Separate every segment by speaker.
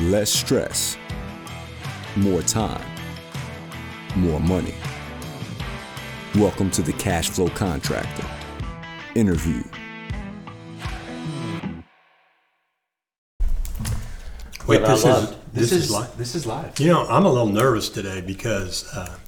Speaker 1: less stress, more time, more money. Welcome to the Cash Flow Contractor. Interview.
Speaker 2: Wait, this is
Speaker 3: loved.
Speaker 2: this, is, live.
Speaker 4: This is live.
Speaker 2: You know, I'm a little nervous today because uh,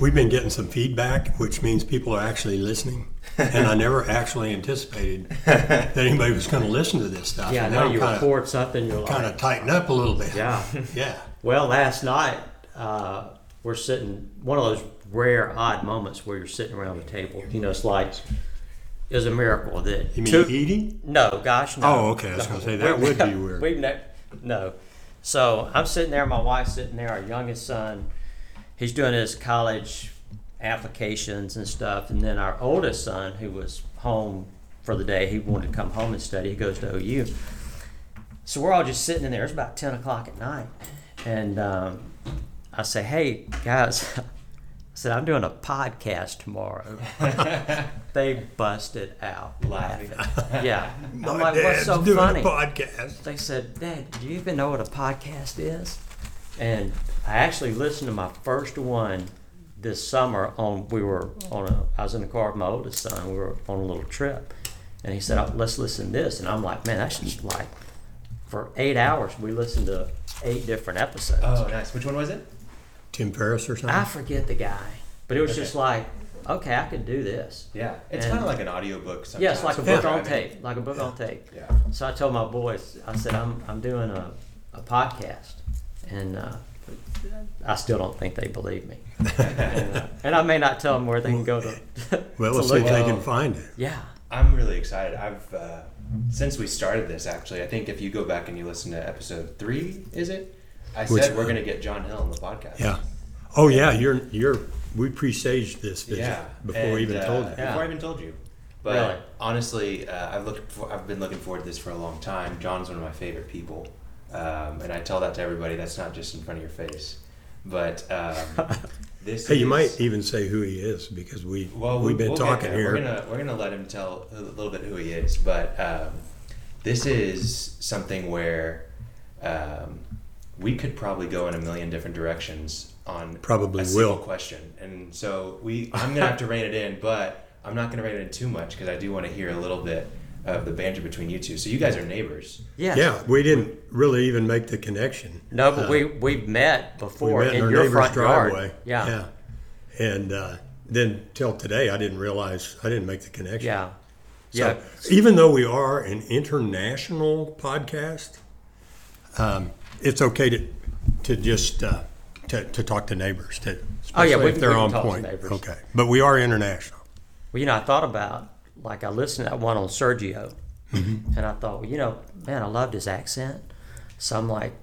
Speaker 2: we've been getting some feedback, which means people are actually listening, and I never actually anticipated that anybody was going to listen to this stuff.
Speaker 3: Yeah,
Speaker 2: And
Speaker 3: know
Speaker 2: now
Speaker 3: you
Speaker 2: I'm
Speaker 3: record something, you're
Speaker 2: kind of tighten up a little bit.
Speaker 3: yeah.
Speaker 2: yeah.
Speaker 3: Well, last night uh, we're sitting one of those rare odd moments where you're sitting around the table. You know, it's like it was a miracle that
Speaker 2: You mean
Speaker 3: two-
Speaker 2: eating?
Speaker 3: No, gosh, no.
Speaker 2: Oh, okay. I was
Speaker 3: No.
Speaker 2: going to say that would be weird.
Speaker 3: We've ne- no. So I'm sitting there, my wife's sitting there, our youngest son, he's doing his college applications and stuff, and then our oldest son, who was home for the day, he wanted to come home and study. He goes to OU. So we're all just sitting in there. It's about ten o'clock at night, and um, I say, "Hey guys," I said, "I'm doing a podcast tomorrow." they busted out laughing. Yeah,
Speaker 2: My
Speaker 3: I'm like,
Speaker 2: dad's
Speaker 3: "What's so
Speaker 2: doing
Speaker 3: funny?"
Speaker 2: a podcast.
Speaker 3: They said, Dad, do you even know what a podcast is? And I actually listened to my first one this summer on we were on a I was in the car with my oldest son, we were on a little trip. And he said, oh, let's listen to this and I'm like, Man, that's just like for eight hours we listened to eight different episodes.
Speaker 4: Oh, nice. Which one was it?
Speaker 2: Tim Ferriss or something?
Speaker 3: I forget the guy. But it was
Speaker 4: Okay.
Speaker 3: just like, okay, I could do this.
Speaker 4: Yeah, it's kind of like an audiobook. Sometimes.
Speaker 3: Yeah, it's like a book
Speaker 4: you're
Speaker 3: on tape. Like a book on tape.
Speaker 4: Yeah.
Speaker 3: So I told my boys, I said, I'm, I'm doing a, a podcast. And uh, I still don't think they believe me. and, uh, and I may not tell them where they can go to.
Speaker 2: well, let's see if they can find it.
Speaker 3: Yeah.
Speaker 4: I'm really excited. I've uh, since we started this. Actually, I think if you go back and you listen to episode three, is it? I
Speaker 2: Which
Speaker 4: said we're going to get John Hill on the podcast.
Speaker 2: Yeah. Oh, yeah. You're, you're, we presaged this visit
Speaker 4: Yeah.
Speaker 2: before
Speaker 4: and,
Speaker 2: we even
Speaker 4: uh,
Speaker 2: told you.
Speaker 3: Yeah.
Speaker 4: Before I even told you. But
Speaker 3: Really?
Speaker 4: honestly, uh, I've looked. For, I've been looking forward to this for a long time. John's one of my favorite people, um, and I tell that to everybody. That's not just in front of your face, but um, this.
Speaker 2: Hey, you might even say who he is because we,
Speaker 4: Well,
Speaker 2: we've been
Speaker 4: we'll
Speaker 2: talking here.
Speaker 4: We're gonna we're gonna let him tell a little bit who he is, but um, this is something where um, we could probably go in a million different directions on
Speaker 2: Probably will.
Speaker 4: question, and so we I'm gonna have to rein it in, but I'm not gonna rein it in too much because I do want to hear a little bit of the banter between you two. So you guys are neighbors.
Speaker 3: Yes.
Speaker 2: Yeah, we didn't really even make the connection.
Speaker 3: No, but
Speaker 2: Uh,
Speaker 3: we, we've met
Speaker 2: we
Speaker 3: before
Speaker 2: met in
Speaker 3: in
Speaker 2: our
Speaker 3: your
Speaker 2: neighbor's
Speaker 3: front
Speaker 2: driveway.
Speaker 3: yard. Yeah. Yeah.
Speaker 2: yeah. And uh, then till today, I didn't realize I didn't make the connection.
Speaker 3: Yeah.
Speaker 2: So even though we are an international podcast, um, it's okay to to just uh, to, to talk to neighbors too.
Speaker 3: Oh, yeah,
Speaker 2: especially
Speaker 3: we
Speaker 2: if they're
Speaker 3: we can
Speaker 2: on
Speaker 3: talk to
Speaker 2: point.
Speaker 3: neighbors.
Speaker 2: Okay, but we are international.
Speaker 3: Well, you know, I thought about like I listened to that one on Sergio,
Speaker 2: Mm-hmm.
Speaker 3: and I thought, well, you know, man, I loved his accent. So I'm like,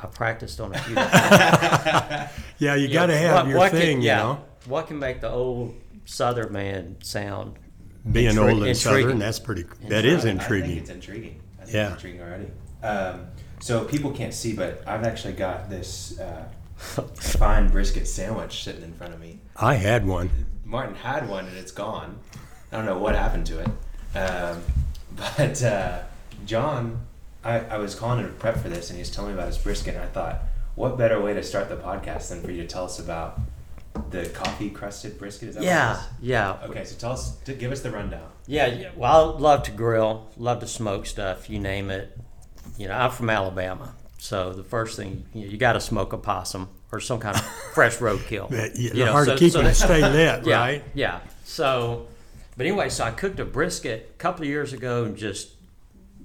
Speaker 3: I practiced on a few.
Speaker 2: Yeah, you
Speaker 3: Yeah,
Speaker 2: got to have
Speaker 3: what-
Speaker 2: your
Speaker 3: what can-
Speaker 2: thing,
Speaker 3: yeah,
Speaker 2: you know.
Speaker 3: What can make the old Southern man sound?
Speaker 2: Being
Speaker 3: Intri-
Speaker 2: old and
Speaker 3: intriguing.
Speaker 2: southern, that's pretty. That is
Speaker 4: I- I
Speaker 2: intriguing.
Speaker 4: think it's intriguing. I think
Speaker 2: Yeah.
Speaker 4: it's intriguing already. Um, so people can't see, but I've actually got this uh, fine brisket sandwich sitting in front of me.
Speaker 2: I had one.
Speaker 4: Martin had one and it's gone. I don't know what happened to it. Um, but uh, John, I, I was calling him to prep for this, and he was telling me about his brisket, and I thought, what better way to start the podcast than for you to tell us about the coffee crusted brisket? Is that
Speaker 3: Yeah,
Speaker 4: what
Speaker 3: yeah.
Speaker 4: Okay, so tell us, to give us the rundown.
Speaker 3: yeah, yeah. Well, I love to grill, love to smoke stuff. You name it. You know, I'm from Alabama, so the first thing you, you got to smoke a possum or some kind of fresh roadkill.
Speaker 2: But, yeah,
Speaker 3: You know,
Speaker 2: hard
Speaker 3: so-
Speaker 2: to keep
Speaker 3: so
Speaker 2: it stay lit,
Speaker 3: yeah,
Speaker 2: right?
Speaker 3: Yeah. So, but anyway, so I cooked a brisket a couple of years ago and just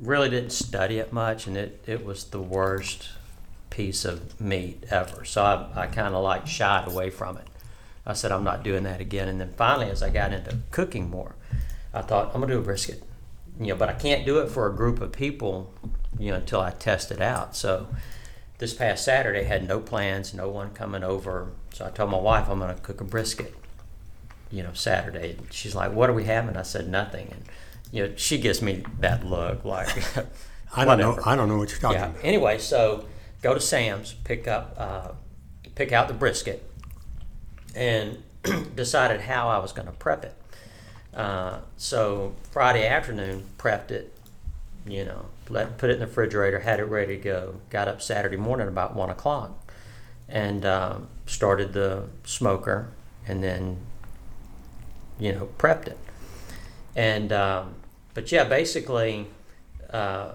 Speaker 3: really didn't study it much, and it, it was the worst piece of meat ever. So I, I kind of like shied away from it. I said, I'm not doing that again. And then finally, as I got into cooking more, I thought, I'm going to do a brisket. You know, but I can't do it for a group of people, you know, until I test it out. So this past Saturday, I had no plans, no one coming over. So I told my wife, I'm going to cook a brisket you know, Saturday. She's like, "What are we having?" I said, "Nothing." And you know, she gives me that look like,
Speaker 2: I don't know. I don't know what you're talking
Speaker 3: Yeah.
Speaker 2: about.
Speaker 3: Anyway, so go to Sam's, pick up, uh, pick out the brisket, and decided how I was going to prep it. Uh, so Friday afternoon, prepped it. You know, let put it in the refrigerator, had it ready to go. Got up Saturday morning about one o'clock, and um, started the smoker, and then you know prepped it. And um, but yeah, basically, uh,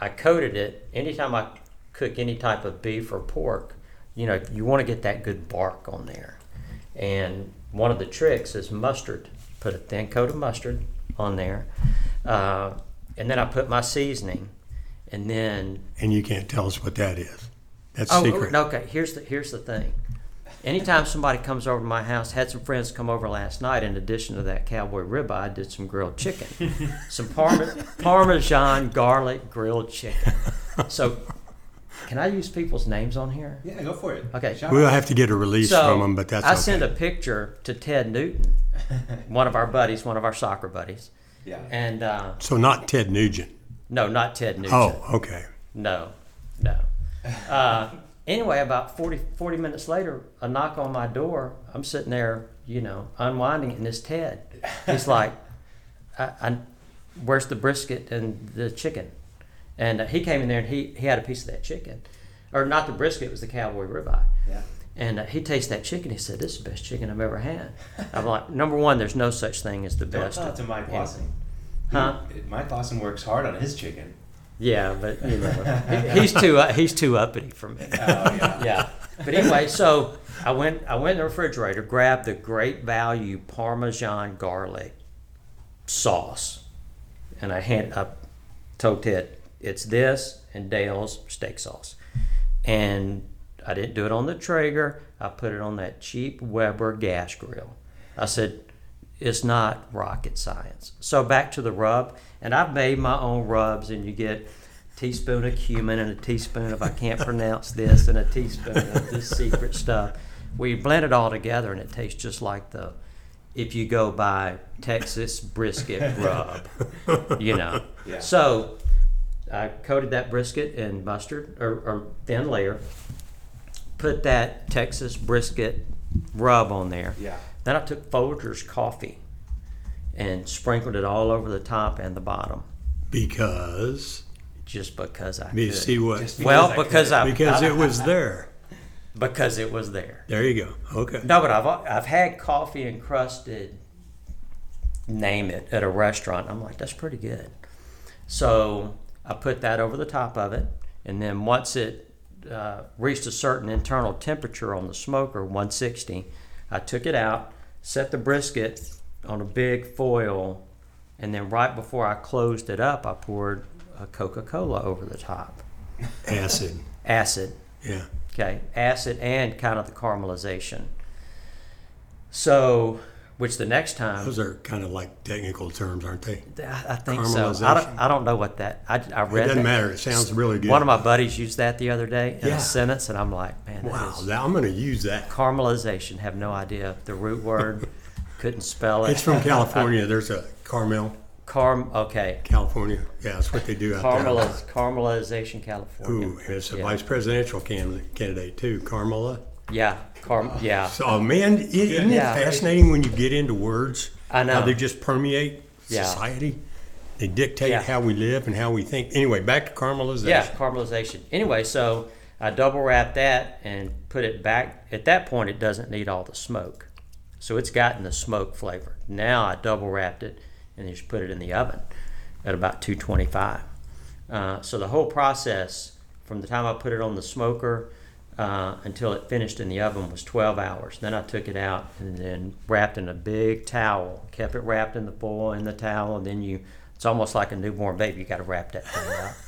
Speaker 3: I coated it. Anytime I cook any type of beef or pork, you know, you want to get that good bark on there. And one of the tricks is mustard. Put a thin coat of mustard on there, uh, and then I put my seasoning, and then
Speaker 2: And you can't tell us what that is. That's
Speaker 3: oh,
Speaker 2: secret.
Speaker 3: okay. Here's the here's the thing. Anytime somebody comes over to my house, had some friends come over last night. In addition to that cowboy ribeye, I did some grilled chicken, some parma, Parmesan garlic grilled chicken. So, can I use people's names on here?
Speaker 4: Yeah, go for it.
Speaker 3: Okay.
Speaker 4: Shout
Speaker 2: We'll
Speaker 4: out.
Speaker 2: have to get a release
Speaker 3: So
Speaker 2: from them, but that's
Speaker 3: I
Speaker 2: okay.
Speaker 3: sent a picture to Ted Newton, one of our buddies, one of our soccer buddies,
Speaker 4: Yeah.
Speaker 3: and uh,
Speaker 2: so not Ted Nugent.
Speaker 3: no, not Ted Newton.
Speaker 2: Oh, okay.
Speaker 3: No, no. Uh, anyway, about 40, 40 minutes later, a knock on my door. I'm sitting there, you know, unwinding it, and it's Ted. He's like, I, I, "Where's the brisket and the chicken?" And uh, he came in there and he, he had a piece of that chicken, or not the brisket, it was the cowboy ribeye.
Speaker 4: Yeah.
Speaker 3: And uh, he tasted that chicken. He said, "This is the best chicken I've ever had." I'm like, number one, there's no such thing as the
Speaker 4: Don't
Speaker 3: best.
Speaker 4: tell it to Mike. Lawson.
Speaker 3: Huh?
Speaker 4: Mike Lawson works hard on his chicken.
Speaker 3: Yeah, but you know, he- he's too uh, he's too uppity for me.
Speaker 4: Oh yeah.
Speaker 3: yeah. But anyway, so I went I went in the refrigerator, grabbed the great value Parmesan garlic sauce, and I hand I told Ted it's this and Dale's steak sauce, and I didn't do it on the Traeger. I put it on that cheap Weber gas grill. I said it's not rocket science. So back to the rub, and I've made my own rubs, and you get teaspoon of cumin and a teaspoon of I can't pronounce this and a teaspoon of this secret stuff. We blend it all together, and it tastes just like the if you go by Texas brisket rub, you know.
Speaker 4: Yeah.
Speaker 3: So I coated that brisket in mustard or, or thin layer. Put that Texas brisket rub on there.
Speaker 4: Yeah.
Speaker 3: Then I took Folgers coffee and sprinkled it all over the top and the bottom,
Speaker 2: Because
Speaker 3: just because I
Speaker 2: you
Speaker 3: could.
Speaker 2: see what?
Speaker 4: Just
Speaker 3: well,
Speaker 4: because I
Speaker 3: because I
Speaker 2: because
Speaker 3: I-
Speaker 2: it was there.
Speaker 3: because it was there.
Speaker 2: There you go. Okay.
Speaker 3: No, but I've I've had coffee encrusted, name it, at a restaurant. I'm like, that's pretty good. So I put that over the top of it, and then once it uh, reached a certain internal temperature on the smoker, 160, I took it out, set the brisket on a big foil, and then right before I closed it up, I poured a Coca-Cola over the top.
Speaker 2: Acid.
Speaker 3: Acid,
Speaker 2: Yeah.
Speaker 3: Okay, acid and kind of the caramelization. So, which the next time,
Speaker 2: Those are kind of like technical terms, aren't they?
Speaker 3: I, I think so. I don't, I don't know what that. I, I
Speaker 2: It
Speaker 3: read.
Speaker 2: doesn't
Speaker 3: that.
Speaker 2: matter. It sounds really good.
Speaker 3: One of my buddies used that the other day in
Speaker 2: Yeah.
Speaker 3: a sentence, and I'm like, man, that
Speaker 2: Wow.
Speaker 3: is
Speaker 2: I'm going to use that.
Speaker 3: caramelization. Have no idea the root word. Couldn't spell it.
Speaker 2: It's from California. There's a Carmel,
Speaker 3: Carm. Okay,
Speaker 2: California. Yeah, that's what they do out
Speaker 3: Carameliz, caramelization, California.
Speaker 2: there. Ooh, it's a
Speaker 3: Yeah.
Speaker 2: vice presidential candidate, candidate too, Carmela.
Speaker 3: Yeah, carm. Yeah,
Speaker 2: So, oh, man, isn't
Speaker 3: Yeah.
Speaker 2: it fascinating when you get into words?
Speaker 3: I know.
Speaker 2: How they just permeate
Speaker 3: Yeah.
Speaker 2: society. They dictate
Speaker 3: Yeah.
Speaker 2: how we live and how we think. Anyway, back to caramelization.
Speaker 3: Yeah, caramelization. Anyway, so I double wrap that and put it back. At that point, it doesn't need all the smoke. So it's gotten the smoke flavor. Now I double wrapped it and just put it in the oven at about 225. Uh, so the whole process from the time I put it on the smoker uh, until it finished in the oven was 12 hours. Then I took it out and then wrapped in a big towel, kept it wrapped in the foil in the towel, and then you, it's almost like a newborn baby. You got to wrap that thing up.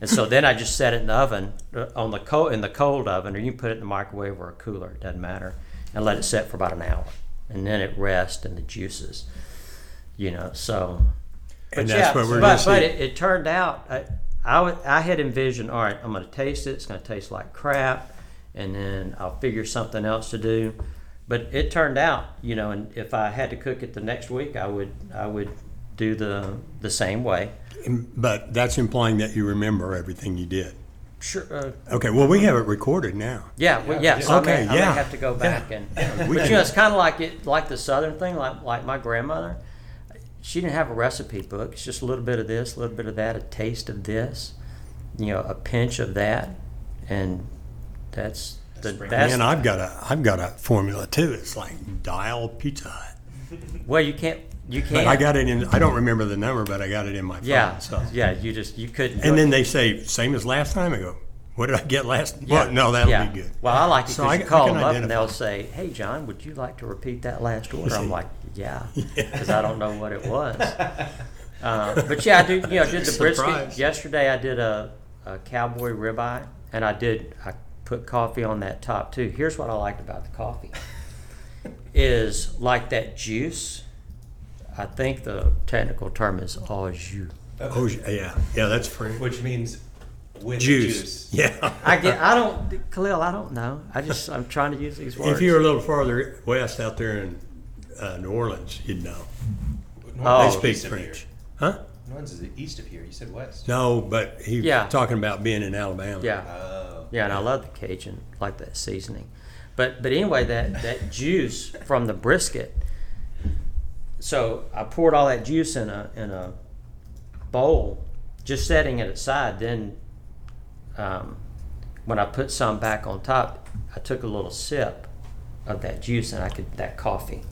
Speaker 3: And so then I just set it in the oven uh, on the cold in the cold oven, or you can put it in the microwave or a cooler. It doesn't matter, and let it set for about an hour, and then it rests and the juices. You know, so.
Speaker 2: And that's what we're
Speaker 3: but, but it, it turned out I, I, I had envisioned all right I'm going to taste it it's going to taste like crap and then I'll figure something else to do but it turned out you know and if I had to cook it the next week I would I would do the the same way
Speaker 2: But that's implying that you remember everything you did.
Speaker 3: Sure uh,
Speaker 2: Okay, well, we have it recorded now.
Speaker 3: yeah well, yeah so
Speaker 2: Okay,
Speaker 3: I, may, I
Speaker 2: yeah.
Speaker 3: may have to go back and
Speaker 2: we
Speaker 3: but you know it's kind of like it like the southern thing like like my grandmother she didn't have a recipe book. It's just a little bit of this, a little bit of that, a taste of this, you know, a pinch of that, and that's the
Speaker 4: Sprinkle.
Speaker 3: that's
Speaker 2: Man, I've got a I've got a formula too. It's like dial Pizza Hut.
Speaker 3: well, you can't you can't.
Speaker 2: But I got it in. I don't remember the number, but I got it in my phone.
Speaker 3: yeah
Speaker 2: So.
Speaker 3: yeah. You just you couldn't.
Speaker 2: And
Speaker 3: it.
Speaker 2: then they say same as last time. I go, what did I get last?
Speaker 3: Yeah.
Speaker 2: Well, no, that'll
Speaker 3: yeah.
Speaker 2: be good.
Speaker 3: Well, I like it
Speaker 2: So
Speaker 3: because
Speaker 2: I-
Speaker 3: you call them up and they'll say, "Hey, John, would you like to repeat that last order?" I'm like, "Yeah," because I don't know what it was. Uh, but yeah, I do. You know, I did the brisket yesterday. I did a, a cowboy ribeye, and I did. I put coffee on that top too. Here's what I liked about the coffee: is like that juice. I think the technical term is au jus.
Speaker 2: Oh yeah, yeah, that's French.
Speaker 4: Which means with
Speaker 2: Juice.
Speaker 4: juice.
Speaker 2: Yeah.
Speaker 3: I get. I don't, Khalil. I don't know. I just. I'm trying to use these words.
Speaker 2: If you were a little farther west out there in uh, New Orleans, you'd know.
Speaker 3: Oh.
Speaker 2: They
Speaker 4: East
Speaker 2: speak
Speaker 4: of
Speaker 2: French. Huh?
Speaker 4: New Orleans is east of here. You said west.
Speaker 2: No, but he's
Speaker 3: Yeah.
Speaker 2: talking about being in Alabama.
Speaker 3: yeah.
Speaker 4: Oh.
Speaker 3: Yeah, and I love the Cajun, like that seasoning. But but anyway, that that juice from the brisket. So I poured all that juice in a in a bowl, just setting it aside. Then, um, when I put some back on top, I took a little sip of that juice, and I could that coffee.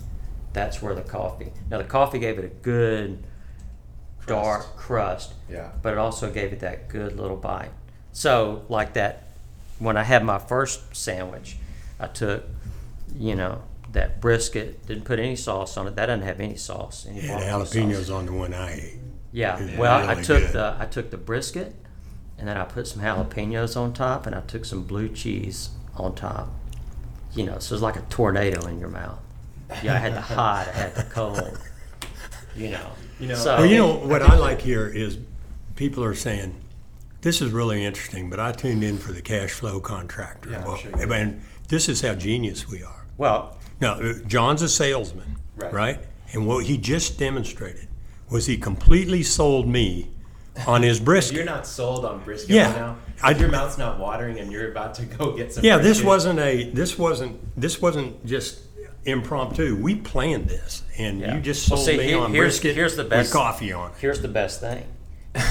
Speaker 3: That's where the coffee. Now the coffee gave it a good dark crust
Speaker 4: Yeah.
Speaker 3: but it also gave it that good little bite. So, like that, when I had my first sandwich, I took, you know, that brisket, didn't put any sauce on it. That doesn't have any sauce. Any
Speaker 2: Yeah, the
Speaker 3: barbecue
Speaker 2: jalapenos
Speaker 3: sauce.
Speaker 2: on the one I ate.
Speaker 3: Yeah.
Speaker 2: is
Speaker 3: Well, I
Speaker 2: really
Speaker 3: took
Speaker 2: good.
Speaker 3: the I took the brisket, and then I put some jalapenos on top, and I took some blue cheese on top. You know, so it's like a tornado in your mouth. Yeah, I had the hot, I had the cold. You know.
Speaker 4: You know-
Speaker 3: So,
Speaker 2: Well, you know what I like here is people are saying, "This is really interesting," but I tuned in for the cash flow contractor.
Speaker 4: Yeah, I'm
Speaker 2: well,
Speaker 4: sure you did.
Speaker 2: and this is how genius we are.
Speaker 3: well,
Speaker 2: Now, uh, John's a salesman,
Speaker 4: Right.
Speaker 2: right? And what he just demonstrated was he completely sold me on his brisket.
Speaker 4: You're not sold on brisket
Speaker 2: Yeah.
Speaker 4: right now.
Speaker 2: I-
Speaker 4: your mouth's not watering, and you're about to go get some.
Speaker 2: yeah, this wasn't a this wasn't this wasn't just impromptu. We planned this, and
Speaker 3: Yeah.
Speaker 2: you just
Speaker 3: Well,
Speaker 2: sold
Speaker 3: see,
Speaker 2: me
Speaker 3: here-
Speaker 2: on
Speaker 3: here's-
Speaker 2: brisket
Speaker 3: here's the
Speaker 2: with
Speaker 3: best-
Speaker 2: coffee on it.
Speaker 3: Here's the best thing.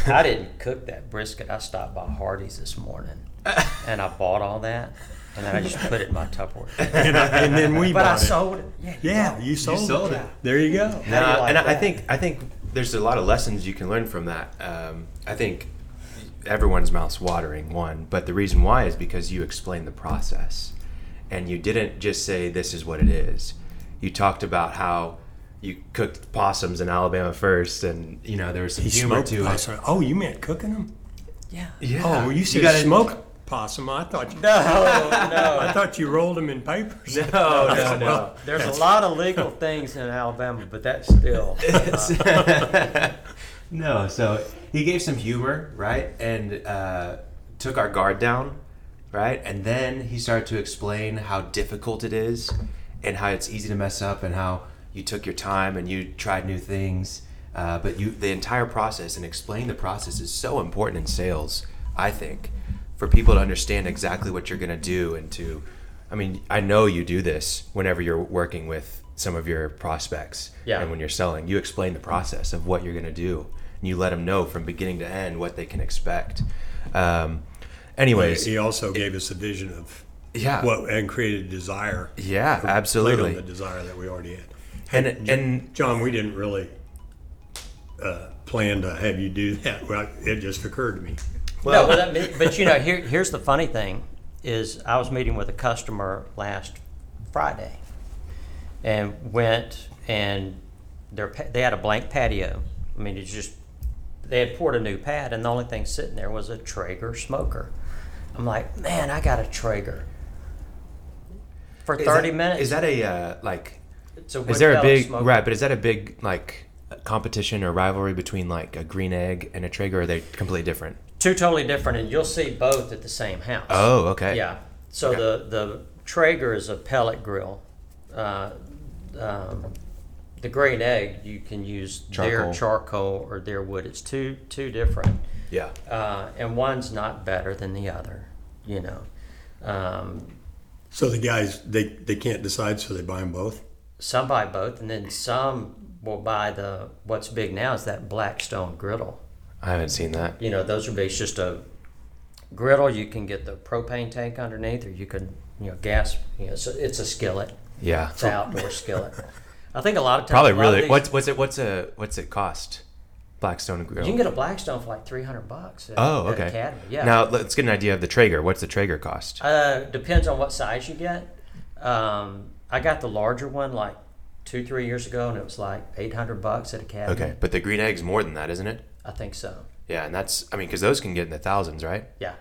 Speaker 3: I didn't cook that brisket. I stopped by Hardee's this morning and I bought all that and then I just put it in my Tupperware.
Speaker 2: And, I, and then we
Speaker 3: But I
Speaker 2: it.
Speaker 3: sold it. Yeah.
Speaker 2: Yeah, you sold,
Speaker 4: sold
Speaker 2: it.
Speaker 4: it.
Speaker 2: There you go.
Speaker 3: How do you like
Speaker 4: and I, I
Speaker 3: that?
Speaker 4: think I think there's a lot of lessons you can learn from that. Um, I think everyone's mouth's watering one, but the reason why is because you explained the process, and you didn't just say this is what it is. You talked about how you cooked possums in Alabama first, and you know there was some
Speaker 2: He
Speaker 4: humor
Speaker 2: smoked
Speaker 4: to it.
Speaker 2: possum. Oh, you meant cooking them?
Speaker 3: Yeah.
Speaker 4: Yeah.
Speaker 2: Oh, well, you said
Speaker 4: gotta-
Speaker 2: smoked possum. I thought you,
Speaker 3: No, no.
Speaker 2: I thought you rolled them in papers.
Speaker 4: No, no, no.
Speaker 3: There's a lot of legal things in Alabama, but that's still.
Speaker 4: no, so he gave some humor, right? And uh, took our guard down, right? And then he started to explain how difficult it is and how it's easy to mess up and how you took your time and you tried new things. Uh, but you, the entire process and explain the process is so important in sales, I think, for people to understand exactly what you're going to do and to, I mean, I know you do this whenever you're working with some of your prospects
Speaker 3: Yeah.
Speaker 4: and when you're selling, you explain the process of what you're going to do. And you let them know from beginning to end what they can expect. Um, anyways,
Speaker 2: He also gave us a vision of
Speaker 4: yeah,
Speaker 2: what and created desire.
Speaker 4: yeah,
Speaker 2: or
Speaker 4: absolutely.
Speaker 2: the desire that we already had.
Speaker 4: And and
Speaker 2: John, we didn't really uh, plan to have you do that. Well, it just occurred to me.
Speaker 3: No, but, that, but you know, here, here's the funny thing: is I was meeting with a customer last Friday, and went and their they had a blank patio. I mean, it's just they had poured a new pad, and the only thing sitting there was a Traeger smoker. I'm like, man, I got a Traeger for
Speaker 4: is
Speaker 3: 30
Speaker 4: that-
Speaker 3: minutes.
Speaker 4: Is that a uh, like?
Speaker 3: It's a
Speaker 4: Is there a big
Speaker 3: smoker.
Speaker 4: right? But is that a big like competition or rivalry between like a green egg and a Traeger? Or are they completely different?
Speaker 3: Two totally different, and you'll see both at the same house.
Speaker 4: Oh, okay.
Speaker 3: Yeah. So
Speaker 4: Okay.
Speaker 3: the the Traeger is a pellet grill. Uh, um, the green egg you can use their
Speaker 4: Charcoal.
Speaker 3: charcoal or their wood. It's two two different,
Speaker 4: Yeah.
Speaker 3: uh, and one's not better than the other. You know. Um,
Speaker 2: So the guys they, they can't decide, so they buy them both.
Speaker 3: some buy both, and then some will buy the what's big now is that Blackstone griddle.
Speaker 4: I haven't seen that.
Speaker 3: You know, those would be just a griddle. You can get the propane tank underneath, or you can you know gas. You know, so it's a skillet.
Speaker 4: Yeah.
Speaker 3: It's an outdoor skillet. I think a lot of times
Speaker 4: Probably
Speaker 3: a
Speaker 4: really.
Speaker 3: these-
Speaker 4: What's what's it what's a what's it cost? Blackstone Grill.
Speaker 3: you can get a Blackstone for like three hundred bucks. At,
Speaker 4: oh, okay.
Speaker 3: Academy. Yeah.
Speaker 4: Now let's get an idea of the Traeger. What's the Traeger cost?
Speaker 3: Uh, depends on what size you get. Um, I got the larger one like two, three years ago, and it was like eight hundred bucks at Academy.
Speaker 4: Okay, but the green egg's more than that, isn't it?
Speaker 3: I think so.
Speaker 4: Yeah, and that's I mean because those can get in the thousands, right?
Speaker 3: Yeah,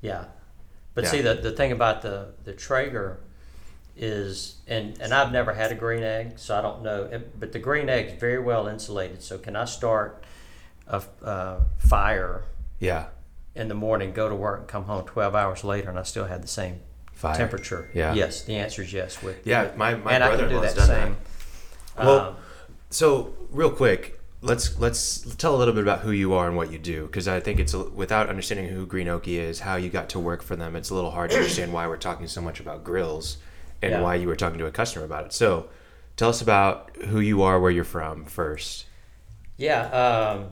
Speaker 3: yeah. But
Speaker 4: Yeah.
Speaker 3: see, the the thing about the the Traeger is, and and I've never had a green egg, so I don't know. It, but the green egg's very well insulated. So can I start a uh, fire
Speaker 4: Yeah.
Speaker 3: in the morning, go to work, and come home twelve hours later, and I still have the same
Speaker 4: Fire.
Speaker 3: temperature?
Speaker 4: Yeah.
Speaker 3: Yes, the answer is yes. With
Speaker 4: Yeah, my my
Speaker 3: and I can do
Speaker 4: brother-in-law's
Speaker 3: that
Speaker 4: done
Speaker 3: same.
Speaker 4: that. Well,
Speaker 3: um,
Speaker 4: So real quick, let's let's tell a little bit about who you are and what you do because I think it's a, without understanding who Green Okie is, how you got to work for them. It's a little hard to understand why we're talking so much about grills and
Speaker 3: Yeah.
Speaker 4: why you were talking to a customer about it. So tell us about who you are, where you're from first.
Speaker 3: Yeah, um,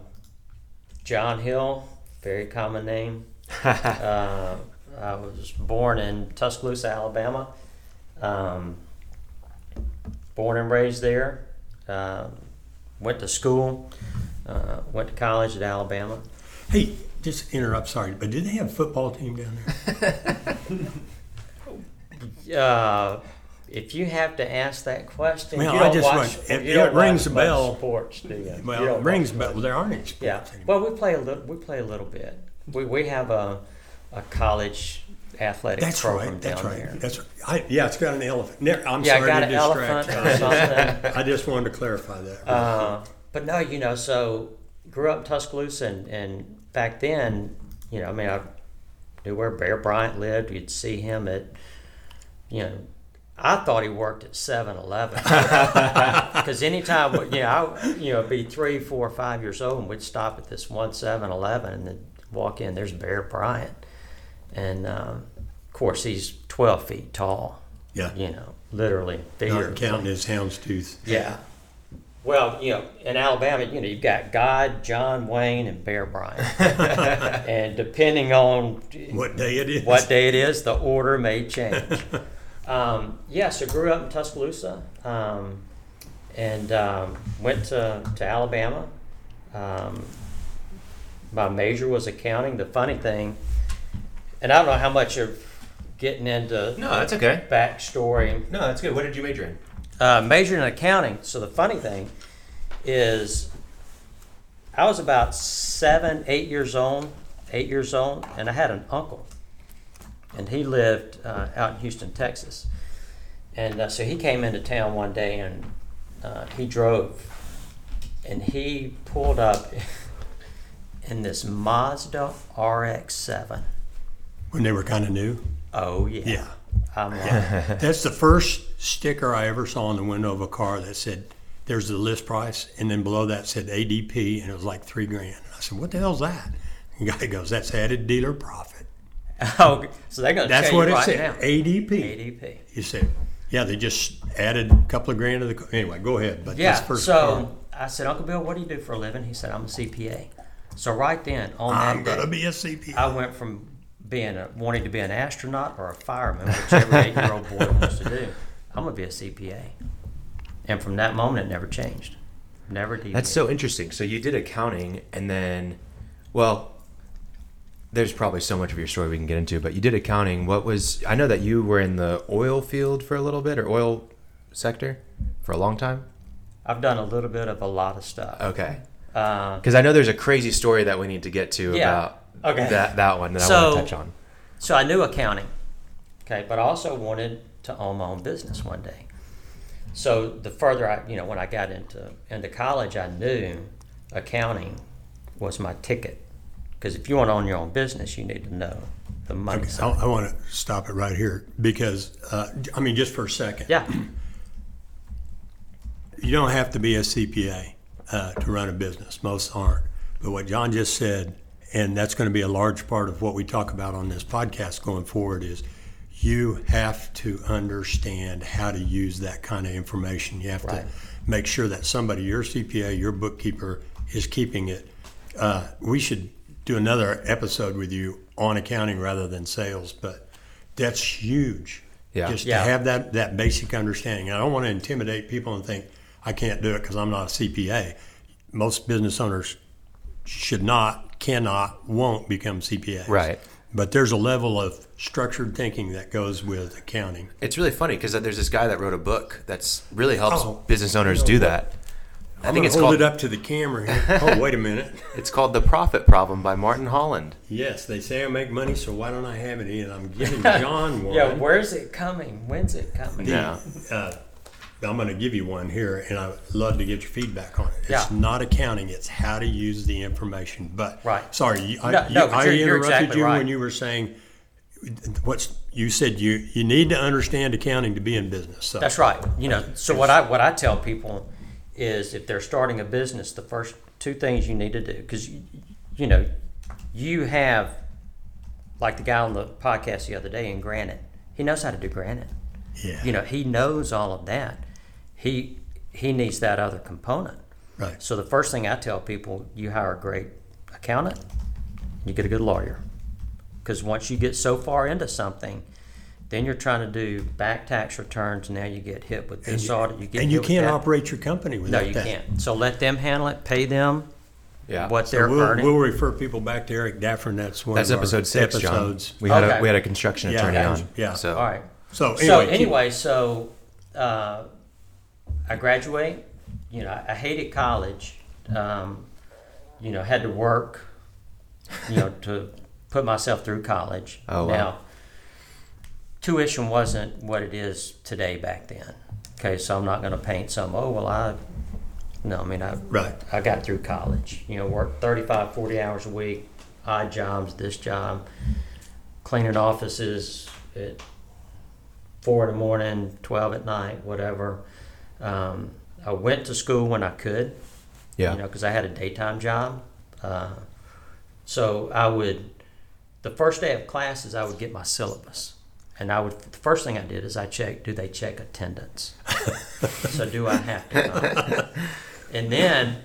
Speaker 3: John Hill, very common name. uh, I was born in Tuscaloosa, Alabama. Um, born and raised there. Um, went to school. Uh, went to college at Alabama.
Speaker 2: Hey, just interrupt. Sorry, but did they have a football team down there?
Speaker 3: Uh, if you have to ask that question,
Speaker 2: Well,
Speaker 3: you
Speaker 2: I
Speaker 3: don't
Speaker 2: just
Speaker 3: watch.
Speaker 2: it-
Speaker 3: you
Speaker 2: it
Speaker 3: don't
Speaker 2: rings a bell.
Speaker 3: Sports, do you?
Speaker 2: Well,
Speaker 3: You
Speaker 2: it rings, but
Speaker 3: much.
Speaker 2: well, there aren't any sports
Speaker 3: Yeah.
Speaker 2: anymore.
Speaker 3: Well, we play a little. We play a little bit. We, we have a a college athletic
Speaker 2: That's
Speaker 3: program
Speaker 2: right. That's
Speaker 3: down
Speaker 2: right.
Speaker 3: there.
Speaker 2: That's right. I, yeah, it's got an elephant. Ne- I'm
Speaker 3: Yeah,
Speaker 2: sorry
Speaker 3: got
Speaker 2: to
Speaker 3: an
Speaker 2: distract
Speaker 3: elephant
Speaker 2: you.
Speaker 3: or something.
Speaker 2: I just wanted to clarify that.
Speaker 3: Uh, but no, you know, so grew up in Tuscaloosa, and, and back then, you know, I mean, I knew where Bear Bryant lived. You'd see him at, you know, I thought he worked at 7-Eleven because anytime, you know, I, you know, be three, four, five years old, and we'd stop at this one 7-Eleven and then walk in. There's Bear Bryant, and um, of course he's twelve feet tall.
Speaker 2: yeah.
Speaker 3: You know, literally,
Speaker 2: Not
Speaker 3: figuratively.
Speaker 2: counting his houndstooth.
Speaker 3: Yeah. Well, you know, in Alabama, you know, you've got God, John Wayne, and Bear Bryant. and depending on
Speaker 2: What day it is?
Speaker 3: what day it is, the order may change. um, yeah, so grew up in Tuscaloosa um, and um, went to, to Alabama. Um, my major was accounting. The funny thing, and I don't know how much of getting into
Speaker 4: No, that's okay.
Speaker 3: backstory
Speaker 4: No, that's good. What did you major in?
Speaker 3: uh, majored in accounting. So the funny thing is, I was about seven, eight years old, eight years old, and I had an uncle, and he lived uh, out in Houston, Texas. And uh, so he came into town one day, and uh, he drove, and he pulled up in this Mazda RX-7.
Speaker 2: When they were kind of new.
Speaker 3: Oh yeah.
Speaker 2: Yeah.
Speaker 3: I'm like,
Speaker 2: That's the first sticker I ever saw on the window of a car that said, "There's the list price," and then below that said ADP, and it was like three grand. And I said, "What the hell's that?" And the guy goes, "That's added dealer profit."
Speaker 3: oh, so they're gonna
Speaker 2: That's
Speaker 3: tell
Speaker 2: what
Speaker 3: you
Speaker 2: it
Speaker 3: right
Speaker 2: said.
Speaker 3: now.
Speaker 2: ADP.
Speaker 3: ADP.
Speaker 2: You said, "Yeah, they just added a couple of grand to the." car. Anyway, go ahead. But
Speaker 3: Yeah.
Speaker 2: that's first
Speaker 3: So I said, Uncle Bill, what do you do for a living? He said, I'm a CPA. So right then, on
Speaker 2: car.
Speaker 3: that
Speaker 2: I'm
Speaker 3: day,
Speaker 2: gonna be a CPA.
Speaker 3: I went from being a, wanting to be an astronaut or a fireman, whichever eight-year-old boy wants to do. I'm gonna be a CPA. And from that moment, it never changed. Never deviated.
Speaker 4: That's so interesting. So you did accounting, and then, well, there's probably so much of your story we can get into, but you did accounting. What was? I know that you were in the oil field for a little bit, or oil sector for a long time.
Speaker 3: I've done a little bit of a lot of stuff.
Speaker 4: Okay,
Speaker 3: Uh,
Speaker 4: because I know there's a crazy story that we need to get to
Speaker 3: Yeah.
Speaker 4: about
Speaker 3: Okay.
Speaker 4: that that one that I
Speaker 3: So-
Speaker 4: want to touch on.
Speaker 3: So I knew accounting, okay, but I also wanted to own my own business one day. So the further I, you know, when I got into into college, I knew accounting was my ticket. Because if you want to own your own business, you need to know the money
Speaker 2: Okay,
Speaker 3: side.
Speaker 2: I, I want to stop it right here because, uh, I mean, just for a second.
Speaker 3: Yeah,
Speaker 2: You don't have to be a CPA uh, to run a business. Most aren't. But what John just said, and that's going to be a large part of what we talk about on this podcast going forward, is you have to understand how to use that kind of information. You have
Speaker 3: Right.
Speaker 2: to make sure that somebody, your CPA, your bookkeeper, is keeping it. Uh, we should do another episode with you on accounting rather than sales, but that's huge.
Speaker 5: Yeah.
Speaker 2: Just
Speaker 3: Yeah.
Speaker 2: to have that, that basic understanding. I don't want to intimidate people and think, I can't do it because I'm not a CPA. Most business owners should not, cannot, won't become CPAs.
Speaker 5: Right.
Speaker 2: But there's a level of structured thinking that goes with accounting.
Speaker 5: It's really funny because there's this guy that wrote a book that's really helps
Speaker 2: Oh,
Speaker 5: business owners do that. I
Speaker 2: I'm
Speaker 5: think
Speaker 2: gonna
Speaker 5: it's
Speaker 2: hold
Speaker 5: called
Speaker 2: it up to the camera here. Oh, wait a minute.
Speaker 5: it's called The Profit Problem by Martin Holland.
Speaker 2: Yes, they say I make money, so why don't I have any? And I'm giving John one.
Speaker 3: Yeah, where's it coming? When's it coming?
Speaker 5: Yeah.
Speaker 2: uh, I'm going to give you one here, and I'd love to get your feedback on it. It's
Speaker 3: Yeah.
Speaker 2: not accounting; it's how to use the information. But
Speaker 3: Right.
Speaker 2: sorry, you, I,
Speaker 3: No,
Speaker 2: you,
Speaker 3: no,
Speaker 2: I
Speaker 3: you're- you're
Speaker 2: interrupted
Speaker 3: exactly
Speaker 2: you
Speaker 3: right.
Speaker 2: when you were saying what's you said you you need to understand accounting to be in business. So
Speaker 3: That's right. You know, so what I what I tell people is if they're starting a business, the first two things you need to do because you, you know you have like the guy on the podcast the other day in Granite. He knows how to do Granite.
Speaker 2: yeah,
Speaker 3: You know, he knows all of that. He he needs that other component.
Speaker 2: right.
Speaker 3: So the first thing I tell people, you hire a great accountant, you get a good lawyer. Because once you get so far into something, then you're trying to do back tax returns. Now you get hit with this audit. You get
Speaker 2: and you can't operate your company without that.
Speaker 3: No, you
Speaker 2: that.
Speaker 3: can't. So let them handle it. Pay them
Speaker 5: Yeah.
Speaker 3: what
Speaker 2: So
Speaker 3: they're
Speaker 2: we'll,
Speaker 3: earning.
Speaker 2: we'll refer people back to Eric Daffern. That's one
Speaker 5: That's
Speaker 2: of our
Speaker 5: episode six,
Speaker 2: episodes.
Speaker 5: John. We had
Speaker 3: Okay.
Speaker 5: a we had a construction
Speaker 2: Yeah,
Speaker 5: attorney
Speaker 2: yeah,
Speaker 5: on.
Speaker 2: yeah.
Speaker 5: So
Speaker 3: all right.
Speaker 2: So anyway,
Speaker 3: so
Speaker 2: keep-
Speaker 3: anyway, so uh, I graduate. You know, I hated college. Um, you know, had to work. You know, to put myself through college.
Speaker 5: Oh, wow.
Speaker 3: Now, tuition wasn't what it is today back then. Okay, so I'm not going to paint some. Oh well, I. No, I mean I.
Speaker 2: Right.
Speaker 3: I got through college. You know, worked 35, 40 hours a week, odd jobs, this job, cleaning offices at four in the morning, 12 at night, whatever. Um, I went to school when I could,
Speaker 5: yeah.
Speaker 3: you know, because I had a daytime job. Uh, so I would, the first day of classes, I would get my syllabus. And I would, the first thing I did is I checked, do they check attendance? so do I have to? And then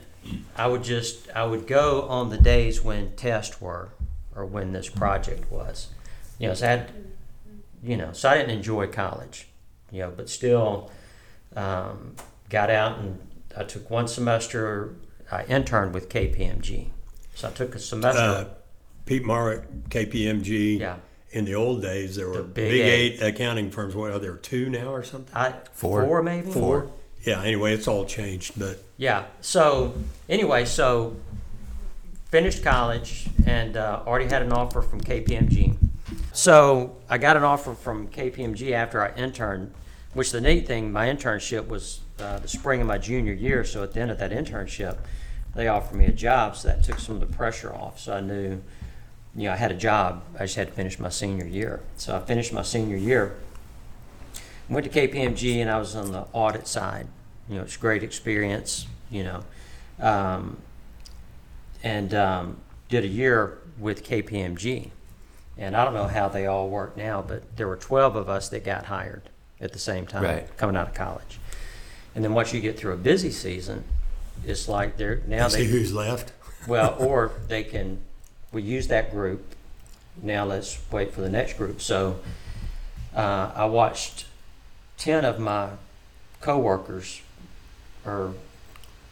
Speaker 3: I would just, I would go on the days when tests were or when this project was. You know, so I had, you know, so I didn't enjoy college, you know, but still um, got out and I took one semester, I interned with KPMG. So I took a semester.
Speaker 2: uh, Pete Marr KPMG.
Speaker 3: Yeah.
Speaker 2: In the old days, there were
Speaker 3: The Big
Speaker 2: big,
Speaker 3: Eight.
Speaker 2: eight. accounting firms. What are there two now or something?
Speaker 3: I,
Speaker 5: Four.
Speaker 3: four maybe?
Speaker 2: Four. Yeah. Anyway, it's all changed, but
Speaker 3: Yeah. So anyway, so finished college and uh, already had an offer from KPMG. So I got an offer from KPMG after I interned, which the neat thing, my internship was uh, the spring of my junior year. So at the end of that internship, they offered me a job, so that took some of the pressure off. So I knew, you know, I had a job. I just had to finish my senior year. So I finished my senior year. Went to KPMG and I was on the audit side. You know, it's a great experience. You know, um, and um, did a year with KPMG. And I don't know how they all work now, but there were 12 of us that got hired at the same time
Speaker 5: Right.
Speaker 3: coming out of college. And then once you get through a busy season, it's like they're now they
Speaker 2: see
Speaker 3: they
Speaker 2: who's left.
Speaker 3: well, or they can, we use that group. Now let's wait for the next group. So uh, I watched 10 of my coworkers or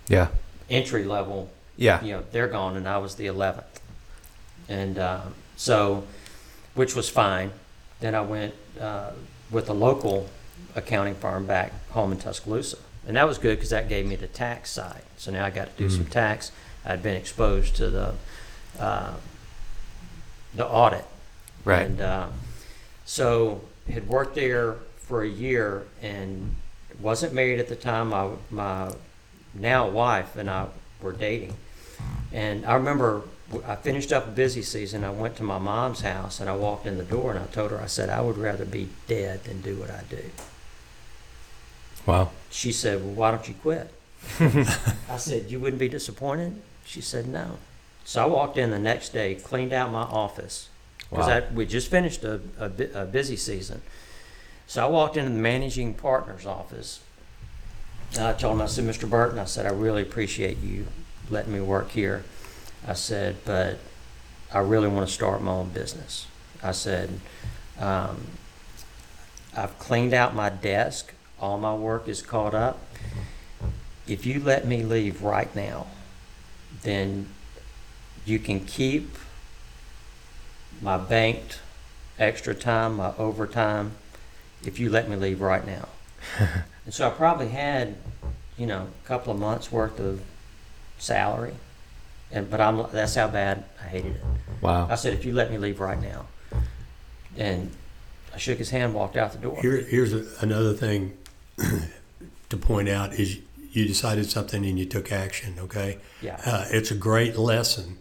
Speaker 5: Yeah.
Speaker 3: entry level,
Speaker 5: Yeah.
Speaker 3: you know, they're gone and I was the 11th. And uh, so, which was fine. Then I went uh, with a local accounting firm back home in Tuscaloosa. And that was good because that gave me the tax side. So now I got to do some tax. I'd been exposed to the uh, the audit.
Speaker 5: Right.
Speaker 3: And uh, so had worked there for a year and wasn't married at the time. My my now wife and I were dating. And I remember I finished up a busy season. I went to my mom's house and I walked in the door and I told her, I said, I would rather be dead than do what I do.
Speaker 5: Wow.
Speaker 3: She said, Well, why don't you quit? I said, You wouldn't be disappointed? She said, No. So I walked in the next day, cleaned out my office, because
Speaker 5: Wow.
Speaker 3: we just finished a, a, bu- a busy season. So I walked into the managing partner's office. And I told him, I said, Mr. Burton, I said, I really appreciate you letting me work here. I said, but I really want to start my own business. I said, um, I've cleaned out my desk. All my work is caught up. If you let me leave right now, then you can keep my banked extra time, my overtime, if you let me leave right now. and so I probably had, you know, a couple of months worth of salary. And, but I'm, that's how bad I hated it.
Speaker 5: Wow.
Speaker 3: I said, if you let me leave right now. And I shook his hand, walked out the door.
Speaker 2: Here, here's a, another thing to point out is you decided something and you took action. Okay,
Speaker 3: Yeah.
Speaker 2: uh, it's a great lesson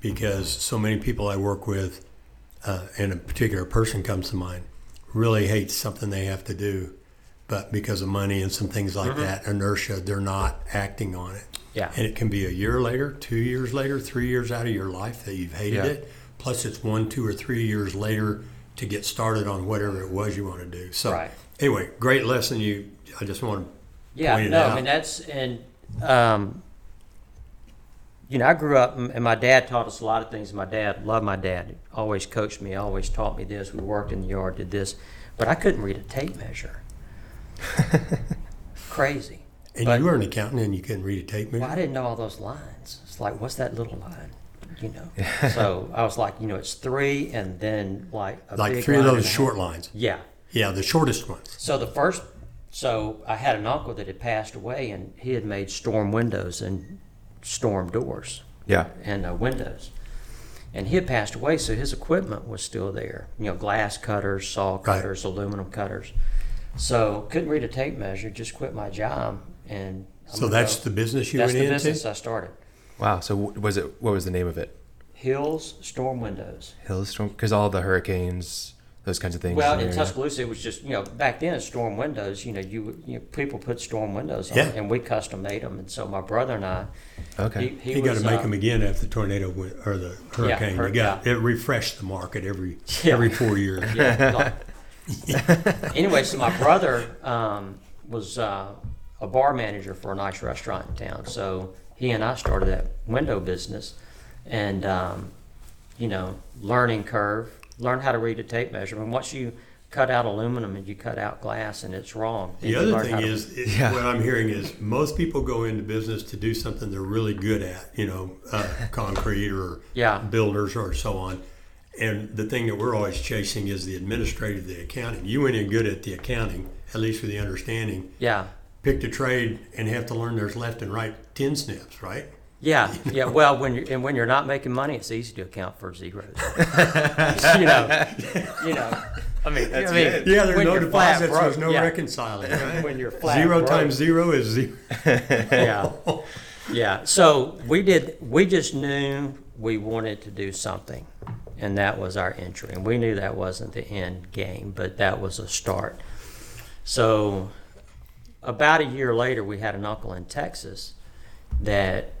Speaker 2: because so many people I work with, uh, and a particular person comes to mind, really hates something they have to do, but because of money and some things like that, inertia, they're not acting on it.
Speaker 3: Yeah.
Speaker 2: And it can be a year later, two years later, three years out of your life that you've hated
Speaker 5: Yeah.
Speaker 2: it. Plus, it's one, two, or three years later to get started on whatever it was you want to do. So,
Speaker 3: Right.
Speaker 2: anyway, great lesson. You, I just want to
Speaker 3: Yeah,
Speaker 2: pointed
Speaker 3: no,
Speaker 2: out.
Speaker 3: I mean that's and um, you know I grew up and and my dad taught us a lot of things. My dad loved my dad. Always coached me. Always taught me this. We worked in the yard, did this, but I couldn't read a tape measure. Crazy.
Speaker 2: And you were an accountant and you couldn't read a tape measure?
Speaker 3: Well, I didn't know all those lines. It's like, what's that little line? You know. so I was like, you know, it's three, and then like a
Speaker 2: like
Speaker 3: big
Speaker 2: three of
Speaker 3: line
Speaker 2: those
Speaker 3: a half.
Speaker 2: short lines.
Speaker 3: Yeah.
Speaker 2: Yeah, the shortest ones.
Speaker 3: So the first, so I had an uncle that had passed away, and he had made storm windows and storm doors
Speaker 5: Yeah.
Speaker 3: and uh, windows. And he had passed away, so his equipment was still there. You know, glass cutters, saw
Speaker 2: Right.
Speaker 3: cutters, aluminum cutters. So couldn't read a tape measure. Just quit my job, and I'm
Speaker 2: So that's
Speaker 3: go-
Speaker 2: the business you
Speaker 3: that's
Speaker 2: went
Speaker 3: the
Speaker 2: into?
Speaker 3: business I started.
Speaker 5: Wow. So was it? What was the name of it?
Speaker 3: Hills Storm Windows.
Speaker 5: Hills Storm, Because all the hurricanes, those kinds of things.
Speaker 3: Well,
Speaker 5: the
Speaker 3: in. Tuscaloosa, it was just you know back then storm windows. You know, you, you know, people put storm windows on,
Speaker 2: Yeah.
Speaker 3: and we custom made them. And so my brother and I,
Speaker 5: Okay.
Speaker 3: he, he
Speaker 2: You got to make
Speaker 3: uh,
Speaker 2: them again after the tornado went, or the hurricane.
Speaker 3: hur-
Speaker 2: you got it refreshed the market every
Speaker 3: Yeah.
Speaker 2: every four years.
Speaker 3: Yeah. like- anyway, so my brother um, was uh, a bar manager for a nice restaurant in town. So he and I started that window business, and um, you know, learning curve, learn how to read a tape measure. And once you cut out aluminum and you cut out glass and it's wrong,
Speaker 2: The other
Speaker 3: learn how
Speaker 2: thing
Speaker 3: to-
Speaker 2: is, it,
Speaker 5: Yeah.
Speaker 2: what I'm hearing is most people go into business to do something they're really good at, you know, uh, concrete or
Speaker 3: Yeah.
Speaker 2: builders or so on. And the thing that we're always chasing is the administrative, the accounting. You went in good at the accounting, at least with the understanding.
Speaker 3: yeah.
Speaker 2: Picked a trade and have to learn there's left and right tin snips, right?
Speaker 3: Yeah, yeah. Well, when you're and when you're not making money, it's easy to account for zeros. you know, you know. I mean, I mean,
Speaker 2: Yeah, there's
Speaker 3: when
Speaker 2: no
Speaker 3: you're flat
Speaker 2: deposits,
Speaker 3: broke,
Speaker 2: there's no
Speaker 3: yeah.
Speaker 2: reconciling. Right?
Speaker 3: When you're flat
Speaker 2: zero
Speaker 3: broke.
Speaker 2: times zero is zero.
Speaker 3: yeah, yeah. So we did. We just knew we wanted to do something, and that was our entry. And we knew that wasn't the end game, but that was a start. So about a year later, we had an uncle in Texas that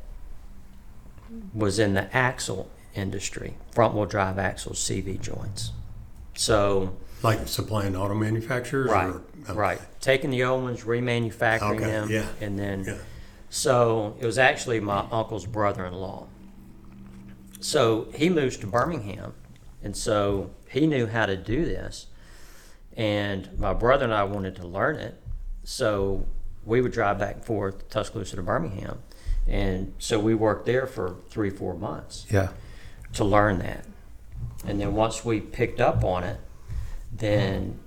Speaker 3: was in the axle industry, front wheel drive axles, CV joints. So
Speaker 2: Like supplying auto manufacturers?
Speaker 3: right,
Speaker 2: Or,
Speaker 3: right, taking the old ones, remanufacturing
Speaker 2: Okay,
Speaker 3: them,
Speaker 2: yeah,
Speaker 3: and then
Speaker 2: yeah.
Speaker 3: so it was actually my uncle's brother-in-law. So he moves to Birmingham, and so he knew how to do this. And my brother and I wanted to learn it, so we would drive back and forth Tuscaloosa to Birmingham, and so we worked there for three, four months
Speaker 5: Yeah.
Speaker 3: to learn that. And then once we picked up on it, then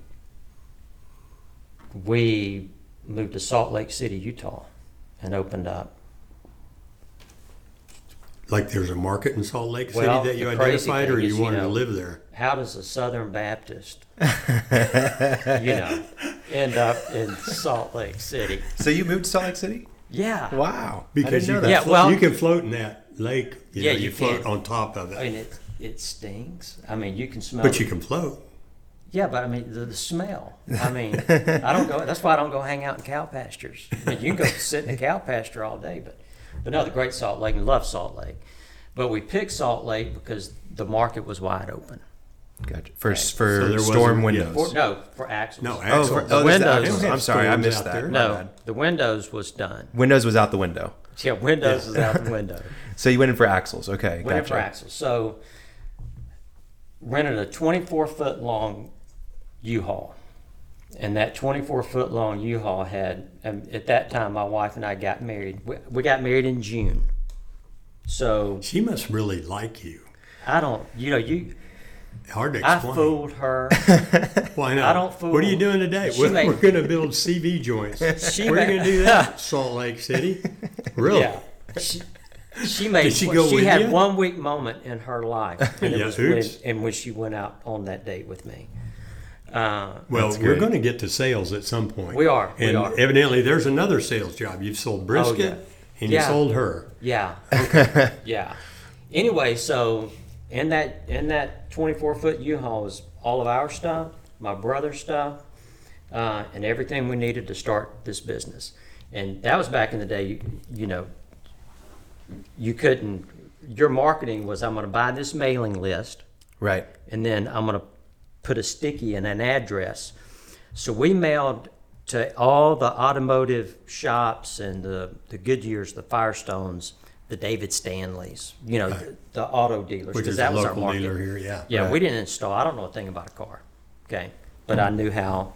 Speaker 3: we moved to Salt Lake City, Utah, and opened up.
Speaker 2: Like there's a market in Salt Lake City
Speaker 3: Well,
Speaker 2: that you
Speaker 3: the crazy
Speaker 2: identified, or
Speaker 3: thing
Speaker 2: you
Speaker 3: is, you
Speaker 2: wanted to live there?
Speaker 3: How does a Southern Baptist, you know, end up in Salt Lake City?
Speaker 5: So you moved to Salt Lake City?
Speaker 3: Yeah.
Speaker 5: Wow.
Speaker 2: Because you can.
Speaker 3: Yeah,
Speaker 2: float,
Speaker 3: well-
Speaker 2: you can float in that lake. You
Speaker 3: Yeah,
Speaker 2: know,
Speaker 3: you
Speaker 2: you float
Speaker 3: can.
Speaker 2: on top of it.
Speaker 3: I
Speaker 2: it,
Speaker 3: mean, it it stings. I mean, you can smell.
Speaker 2: but
Speaker 3: it.
Speaker 2: you can float.
Speaker 3: Yeah, but I mean the, the smell. I mean, I don't go. That's why I don't go hang out in cow pastures. I mean, you can go sit in a cow pasture all day, but but no, the Great Salt Lake and love Salt Lake. But we picked Salt Lake because the market was wide open.
Speaker 5: Gotcha. For
Speaker 2: So
Speaker 5: for
Speaker 2: there
Speaker 5: storm
Speaker 2: wasn't- yeah.
Speaker 5: windows.
Speaker 3: For, no, for axles.
Speaker 2: No,
Speaker 5: Oh,
Speaker 2: axle.
Speaker 5: for, oh there's the
Speaker 3: windows-
Speaker 5: axles. I'm sorry, I
Speaker 2: have
Speaker 5: missed
Speaker 2: out
Speaker 5: that.
Speaker 2: there.
Speaker 5: My
Speaker 3: no,
Speaker 5: bad.
Speaker 3: the windows was done.
Speaker 5: Windows was out the window.
Speaker 3: Yeah, windows was out the window.
Speaker 5: So you went in for axles. Okay,
Speaker 3: Went in
Speaker 5: gotcha.
Speaker 3: for axles. So rented a 24 foot long U-Haul, and that 24 foot long U-Haul had. And at that time, my wife and I got married. We, we got married in June. So
Speaker 2: She must really like you.
Speaker 3: I don't, you know, you.
Speaker 2: Hard to
Speaker 3: I fooled her.
Speaker 2: Why not?
Speaker 3: I don't fool-
Speaker 2: What are you doing today?
Speaker 3: She
Speaker 2: We're,
Speaker 3: made-
Speaker 2: we're going to build CV joints.
Speaker 3: She
Speaker 2: Where are you
Speaker 3: made-
Speaker 2: going to do that? Salt Lake City. Really?
Speaker 3: Yeah. She, she made.
Speaker 2: Did she go
Speaker 3: she
Speaker 2: with
Speaker 3: had
Speaker 2: you?
Speaker 3: one week moment in her life, and it
Speaker 2: Yeah,
Speaker 3: was when,
Speaker 2: oops.
Speaker 3: and when she went out on that date with me. Uh,
Speaker 2: Well,
Speaker 5: That's
Speaker 2: we're
Speaker 5: good.
Speaker 2: going to get to sales at some point.
Speaker 3: We are, we
Speaker 2: And
Speaker 3: are.
Speaker 2: evidently, there's another sales job. You've sold brisket
Speaker 3: yeah.
Speaker 2: and you
Speaker 3: Yeah.
Speaker 2: sold her.
Speaker 3: Yeah. yeah. Anyway, so in that in that 24 foot U-Haul is all of our stuff, my brother's stuff, uh, and everything we needed to start this business. And that was back in the day. You, you know, you couldn't. Your marketing was, I'm going to buy this mailing list,
Speaker 5: Right.
Speaker 3: and then I'm going to put a sticky and an address. So we mailed to all the automotive shops and the, the Goodyears, the Firestones, the David Stanleys, you know, the, the auto dealers,
Speaker 2: Which
Speaker 3: because
Speaker 2: is
Speaker 3: that
Speaker 2: a
Speaker 3: was our
Speaker 2: local
Speaker 3: market.
Speaker 2: dealer here, yeah.
Speaker 3: Yeah, we didn't install. I don't know a thing about a car, okay, but I knew how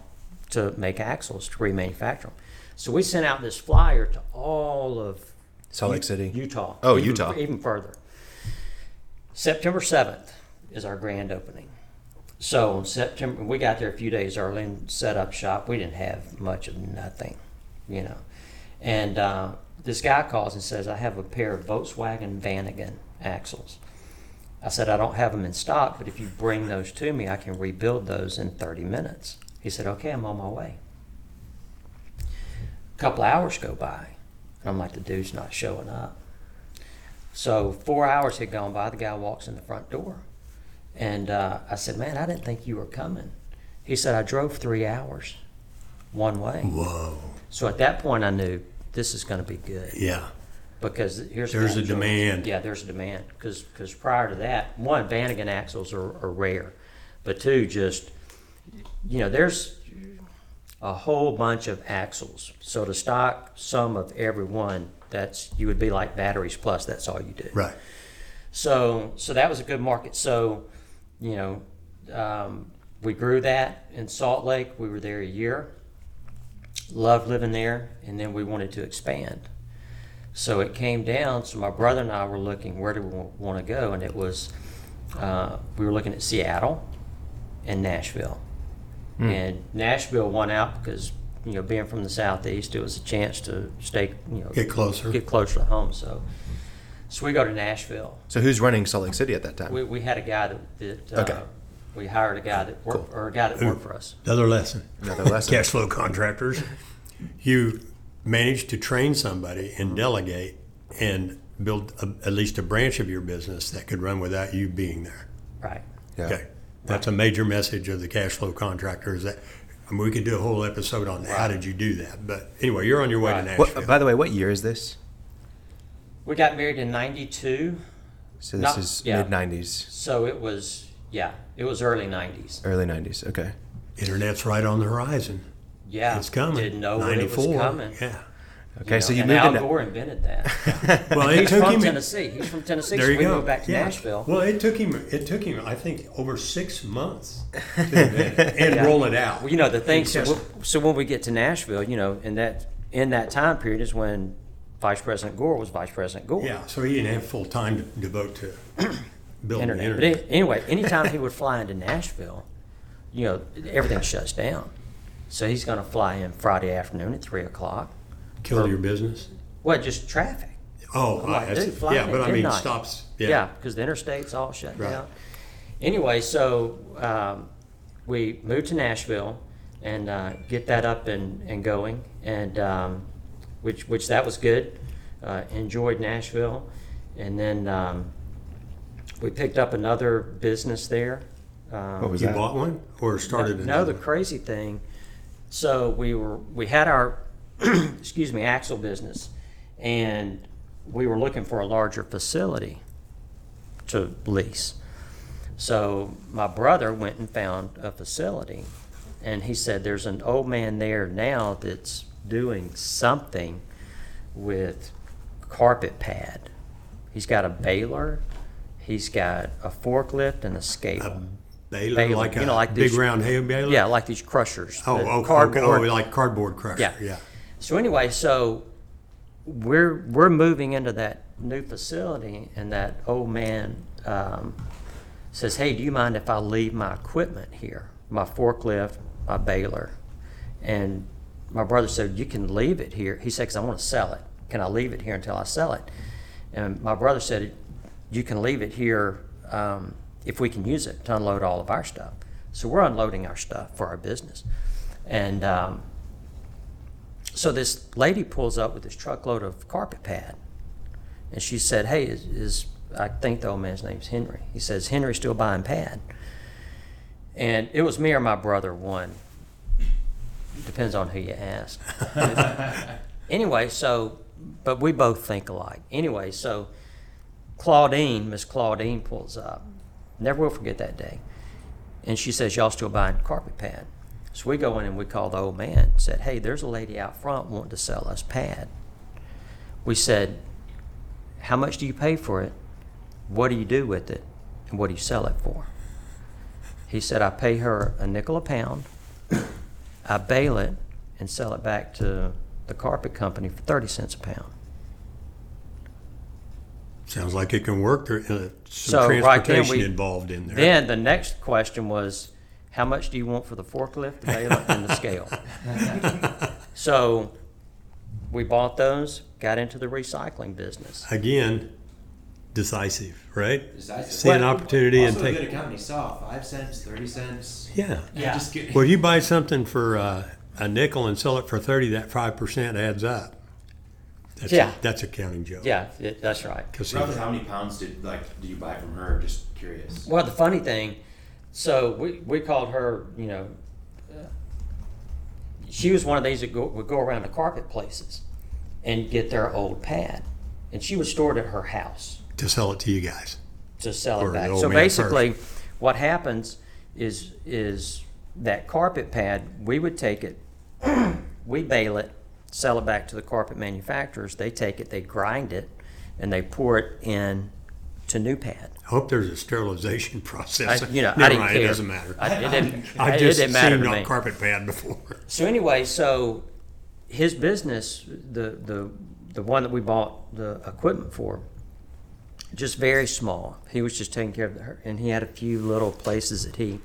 Speaker 3: to make axles to remanufacture them. So we sent out this flyer to all of
Speaker 5: Salt Lake City.
Speaker 3: Utah.
Speaker 5: Oh,
Speaker 3: even,
Speaker 5: Utah.
Speaker 3: Even further. September 7th is our grand opening. So in September, we got there a few days early and set up shop. We didn't have much of nothing, you know. And uh, this guy calls and says, I have a pair of Volkswagen Vanagon axles. I said, I don't have them in stock, but if you bring those to me, I can rebuild those in 30 minutes. He said, Okay, I'm on my way. A couple hours go by, and I'm like, the dude's not showing up. So four hours had gone by. The guy walks in the front door, and uh, I said, "Man, I didn't think you were coming." He said, "I drove three hours, one way."
Speaker 2: Whoa.
Speaker 3: So at that point, I knew this is going to be good
Speaker 2: Yeah.
Speaker 3: because here's
Speaker 2: There's a demand.
Speaker 3: Yeah, there's a demand because prior to that, one Vanagon axles are, are rare, but two just you know there's a whole bunch of axles. So to stock some of every one, that's you would be like batteries plus. That's all you do.
Speaker 2: Right.
Speaker 3: So so that was a good market. So you know um, we grew that in Salt Lake. We were there a year. Loved living there, and then we wanted to expand. So it came down. So my brother and I were looking where do we want to go, and it was uh, we were looking at Seattle and Nashville. And Nashville won out because you know being from the southeast, it was a chance to stay you know
Speaker 2: Get closer.
Speaker 3: get closer to home. So so we go to Nashville.
Speaker 5: So who's running Salt Lake City at that time?
Speaker 3: We, we had a guy that, that uh,
Speaker 5: Okay.
Speaker 3: We hired a guy that worked or a guy that worked for us.
Speaker 2: Another lesson.
Speaker 5: Another lesson.
Speaker 2: Cash flow contractors. You manage to train somebody and mm-hmm. delegate and build a, at least a branch of your business that could run without you being there.
Speaker 3: Right.
Speaker 5: Yeah.
Speaker 2: Okay. That's a major message of the cash flow contractor is that I mean, we could do a whole episode on how did you do that. But anyway, you're on your way
Speaker 3: Right.
Speaker 2: to Nashville.
Speaker 5: What, by the way, what year is this?
Speaker 3: We got married in '92,
Speaker 5: So this
Speaker 3: Not-
Speaker 5: is
Speaker 3: yeah.
Speaker 5: mid '90s,
Speaker 3: so it was yeah, it was early '90s.
Speaker 5: early '90s. Okay.
Speaker 2: Internet's right on the horizon.
Speaker 3: Yeah,
Speaker 2: It's coming.
Speaker 3: Didn't know when it was coming.
Speaker 2: Yeah.
Speaker 5: Okay. so
Speaker 3: know,
Speaker 5: you
Speaker 3: and
Speaker 5: moved
Speaker 3: Al
Speaker 5: into.
Speaker 3: Gore invented that.
Speaker 2: Well, it
Speaker 3: He's
Speaker 2: took
Speaker 3: from
Speaker 2: him.
Speaker 3: Tennessee. He's from Tennessee.
Speaker 2: There
Speaker 3: so
Speaker 2: you
Speaker 3: we
Speaker 2: go.
Speaker 3: moved back to
Speaker 2: Yeah.
Speaker 3: Nashville.
Speaker 2: Well, it took him. It took him. I think over six months to invent it and
Speaker 3: Yeah.
Speaker 2: roll it out.
Speaker 3: Well, you know the thing. So,
Speaker 2: Just-
Speaker 3: w- so when we get to Nashville, you know, in that in that time period is when Vice President Gore was Vice President Gore.
Speaker 2: Yeah, so he didn't have full time to devote to building
Speaker 3: internet.
Speaker 2: the
Speaker 3: But
Speaker 2: internet.
Speaker 3: any- anyway, anytime he would fly into Nashville, you know, everything shuts down. So he's going to fly in Friday afternoon at three o'clock.
Speaker 2: Kill your business.
Speaker 3: Well, just traffic.
Speaker 2: Oh,
Speaker 3: I'm like, dude, fly
Speaker 2: yeah, but I mean,
Speaker 3: midnight.
Speaker 2: stops.
Speaker 3: Yeah,
Speaker 2: Yeah,
Speaker 3: because the interstate's all shut
Speaker 2: Right.
Speaker 3: down. Anyway, so um, we moved to Nashville and uh, get that up and, and going, and um, which which that was good. Uh, enjoyed Nashville, and then um, we picked up another business there. Um,
Speaker 5: What was
Speaker 2: you
Speaker 5: that?
Speaker 2: bought one or started
Speaker 3: no,
Speaker 2: another?
Speaker 3: the crazy thing. So we were we had our excuse me axle business, and we were looking for a larger facility to lease. So my brother went and found a facility, and he said there's an old man there now that's doing something with carpet pad. He's got a baler, he's got a forklift and a scale.
Speaker 2: Baler,
Speaker 3: Baler,
Speaker 2: like a
Speaker 3: you know, like
Speaker 2: big
Speaker 3: these-
Speaker 2: round hay baler.
Speaker 3: Yeah, like these crushers.
Speaker 2: Oh,
Speaker 3: the
Speaker 2: okay, okay.
Speaker 3: cardboard.
Speaker 2: Oh, like cardboard crusher.
Speaker 3: Yeah.
Speaker 2: Yeah.
Speaker 3: So anyway, so we're we're moving into that new facility, and that old man um, says, "Hey, do you mind if I leave my equipment here? My forklift, my baler?" And my brother said, "You can leave it here." He said, "Cause I want to sell it. Can I leave it here until I sell it?" And my brother said, "You can leave it here um, if we can use it to unload all of our stuff." So we're unloading our stuff for our business, and. Um, so this lady pulls up with this truckload of carpet pad, and she said, "Hey, is, is I think the old man's name's Henry?" He says, "Henry's still buying pad." And it was me or my brother. One depends on who you ask. anyway, so but we both think alike. Anyway, so Claudine, Miss Claudine, pulls up. Never will forget that day. And she says, "Y'all still buying carpet pad?" So we go in and we call the old man. Said, "Hey, there's a lady out front wanting to sell us pad." We said, "How much do you pay for it? What do you do with it? And what do you sell it for?" He said, "I pay her a nickel a pound. I bale it and sell it back to the carpet company for thirty cents a pound."
Speaker 2: Sounds like it can work. There, uh,
Speaker 3: So,
Speaker 2: some
Speaker 3: right
Speaker 2: transportation
Speaker 3: we-
Speaker 2: involved in there.
Speaker 3: Then the next question was, how much do you want for the forklift, the baler, and the scale? So we bought those, got into the recycling business.
Speaker 2: Again, decisive, right?
Speaker 4: Decisive.
Speaker 2: See an opportunity and
Speaker 4: also, a
Speaker 2: take.
Speaker 4: good accountant. He saw five cents, thirty cents.
Speaker 2: Yeah.
Speaker 3: Yeah.
Speaker 4: Just kidding.
Speaker 2: Well, you buy something for uh, a nickel and sell it for thirty. That five percent adds up. That's
Speaker 3: Yeah.
Speaker 2: A, that's a counting joke.
Speaker 3: Yeah, it- that's right.
Speaker 2: 'Cause he-
Speaker 4: Roughly how many pounds did like do you buy from her? Just curious.
Speaker 3: Well, the funny thing, so we, we called her, you know, uh, she was one of these that go, would go around the carpet places and get their old pad. And she was stored at her house.
Speaker 2: to sell it to you guys.
Speaker 3: to sell
Speaker 2: Or
Speaker 3: it back. So
Speaker 2: man
Speaker 3: basically, what happens is is that carpet pad we would take it, we bale it, sell it back to the carpet manufacturers. They take it, they grind it, and they pour it in to new pad.
Speaker 2: I hope there's a sterilization
Speaker 3: I,
Speaker 2: process.
Speaker 3: you know,
Speaker 2: Never
Speaker 3: I didn't
Speaker 2: mind,
Speaker 3: care.
Speaker 2: It doesn't matter.
Speaker 3: I, it didn't,
Speaker 2: I've
Speaker 3: it
Speaker 2: just
Speaker 3: didn't matter
Speaker 2: seen
Speaker 3: to me.
Speaker 2: carpet pad before.
Speaker 3: So anyway, so his business, the the the one that we bought the equipment for, just very small. He was just taking care of her, and he had a few little places that he.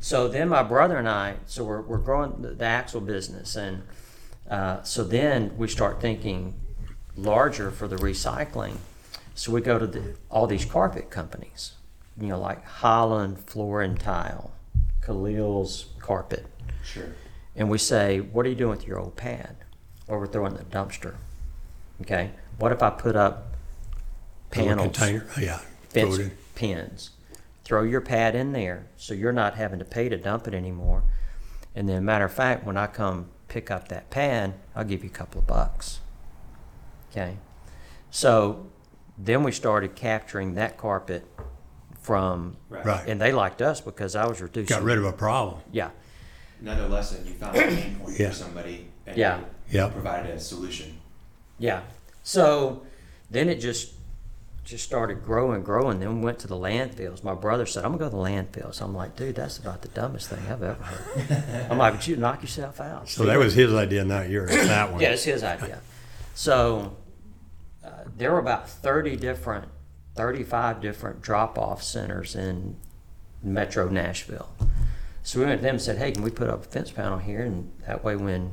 Speaker 3: So then my brother and I, so we're we're growing the, the axle business, and uh, so then we start thinking larger for the recycling. So we go to the, all these carpet companies, you know, like Holland Floor and Tile, Khalil's Carpet
Speaker 4: Sure.
Speaker 3: and we say, "What are you doing with your old pad?" Or we're throwing in the dumpster. Okay. What if I put up panels,
Speaker 2: container. Oh, yeah. Throw
Speaker 3: fence
Speaker 2: it in.
Speaker 3: pins? Throw your pad in there, so you're not having to pay to dump it anymore. And then, matter of fact, when I come pick up that pan, I'll give you a couple of bucks. Okay. So then we started capturing that carpet from,
Speaker 2: Right.
Speaker 3: and they liked us because I was reducing.
Speaker 2: Got rid of a problem.
Speaker 3: Yeah.
Speaker 4: Another lesson. You found a pain point
Speaker 2: Yeah.
Speaker 4: for somebody. And
Speaker 3: Yeah.
Speaker 4: you
Speaker 2: Yeah.
Speaker 4: Provided a solution.
Speaker 3: Yeah. So then it just just started growing, growing. Then we went to the landfills. My brother said, "I'm gonna go to the landfills." I'm like, "Dude, that's about the dumbest thing I've ever heard." I'm like, "But you knock yourself out."
Speaker 2: So that was his idea, not yours. That one.
Speaker 3: Yeah, it's his idea. So uh, there were about 30 different, 35 different drop-off centers in Metro Nashville. So we went to them and said, "Hey, can we put up a fence panel here, and that way when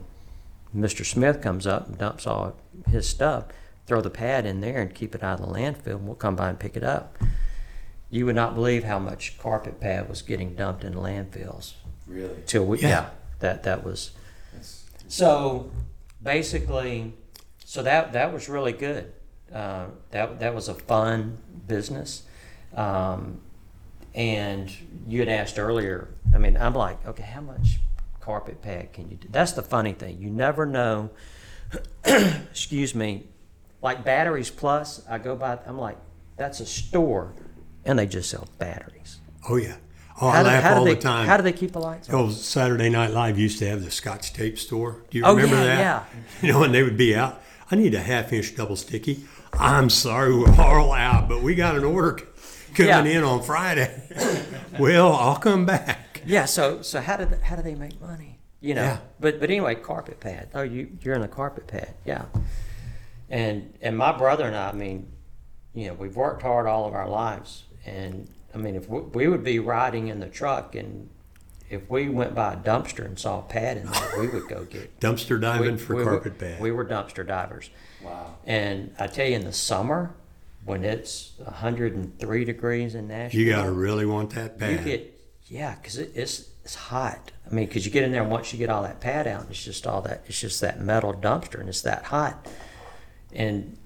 Speaker 3: Mr. Smith comes up and dumps all his stuff, throw the pad in there and keep it out of the landfill, and we'll come by and pick it up." You would not believe how much carpet pad was getting dumped in landfills
Speaker 4: Really.
Speaker 3: till we
Speaker 2: Yeah.
Speaker 3: yeah, that that was
Speaker 4: That's,
Speaker 3: so basically so that that was really good uh, that that was a fun business um, and you had asked earlier I mean I'm like okay how much carpet pad can you do that's the funny thing you never know excuse me like batteries plus I go by I'm like that's a store and they just sell batteries
Speaker 2: Oh yeah. Oh, I
Speaker 3: How do-
Speaker 2: laugh all
Speaker 3: they,
Speaker 2: the time.
Speaker 3: How do they keep the lights on?
Speaker 2: Oh, Saturday Night Live used to have the Scotch tape store. Do you
Speaker 3: Oh,
Speaker 2: remember
Speaker 3: yeah,
Speaker 2: that?
Speaker 3: yeah.
Speaker 2: You know, and they would be out. I need a half inch double sticky. I'm sorry, we're all out, but we got an order coming
Speaker 3: Yeah.
Speaker 2: in on Friday. well, I'll come back.
Speaker 3: Yeah. So so how did how do they make money? You know.
Speaker 2: Yeah.
Speaker 3: But but anyway, carpet pad. Oh, you you're in a carpet pad. Yeah. And and my brother and I, I mean, you know, we've worked hard all of our lives, and I mean, if we, we would be riding in the truck, and if we went by a dumpster and saw a pad in there, we would go get
Speaker 2: Dumpster diving
Speaker 3: we-
Speaker 2: for
Speaker 3: we were-
Speaker 2: carpet pad.
Speaker 3: We were dumpster divers.
Speaker 4: Wow.
Speaker 3: And I tell you, in the summer, when it's 103 degrees in Nashville,
Speaker 2: you gotta really want that pad.
Speaker 3: you
Speaker 2: pad.
Speaker 3: get yeah, because it, it's it's hot. I mean, because you get in there and once you get all that pad out, it's just all that it's just that metal dumpster and it's that hot. And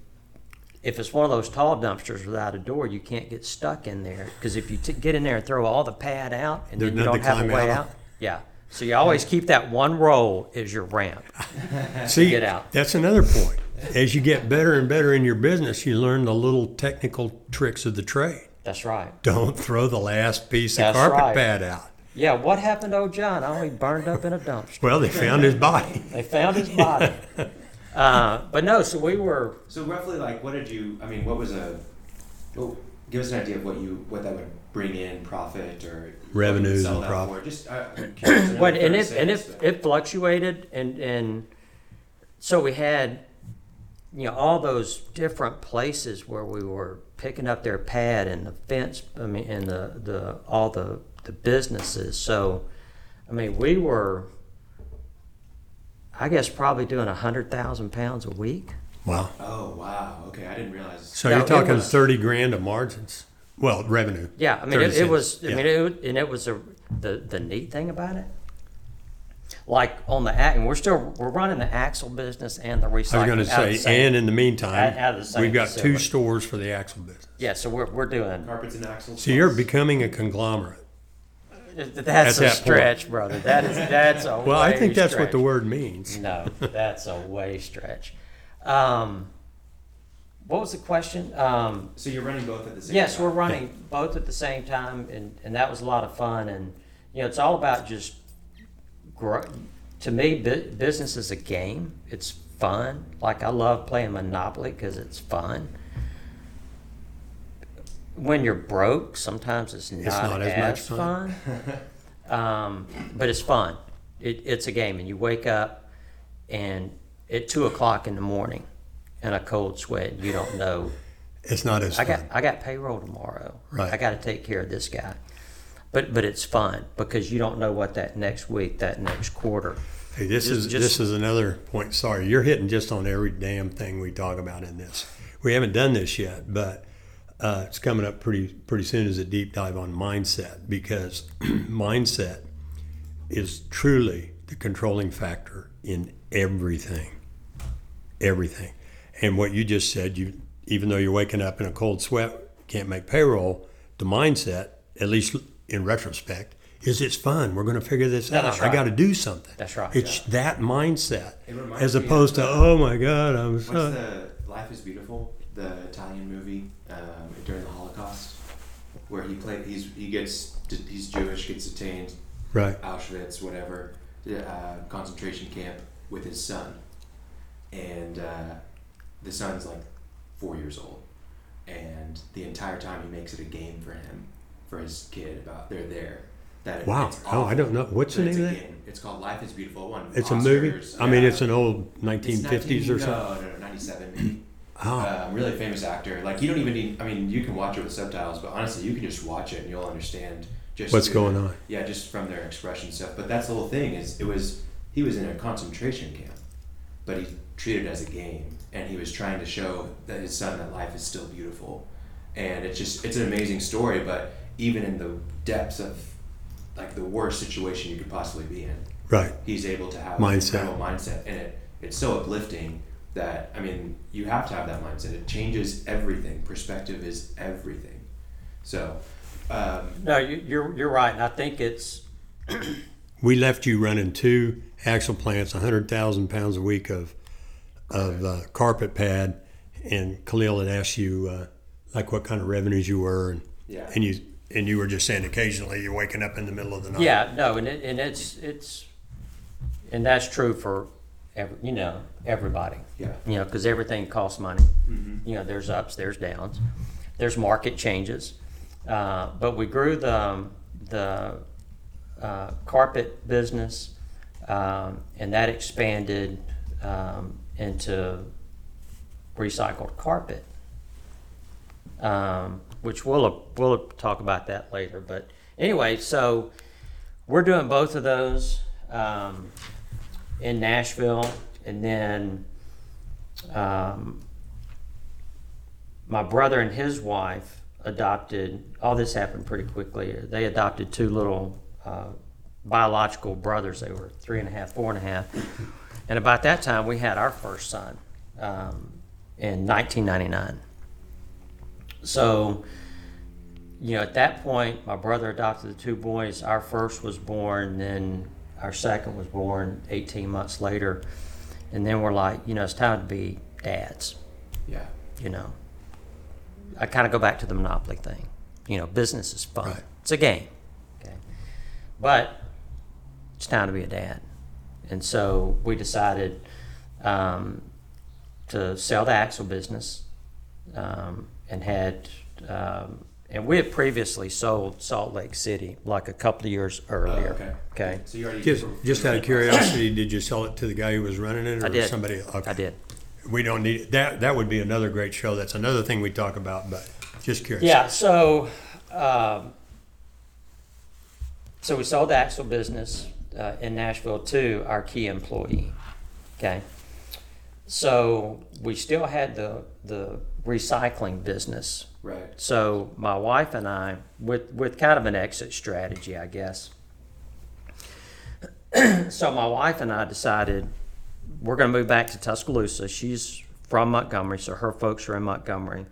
Speaker 3: if it's one of those tall dumpsters without a door, you can't get stuck in there because if you t- get in there and throw all the pad out and
Speaker 2: There's
Speaker 3: then you
Speaker 2: nothing
Speaker 3: don't
Speaker 2: to
Speaker 3: have a
Speaker 2: climb
Speaker 3: way
Speaker 2: out
Speaker 3: out, yeah. So you always keep that one roll as your ramp.
Speaker 2: See,
Speaker 3: get out.
Speaker 2: that's another point. As you get better and better in your business, you learn the little technical tricks of the trade.
Speaker 3: That's right.
Speaker 2: Don't throw the last piece of
Speaker 3: That's
Speaker 2: carpet
Speaker 3: right.
Speaker 2: pad out.
Speaker 3: Yeah, what happened to old John? Oh, he burned up in a dumpster.
Speaker 2: Well, they found his body.
Speaker 3: They found his body. Uh, but no, so we were
Speaker 4: So roughly, like, what did you? I mean, what was a? Well, give us an idea of what you what that would bring in profit or what you would
Speaker 2: Revenues and profit.
Speaker 4: for. Just uh, I'm curious to know
Speaker 3: But
Speaker 4: the
Speaker 3: and
Speaker 4: first
Speaker 3: it and it,
Speaker 4: but-
Speaker 3: it fluctuated and and so we had you know all those different places where we were picking up their pad and the fence I mean and the the all the the businesses so I mean we were I guess probably doing a hundred thousand pounds a week
Speaker 2: Wow.
Speaker 4: Oh wow. Okay, I didn't realize.
Speaker 2: So
Speaker 3: No,
Speaker 2: you're
Speaker 3: it
Speaker 2: talking
Speaker 3: was-
Speaker 2: 30 grand of margins. Well, revenue.
Speaker 3: yeah I mean
Speaker 2: 30
Speaker 3: it, it
Speaker 2: cents,
Speaker 3: was I
Speaker 2: yeah.
Speaker 3: mean it, was- and it was a the the neat thing about it like on the act and we're still we're running the axle business and the recycling
Speaker 2: I was going to
Speaker 3: out of the
Speaker 2: say,
Speaker 3: same-
Speaker 2: and in the meantime,
Speaker 3: Out- out of the same
Speaker 2: we've got two
Speaker 3: facility.
Speaker 2: stores for the axle business.
Speaker 3: Yeah, so we're, we're doing.
Speaker 4: Carpets and axles.
Speaker 2: So you're
Speaker 4: plus-
Speaker 2: becoming a conglomerate.
Speaker 3: That's
Speaker 2: At
Speaker 3: a
Speaker 2: that point.
Speaker 3: stretch, brother. That is that's a.
Speaker 2: Well, I think that's what the word means.
Speaker 3: No, that's a way stretch. Um, what was the question? Um,
Speaker 4: So you're running both at the same
Speaker 3: yes,
Speaker 4: time.
Speaker 3: we're running both at the same time, and, and that was a lot of fun. And you know, it's all about just grow. To me, bu- business is a game. It's fun. Like I love playing Monopoly because it's fun. When you're broke, sometimes it's not,
Speaker 2: not as
Speaker 3: as,
Speaker 2: much fun.
Speaker 3: fun. um, but it's fun. It, it's a game, and you wake up and at two o'clock in the morning in a cold sweat, you don't know
Speaker 2: It's not as
Speaker 3: I
Speaker 2: fun.
Speaker 3: got I got payroll tomorrow.
Speaker 2: Right.
Speaker 3: I got to take care of this guy. But but it's fun because you don't know what that next week, that next quarter.
Speaker 2: Hey, this
Speaker 3: Just-
Speaker 2: is
Speaker 3: just-
Speaker 2: this is another point. Sorry, you're hitting just on every damn thing we talk about in this. We haven't done this yet, but uh, it's coming up pretty pretty soon as a deep dive on mindset because mindset is truly the controlling factor in everything, everything. And what you just said, you even though you're waking up in a cold sweat, can't make payroll. The mindset, at least in retrospect, is it's fun. We're going to figure this out.
Speaker 3: that's
Speaker 2: I got to do something.
Speaker 3: That's right.
Speaker 2: It's that mindset as opposed to
Speaker 4: uh,
Speaker 2: oh my god, I'm
Speaker 4: What's
Speaker 2: so.
Speaker 4: the Life is Beautiful, the Italian movie um, during the Holocaust, where he played. He's he gets he's Jewish, gets detained,
Speaker 2: Right.
Speaker 4: Auschwitz, whatever, uh, concentration camp with his son, and uh, the son's like four years old, and the entire time he makes it a game for him, for his kid about they're there. That it-
Speaker 2: Wow.
Speaker 4: it's
Speaker 2: Oh, I don't know. What's the name of that?
Speaker 4: game. It's called Life is Beautiful. It Won
Speaker 2: It's a movie.
Speaker 4: Oscars,
Speaker 2: I mean, it's an old
Speaker 4: It's
Speaker 2: 1950s
Speaker 4: 19
Speaker 2: or something.
Speaker 4: No, no, no, 97 maybe.
Speaker 2: Oh,
Speaker 4: Um, really famous actor. Like you don't even need. I mean, you can watch it with subtitles, but honestly, you can just watch it and you'll understand just
Speaker 2: what's going on?
Speaker 4: Yeah, just from their expression stuff. But that's the whole thing. Is it was he was in a concentration camp, but he treated it as a game, and he was trying to show that his son that life is still beautiful, and it's just it's an amazing story. But even in the depths of like the worst situation you could possibly be in,
Speaker 2: Right.
Speaker 4: he's able to have
Speaker 2: Mindset.
Speaker 4: mindset and it it's so uplifting that I mean you have to have that mindset it changes everything perspective is everything so um,
Speaker 3: No, you, you're you're right, and I think it's
Speaker 2: We left you running two axle plants, 100,000 pounds a week of of uh, carpet pad, and Khalil had asked you uh, like what kind of revenues you were, and
Speaker 4: Yeah.
Speaker 2: and you And you were just saying occasionally you're waking up in the middle of the night.
Speaker 3: Yeah, no, and it, and it's it's and that's true for every, you know everybody.
Speaker 4: Yeah.
Speaker 3: You know, because everything costs money. You know, there's ups, there's downs, there's market changes. Uh, but we grew the um, the uh, carpet business, um, and that expanded um, into recycled carpet, um, which we'll we'll talk about that later. But anyway, so we're doing both of those um, in Nashville, and then um, my brother and his wife adopted. All this happened pretty quickly. They adopted two little uh, biological brothers. They were three and a half, four and a half, and about that time we had our first son um, in 1999. So you know, at that point, my brother adopted the two boys. Our first was born, then our second was born 18 months later. And then we're like, you know, it's time to be dads,
Speaker 4: Yeah.
Speaker 3: you know. I kind of go back to the Monopoly thing. You know, business is fun,
Speaker 2: Right.
Speaker 3: it's a game. Okay. But it's time to be a dad. And so we decided um, to sell the axle business um, and had um, and we had previously sold Salt Lake City like a couple of years earlier.
Speaker 4: Oh, okay.
Speaker 3: Okay.
Speaker 4: So you already
Speaker 2: Just, just out of curiosity, did you sell it to the guy who was running it, or
Speaker 3: I did.
Speaker 2: somebody? Okay.
Speaker 3: I did.
Speaker 2: We don't need that. That would be another great show. That's another thing we talk about. But just curious.
Speaker 3: Yeah. So, um, so we sold the axle business uh, in Nashville to our key employee. Okay. So we still had the the recycling business
Speaker 4: Right.
Speaker 3: So my wife and I, with with kind of an exit strategy, I guess. so my wife and I decided we're going to move back to Tuscaloosa. She's from Montgomery, so her folks are in Montgomery.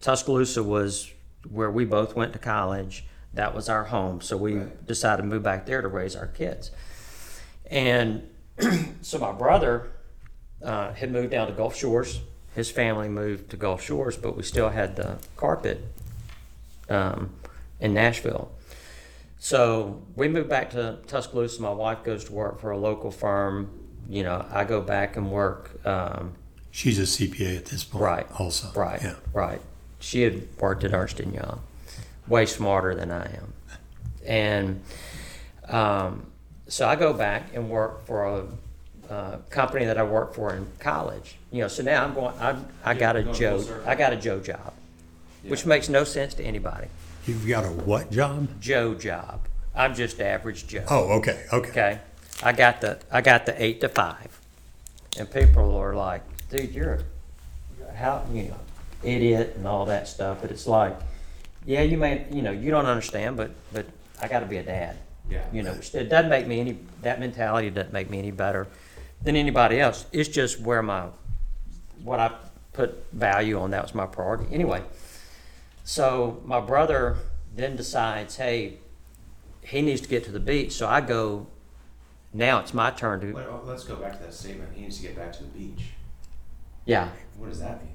Speaker 3: Tuscaloosa was where we both went to college. That was our home, so we
Speaker 4: Right.
Speaker 3: decided to move back there to raise our kids. And so my brother uh, had moved down to Gulf Shores. His family moved to Gulf Shores, but we still had the carpet um, in Nashville. So we moved back to Tuscaloosa. My wife goes to work for a local firm. You know, I go back and work. Um,
Speaker 2: She's a CPA at this point.
Speaker 3: Right.
Speaker 2: Also.
Speaker 3: right,
Speaker 2: Yeah.
Speaker 3: right. She had worked at Ernst and Young, way smarter than I am, and um, so I go back and work for a uh, company that I worked for in college. You know, so now I'm going. I, I got a
Speaker 4: going
Speaker 3: Joe. I got a Joe job, which makes no sense to anybody.
Speaker 2: You've got a what job?
Speaker 3: Joe job. I'm just average Joe.
Speaker 2: Oh, okay. Okay.
Speaker 3: Okay, I got the I got the eight to five, and people are like, "Dude, you're a how you know idiot and all that stuff." But it's like, yeah, you may you know you don't understand, but but I got to be a dad.
Speaker 4: Yeah.
Speaker 3: You know, it doesn't make me any that mentality doesn't make me any better than anybody else. It's just where my what I put value on. That was my priority. Anyway, so my brother then decides, hey, he needs to get to the beach. So I go. Now it's my turn to.
Speaker 4: Let, oh, let's go back to that statement. He needs to get back to the beach.
Speaker 3: Yeah,
Speaker 4: What does that mean?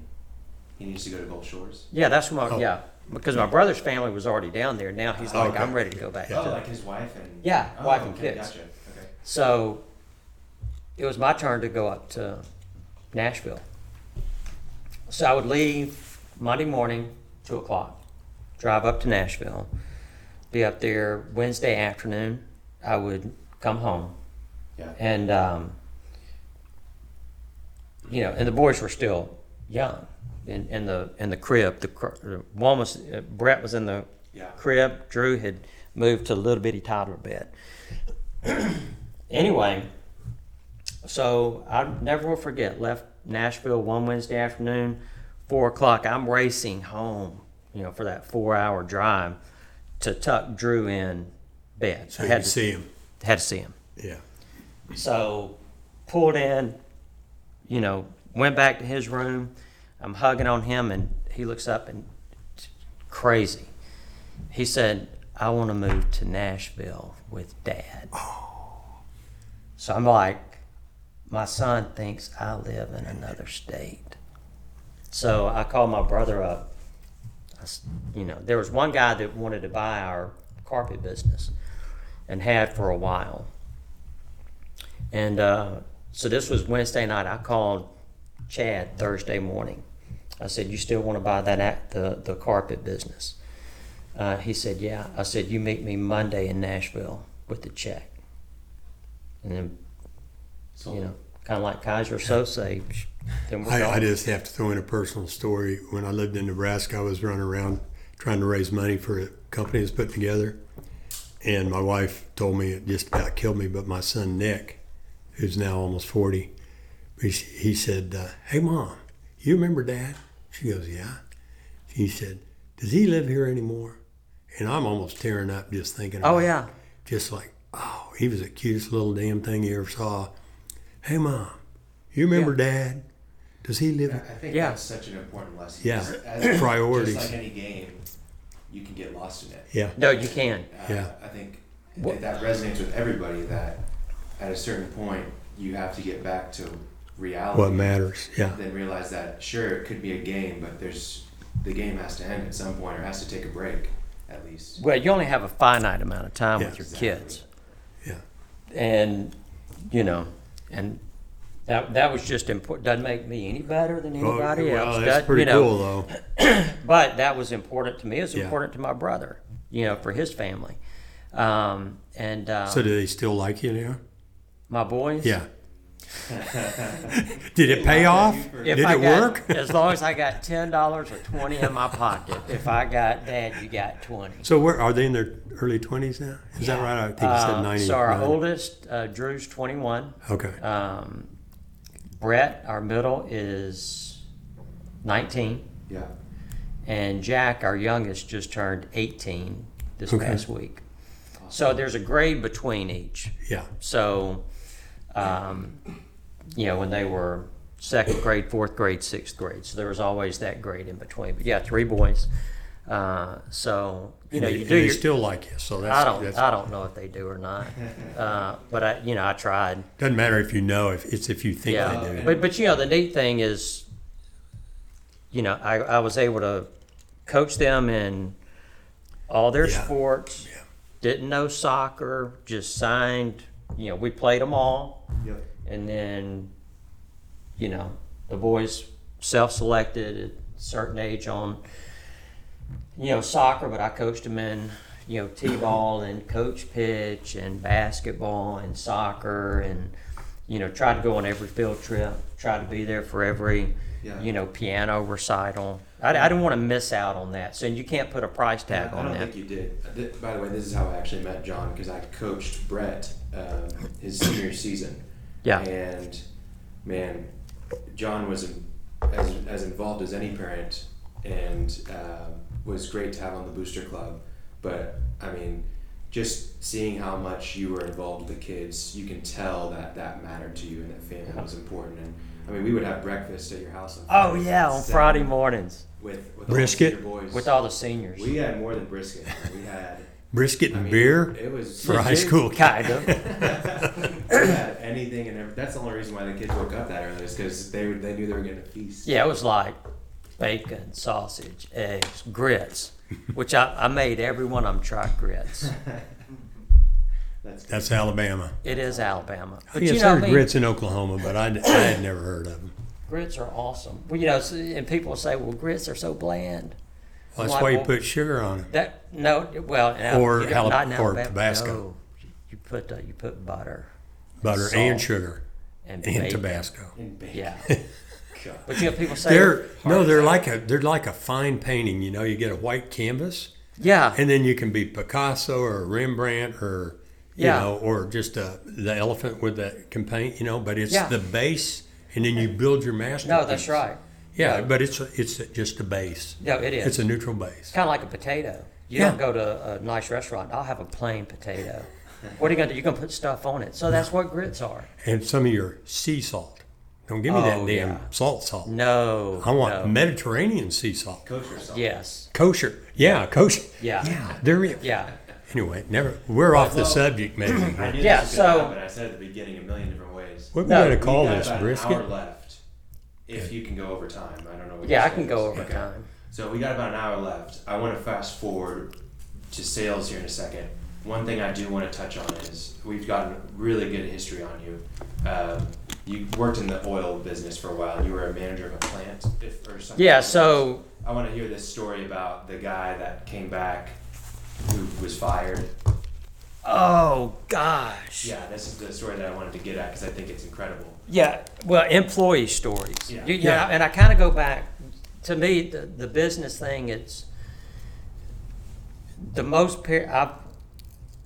Speaker 4: He needs to go to Gulf Shores.
Speaker 3: yeah, that's what my
Speaker 2: Oh.
Speaker 3: yeah. Because my brother's family was already down there. Now he's like,
Speaker 2: Okay.
Speaker 3: I'm ready to go back.
Speaker 4: Oh,
Speaker 3: to
Speaker 4: like his wife and
Speaker 3: Yeah,
Speaker 4: oh,
Speaker 3: wife and
Speaker 4: okay,
Speaker 3: kids.
Speaker 4: Gotcha. Okay.
Speaker 3: So it was my turn to go up to Nashville. So I would leave Monday morning, two o'clock, drive up to Nashville, be up there Wednesday afternoon. I would come home,
Speaker 4: Yeah.
Speaker 3: and um, you know, and the boys were still young in, in the in the crib. The, cr- the one was uh, Brett was in the
Speaker 4: Yeah.
Speaker 3: crib. Drew had moved to a little bitty toddler bed. anyway, so I never will forget. Left Nashville one Wednesday afternoon, four o'clock. I'm racing home, you know, for that four-hour drive to tuck Drew in bed.
Speaker 2: So
Speaker 3: I had to,
Speaker 2: see him.
Speaker 3: had to see him.
Speaker 2: Yeah.
Speaker 3: So pulled in, you know, went back to his room. I'm hugging on him, and he looks up and crazy. He said, "I want to move to Nashville with Dad." Oh. So I'm like, my son thinks I live in another state. So I called my brother up. I you know, there was one guy that wanted to buy our carpet business and had for a while. And uh, so this was Wednesday night. I called Chad Thursday morning. I said, "You still want to buy that act, the the carpet business?" Uh, he said, "Yeah." I said, "You meet me Monday in Nashville with the check." And then, you know, kind of like Keyser Söze. Then we're
Speaker 2: I, I
Speaker 3: gone.
Speaker 2: just have to throw in a personal story. When I lived in Nebraska, I was running around trying to raise money for a company that's put together. And my wife told me it just about killed me. But my son, Nick, who's now almost 40, he, he said, uh, Hey, mom, you remember dad? She goes, Yeah. He said, Does he live here anymore? And I'm almost tearing up just thinking about
Speaker 3: Oh
Speaker 2: it.
Speaker 3: yeah.
Speaker 2: Just like, oh, he was the cutest little damn thing you ever saw. Hey, mom, you remember dad? Does he live?
Speaker 4: I I think
Speaker 3: Yeah.
Speaker 4: that's such an important lesson.
Speaker 2: Yeah.
Speaker 4: As- as-
Speaker 2: Priorities.
Speaker 4: Just like any game, you can get lost in it.
Speaker 2: Yeah.
Speaker 3: No, you can.
Speaker 4: Uh,
Speaker 2: Yeah.
Speaker 4: I think
Speaker 3: What-
Speaker 4: that resonates with everybody. That at a certain point, you have to get back to reality.
Speaker 2: What matters? Yeah.
Speaker 4: Then realize that sure, it could be a game, but there's the game has to end at some point, or has to take a break, at least.
Speaker 3: Well, you only have a finite amount of time
Speaker 2: Yeah.
Speaker 3: with your
Speaker 4: Exactly.
Speaker 3: kids,
Speaker 2: Yeah.
Speaker 3: and you know, and that that was just important. Doesn't make me any better than anybody
Speaker 2: well,
Speaker 3: else.
Speaker 2: that's
Speaker 3: Doesn't-
Speaker 2: pretty
Speaker 3: you know,
Speaker 2: cool, though.
Speaker 3: But that was important to me. It was
Speaker 2: Yeah.
Speaker 3: important to my brother. You know, for his family, um, and uh,
Speaker 2: So, do they still like you now?
Speaker 3: my boys.
Speaker 2: Yeah. Did it pay off?
Speaker 3: If
Speaker 2: Did
Speaker 3: I
Speaker 2: it
Speaker 3: got,
Speaker 2: work?
Speaker 3: as long as I got ten dollars or twenty in my pocket. If I got Dad, you got twenty.
Speaker 2: So, where are they in their early twenties now? Is that right? I think you said
Speaker 3: Uh,
Speaker 2: ninety.
Speaker 3: so our oldest, uh, Drew's twenty-one.
Speaker 2: Okay.
Speaker 3: Um, Brett, our middle, is 19.
Speaker 4: Yeah.
Speaker 3: And Jack, our youngest, just turned 18 this
Speaker 2: Okay.
Speaker 3: past week. So there's a grade between each.
Speaker 2: Yeah.
Speaker 3: So, um, you know, when they were second grade, fourth grade, sixth grade. So there was always that grade in between. But yeah, three boys. Uh, so, you know,
Speaker 2: And they,
Speaker 3: you
Speaker 2: and
Speaker 3: do
Speaker 2: they
Speaker 3: your.
Speaker 2: still like you. So that's,
Speaker 3: I don't.
Speaker 2: that's
Speaker 3: I don't know if they do or not, uh, but I, you know, I tried.
Speaker 2: doesn't matter if you know. If it's if you think
Speaker 3: Yeah,
Speaker 2: they do.
Speaker 3: but but you know the neat thing is, you know, I, I was able to coach them in all their
Speaker 2: Yeah.
Speaker 3: sports.
Speaker 2: Yeah.
Speaker 3: Didn't know soccer, just signed. You know, we played them all,
Speaker 4: Yep.
Speaker 3: And then, you know, the boys self-selected at a certain age on, you know, soccer. But I coached them in, you know, t-ball and coach pitch and basketball and soccer and, you know, tried to go on every field trip. Tried to be there for every,
Speaker 4: Yeah.
Speaker 3: you know, piano recital. I, I didn't want to miss out on that. So you can't put a price tag
Speaker 4: I
Speaker 3: on
Speaker 4: don't
Speaker 3: that.
Speaker 4: think you did. By the way, this is how I actually met John because I coached Brett um, his senior season.
Speaker 3: Yeah.
Speaker 4: And man, John was in- as, as involved as any parent and um was great to have on the booster club. But I mean, just seeing how much you were involved with the kids, you can tell that that mattered to you and that family was important. And I mean, we would have breakfast at your house on
Speaker 3: Oh yeah, on Friday mornings
Speaker 4: with, with
Speaker 2: Brisket?
Speaker 4: all boys.
Speaker 3: with all the seniors.
Speaker 4: we had more than brisket. We had
Speaker 2: Brisket
Speaker 4: I
Speaker 2: and
Speaker 4: mean,
Speaker 2: beer
Speaker 4: It was
Speaker 2: for high school.
Speaker 3: kind of.
Speaker 4: we had anything and everything. That's the only reason why the kids woke up that early is because they were, they knew they were getting a feast.
Speaker 3: Yeah, it was like bacon, sausage, eggs, grits, which I, I made every one of them try grits.
Speaker 4: That's,
Speaker 2: That's Alabama.
Speaker 3: It is Alabama, but
Speaker 2: yes,
Speaker 3: you know,
Speaker 2: there's
Speaker 3: what I mean?
Speaker 2: grits in Oklahoma, but I, I had never heard of them.
Speaker 3: grits are awesome. Well, you know, and people say, "Well, grits are so bland."
Speaker 2: Well, that's why you put sugar on it.
Speaker 3: That no, well, in
Speaker 2: Or
Speaker 3: you know,
Speaker 2: Alab-
Speaker 3: not in
Speaker 2: or
Speaker 3: Alabama,
Speaker 2: Tabasco.
Speaker 3: no. You put uh, you put butter
Speaker 2: Butter
Speaker 3: Salt.
Speaker 2: and sugar
Speaker 3: and,
Speaker 2: and
Speaker 3: bacon.
Speaker 2: Tabasco.
Speaker 4: in bacon.
Speaker 3: Yeah, but you know, people say
Speaker 2: They're no, they're like a they're like a fine painting. You know, you get a white canvas,
Speaker 3: yeah,
Speaker 2: and then you can be Picasso or Rembrandt or you
Speaker 3: Yeah.
Speaker 2: know, or just uh, the elephant with that can paint. You know, but it's
Speaker 3: Yeah.
Speaker 2: the base, and then you build your masterpiece.
Speaker 3: no, that's right.
Speaker 2: Yeah, but it's it's just a base.
Speaker 3: No, it is.
Speaker 2: It's a neutral base.
Speaker 3: kind of like a potato. You
Speaker 2: Yeah.
Speaker 3: don't go to a nice restaurant. I'll have a plain potato. What are you gonna do? You're gonna put stuff on it. So that's what grits are.
Speaker 2: And some of your sea salt. Don't give me that
Speaker 3: Oh,
Speaker 2: damn
Speaker 3: yeah.
Speaker 2: salt salt.
Speaker 3: No,
Speaker 2: I want
Speaker 3: no.
Speaker 2: Mediterranean sea salt.
Speaker 4: Kosher salt.
Speaker 3: Yes.
Speaker 2: Kosher. Yeah, kosher.
Speaker 3: Yeah.
Speaker 2: Yeah, there is.
Speaker 3: Yeah.
Speaker 2: Anyway, never. We're off the
Speaker 4: Well-
Speaker 2: subject, maybe.
Speaker 4: I knew
Speaker 3: Yeah,
Speaker 4: this was
Speaker 3: so-
Speaker 4: gonna happen. I said at the beginning a million different ways.
Speaker 2: What are we
Speaker 3: No,
Speaker 2: going to call
Speaker 4: we
Speaker 2: this?
Speaker 4: about
Speaker 2: Brisket?
Speaker 4: An hour left. If you can go over time, I don't know. What
Speaker 3: Yeah, I can go
Speaker 4: schedule is.
Speaker 3: over time.
Speaker 4: So we got about an hour left. I want to fast forward to sales here in a second. One thing I do want to touch on is we've gotten really good history on you. Um, you worked in the oil business for a while. You were a manager of a plant, if, or something.
Speaker 3: Yeah, so
Speaker 4: I want to hear this story about the guy that came back, who was fired.
Speaker 3: oh gosh.
Speaker 4: Yeah, this is the story that I wanted to get at because I think it's incredible.
Speaker 3: Yeah, well, employee stories.
Speaker 4: Yeah.
Speaker 3: You- yeah, and I kind of go back to me the, the business thing. It's the most pair I've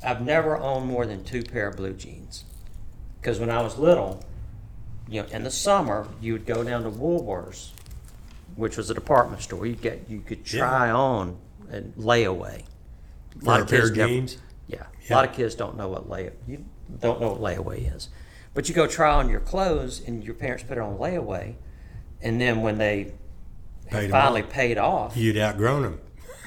Speaker 3: I've never owned more than two pair of blue jeans because when I was little, you know, in the summer you would go down to Woolworths, which was a department store. You get you could try on and layaway. A
Speaker 2: For a pair of
Speaker 3: never-
Speaker 2: jeans?
Speaker 3: yeah. A lot of kids don't know what lay you don't know what layaway is. But you go try on your clothes and your parents put it on layaway and then when they
Speaker 2: Paid
Speaker 3: finally
Speaker 2: off.
Speaker 3: paid off,
Speaker 2: You'd outgrown them.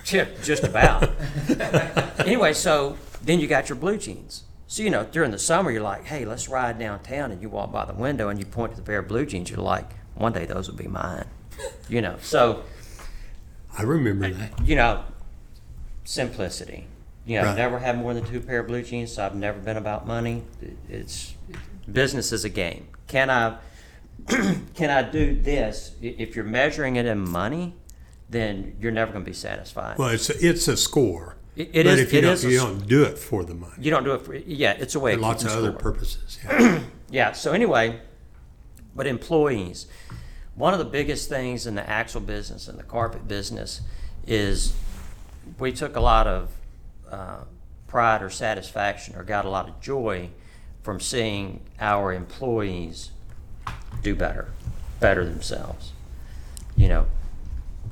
Speaker 3: just about. anyway, so then you got your blue jeans. So you know, during the summer you're like, hey, let's ride downtown and you walk by the window and you point to the pair of blue jeans, you're like, one day those will be mine. You know. So
Speaker 2: I remember that.
Speaker 3: you know, simplicity. You know, I've
Speaker 2: Right.
Speaker 3: never had more than two pair of blue jeans, so I've never been about money. It's business is a game. Can I can I do this? If you're measuring it in money, then you're never going to be satisfied.
Speaker 2: Well, it's a, it's a score.
Speaker 3: It- it
Speaker 2: but
Speaker 3: is-
Speaker 2: if you
Speaker 3: it
Speaker 2: don't, you don't do it for the money.
Speaker 3: you don't do it for yeah. It's a way of
Speaker 2: lots of other
Speaker 3: score.
Speaker 2: purposes. Yeah.
Speaker 3: Yeah. So anyway, but employees, one of the biggest things in the axle business and the carpet business is we took a lot of uh, pride or satisfaction or got a lot of joy from seeing our employees do better, better themselves. You know,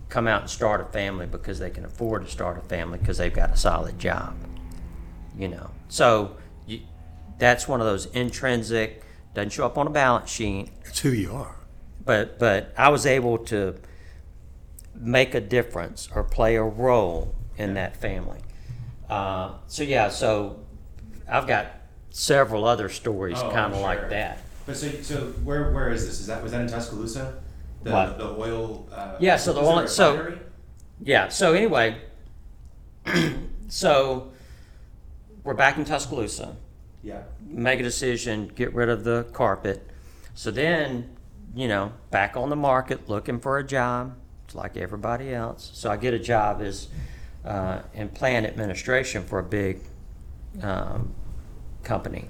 Speaker 3: come out and start a family because they can afford to start a family because they've got a solid job. You know, so you, that's one of those intrinsic doesn't show up on a balance sheet
Speaker 2: it's who you are.
Speaker 3: but but I was able to make a difference or play a role in that family. Uh, so yeah, so I've got several other stories
Speaker 4: Oh,
Speaker 3: kind of
Speaker 4: I'm
Speaker 3: like
Speaker 4: sure.
Speaker 3: that.
Speaker 4: But so, so where where is this? Is that was that in Tuscaloosa? The
Speaker 3: What?
Speaker 4: the oil. Uh,
Speaker 3: Yeah, so the
Speaker 4: was it a
Speaker 3: oil- so-
Speaker 4: refinery?
Speaker 3: Yeah. So anyway, so we're back in Tuscaloosa.
Speaker 4: yeah.
Speaker 3: make a decision, get rid of the carpet. So then, you know, back on the market looking for a job, it's like everybody else. So I get a job as uh, in plant administration for a big um, company.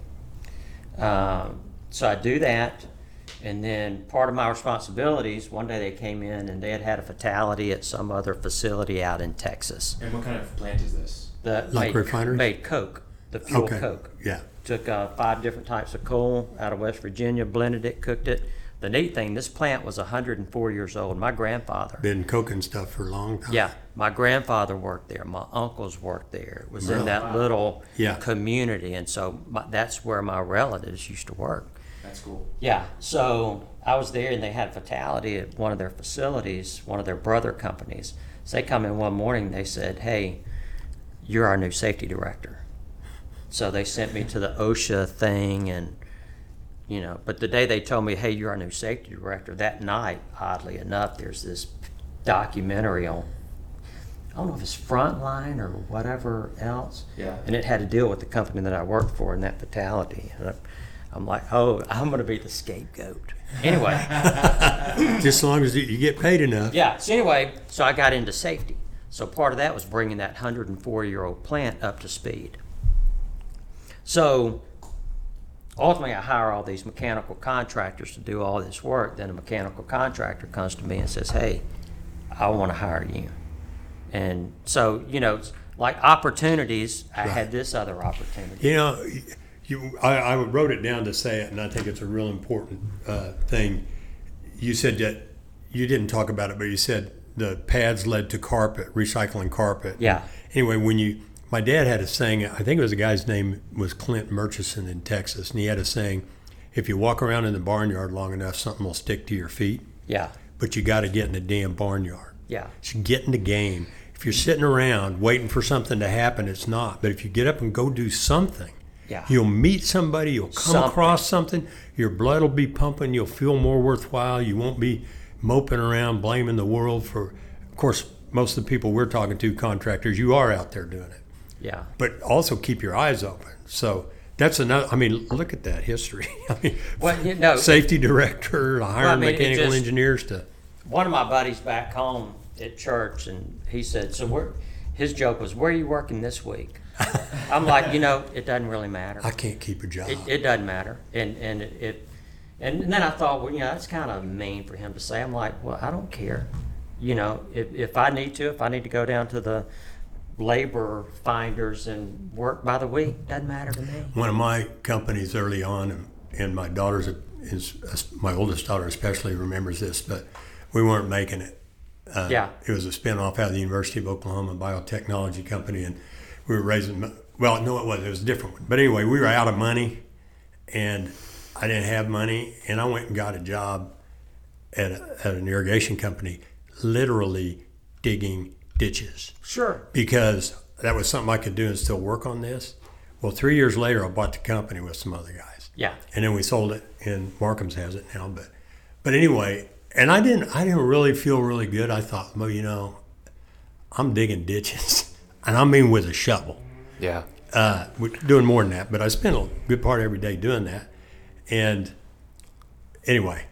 Speaker 3: Um, so I do that, and then part of my responsibilities. One day they came in and they had had a fatality at some other facility out in Texas.
Speaker 4: And what kind of plant is this?
Speaker 3: That
Speaker 2: Like
Speaker 3: made,
Speaker 2: refineries?
Speaker 3: made coke, the fuel
Speaker 2: Okay.
Speaker 3: coke
Speaker 2: Yeah.
Speaker 3: took uh, five different types of coal out of West Virginia, blended it, cooked it. The neat thing, this plant was 104 years old. My grandfather,
Speaker 2: Been cooking stuff for a long time.
Speaker 3: yeah, my grandfather worked there. My uncles worked there. It was in
Speaker 2: Really?
Speaker 3: that little
Speaker 2: Yeah.
Speaker 3: community, and so my, that's where my relatives used to work.
Speaker 4: That's cool.
Speaker 3: Yeah, so I was there and they had a fatality at one of their facilities, one of their brother companies. So they come in one morning, they said, Hey, you're our new safety director. So they sent me to the OSHA thing and, you know, but the day they told me, Hey, you're our new safety director, that night, oddly enough, there's this documentary on, I don't know if it's Frontline or whatever else.
Speaker 4: Yeah.
Speaker 3: And it had to deal with the company that I worked for in that fatality. And I- I'm like, oh, I'm going to be the scapegoat. Anyway,
Speaker 2: Just as long as you- you get paid enough.
Speaker 3: yeah. So anyway, so I got into safety. So part of that was bringing that 104 year old plant up to speed. So ultimately, I hire all these mechanical contractors to do all this work. Then a mechanical contractor comes to me and says, hey, I want to hire you. And so, you know, it's like opportunities, I had this other opportunity.
Speaker 2: You know, you, I, I wrote it down to say it, and I think it's a real important uh, thing. You said that you didn't talk about it, but you said the pads led to carpet, recycling carpet.
Speaker 3: Yeah.
Speaker 2: Anyway, when you, my dad had a saying. I think it was a guy's name was Clint Murchison in Texas, and he had a saying: "If you walk around in the barnyard long enough, something will stick to your feet.
Speaker 3: Yeah.
Speaker 2: But you got to get in the damn barnyard."
Speaker 3: Yeah.
Speaker 2: So get in the game. If you're sitting around waiting for something to happen, it's not. But if you get up and go do something,
Speaker 3: Yeah.
Speaker 2: you'll meet somebody, you'll come
Speaker 3: Something.
Speaker 2: across something, your blood will be pumping, you'll feel more worthwhile, you won't be moping around blaming the world for. Of course, most of the people we're talking to, contractors, you are out there doing it.
Speaker 3: Yeah.
Speaker 2: But also keep your eyes open. So that's another. I mean, look at that history. I mean,
Speaker 3: Well, you know,
Speaker 2: safety director, hiring
Speaker 3: Well, I mean,
Speaker 2: mechanical
Speaker 3: just-
Speaker 2: engineers to.
Speaker 3: one of my buddies back home at church, and he said, "So where?" His joke was, "Where are you working this week?" I'm like, you know, it doesn't really matter.
Speaker 2: I can't keep a job.
Speaker 3: It, it doesn't matter, and and it, it and then I thought, well, you know, that's kind of mean for him to say. I'm like, well, I don't care. You know, if if I need to, if I need to go down to the labor finders and work by the week, doesn't matter to me.
Speaker 2: One of my companies early on, and, my daughter's is my oldest daughter especially remembers this, but we weren't making it. Uh,
Speaker 3: Yeah.
Speaker 2: It was a spinoff out of the University of Oklahoma biotechnology company, and we were raising. Well, no, it wasn't. It was a different one. But anyway, we were out of money, and I didn't have money, and I went and got a job at, a, at an irrigation company, literally digging ditches
Speaker 3: Sure.
Speaker 2: because that was something I could do and still work on this. Well, three years later, I bought the company with some other guys,
Speaker 3: Yeah.
Speaker 2: and then we sold it, and Markham's has it now. But, but anyway, and I didn't, I didn't really feel really good. I thought, well, you know, I'm digging ditches, and I mean with a shovel.
Speaker 5: Yeah.
Speaker 2: Uh, we're doing more than that, but I spent a good part of every day doing that. And anyway,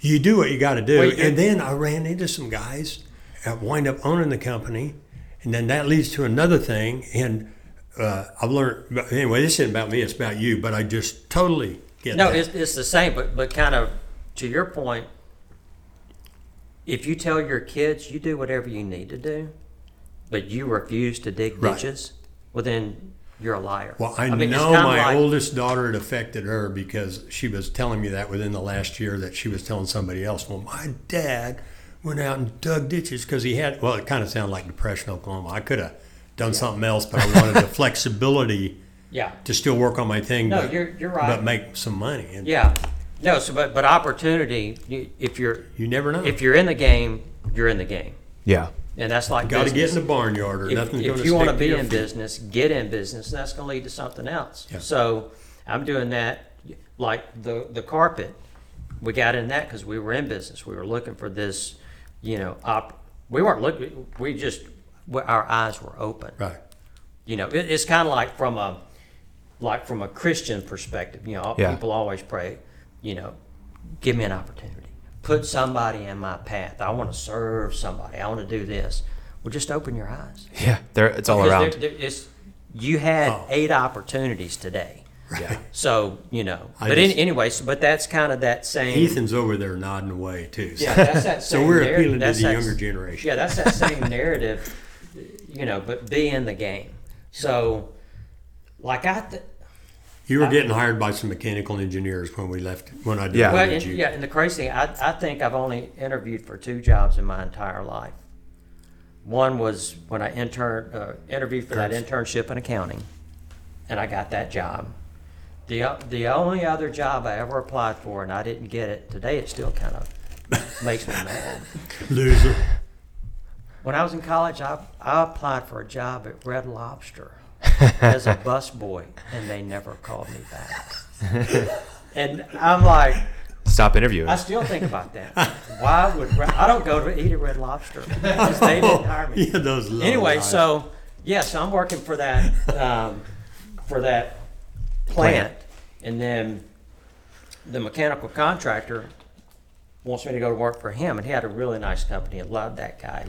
Speaker 2: you do what you got to do.
Speaker 3: You-
Speaker 2: and then I ran into some guys wind up owning the company, and then that leads to another thing. And uh, I've learned. Anyway, this isn't about me; it's about you. But I just totally get
Speaker 3: No,
Speaker 2: that.
Speaker 3: it's, it's the same, but but kind of to your point. If you tell your kids you do whatever you need to do, but you refuse to dig
Speaker 2: Right.
Speaker 3: ditches, well then you're a liar.
Speaker 2: Well, I,
Speaker 3: mean,
Speaker 2: know my
Speaker 3: like-
Speaker 2: oldest daughter it affected her because she was telling me that within the last year that she was telling somebody else. Well, my dad went out and dug ditches because he had. Well, it kind of sounded like Depression, Oklahoma. I could have done something else, but I wanted the flexibility
Speaker 3: Yeah.
Speaker 2: to still work on my thing.
Speaker 3: No,
Speaker 2: but,
Speaker 3: you're you're right.
Speaker 2: but make some money. And
Speaker 3: yeah. No, so but but opportunity. you- If you're
Speaker 2: you never know.
Speaker 3: if you're in the game, you're in the game,
Speaker 5: Yeah.
Speaker 3: and that's like
Speaker 2: got to get in the barnyard or
Speaker 3: if,
Speaker 2: nothing's
Speaker 3: if you want to be in business, get in business, and that's going to lead to something else.
Speaker 2: Yeah.
Speaker 3: So I'm doing that, like the the carpet. We got in that because we were in business. We were looking for this, you know, op. We weren't looking. We just our eyes were open.
Speaker 2: Right.
Speaker 3: You know, it, it's kind of like from a like from a Christian perspective. You know,
Speaker 5: Yeah.
Speaker 3: people always pray. You know, give me an opportunity. Put somebody in my path. I want to serve somebody. I want to do this. Well, just open your eyes.
Speaker 5: Yeah. There, it's all
Speaker 3: Because
Speaker 5: around.
Speaker 3: it's, you had
Speaker 2: Oh.
Speaker 3: eight opportunities today.
Speaker 5: Yeah.
Speaker 3: So, you know,
Speaker 2: I
Speaker 3: but
Speaker 2: just-
Speaker 3: any, anyway, but that's kind of that same.
Speaker 2: Ethan's over there nodding away too. So,
Speaker 3: Yeah, that's that
Speaker 2: so we're
Speaker 3: narr-
Speaker 2: appealing to the
Speaker 3: that-
Speaker 2: younger generation.
Speaker 3: Yeah, that's that same narrative, you know, but be in the game. So, like I, th-
Speaker 2: You were getting hired by some mechanical engineers when we left. When I did
Speaker 5: Yeah.
Speaker 3: well, and,
Speaker 2: you.
Speaker 3: yeah, and the crazy thing, I, I think I've only interviewed for two jobs in my entire life. One was when I intern, uh, interviewed for that internship in accounting, and I got that job. The, the only other job I ever applied for, and I didn't get it, today it still kind of makes me mad.
Speaker 2: Loser.
Speaker 3: When I was in college, I, I applied for a job at Red Lobster as a busboy, and they never called me back. and I'm like,
Speaker 5: Stop interviewing.
Speaker 3: I still think about that. Why would I don't go to eat at Red Lobster because they didn't hire me.
Speaker 2: Yeah, those.
Speaker 3: Anyway,
Speaker 2: guys.
Speaker 3: so yes, I'm working for that um, for that plant, and then the mechanical contractor wants me to go to work for him, and he had a really nice company. I loved that guy.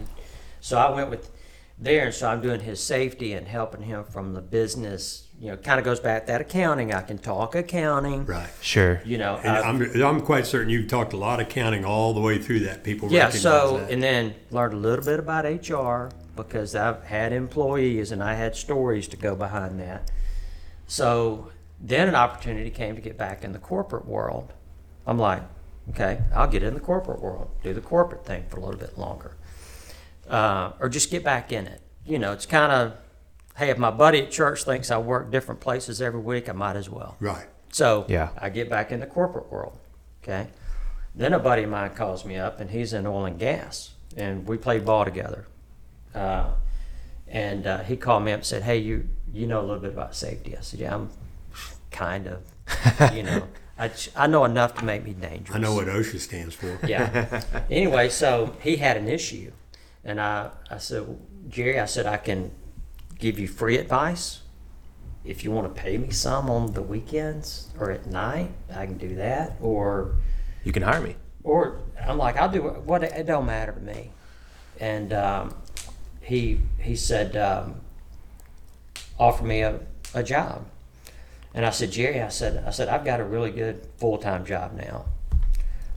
Speaker 3: So I went with there, and so I'm doing his safety and helping him from the business. You know, kind of goes back that accounting. I can talk accounting.
Speaker 2: right.
Speaker 5: sure.
Speaker 3: You know,
Speaker 2: And
Speaker 3: I've-
Speaker 2: I'm, I'm quite certain you've talked a lot of accounting all the way through that. People
Speaker 3: Yeah,
Speaker 2: recognize
Speaker 3: so,
Speaker 2: that.
Speaker 3: and then learned a little bit about HR because I've had employees and I had stories to go behind that. So then an opportunity came to get back in the corporate world. I'm like, okay, I'll get in the corporate world, do the corporate thing for a little bit longer. Uh, or just get back in it. You know, it's kind of, hey, if my buddy at church thinks I work different places every week, I might as well.
Speaker 2: right.
Speaker 3: So
Speaker 5: Yeah.
Speaker 3: I get back in the corporate world. Okay. Then a buddy of mine calls me up, and he's in oil and gas, and we played ball together. Uh, and uh, he called me up and said, "Hey, you you know a little bit about safety?" I said, "Yeah, I'm kind of. you know, I I know enough to make me dangerous."
Speaker 2: I know what OSHA stands for.
Speaker 3: Yeah. anyway, so he had an issue. And I, I said, "Well, Jerry, I said, I can give you free advice. If you want to pay me some on the weekends or at night, I can do that. Or,
Speaker 5: You can hire me.
Speaker 3: or I'm like, I'll do it. What it don't matter to me. And um, he he said, um, offer me a, a job. And I said, Jerry, I said, I said, I've got a really good full time job now.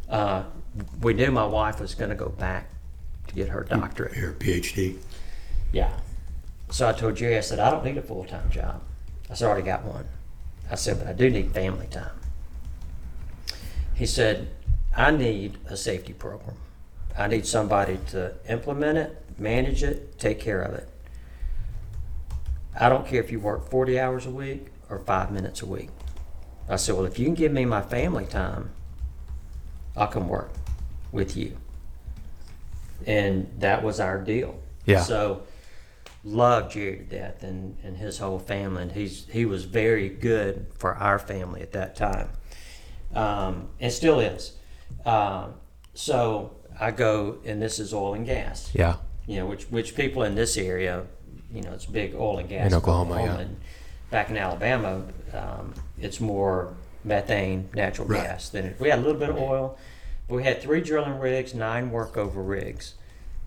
Speaker 3: Uh, we knew my wife was going to go back to get her doctorate.
Speaker 2: Your PhD.
Speaker 3: Yeah. So I told Jerry, I said, I don't need a full time job. I said, I already got one. I said, but I do need family time. He said, I need a safety program. I need somebody to implement it, manage it, take care of it. I don't care if you work 40 hours a week or five minutes a week. I said, well, if you can give me my family time, I'll come work with you. And that was our deal.
Speaker 5: Yeah.
Speaker 3: So loved Jerry to death and, and his whole family. And he's he was very good for our family at that time. Um, and still is. Um, so I go and this is oil and gas
Speaker 5: Yeah.
Speaker 3: you know, which which people in this area, you know, it's big oil and gas.
Speaker 5: In Oklahoma, yeah.
Speaker 3: And back in Alabama, um, it's more methane, natural
Speaker 2: Right.
Speaker 3: gas. Than it, we had a little bit of oil. But we had three drilling rigs, nine workover rigs,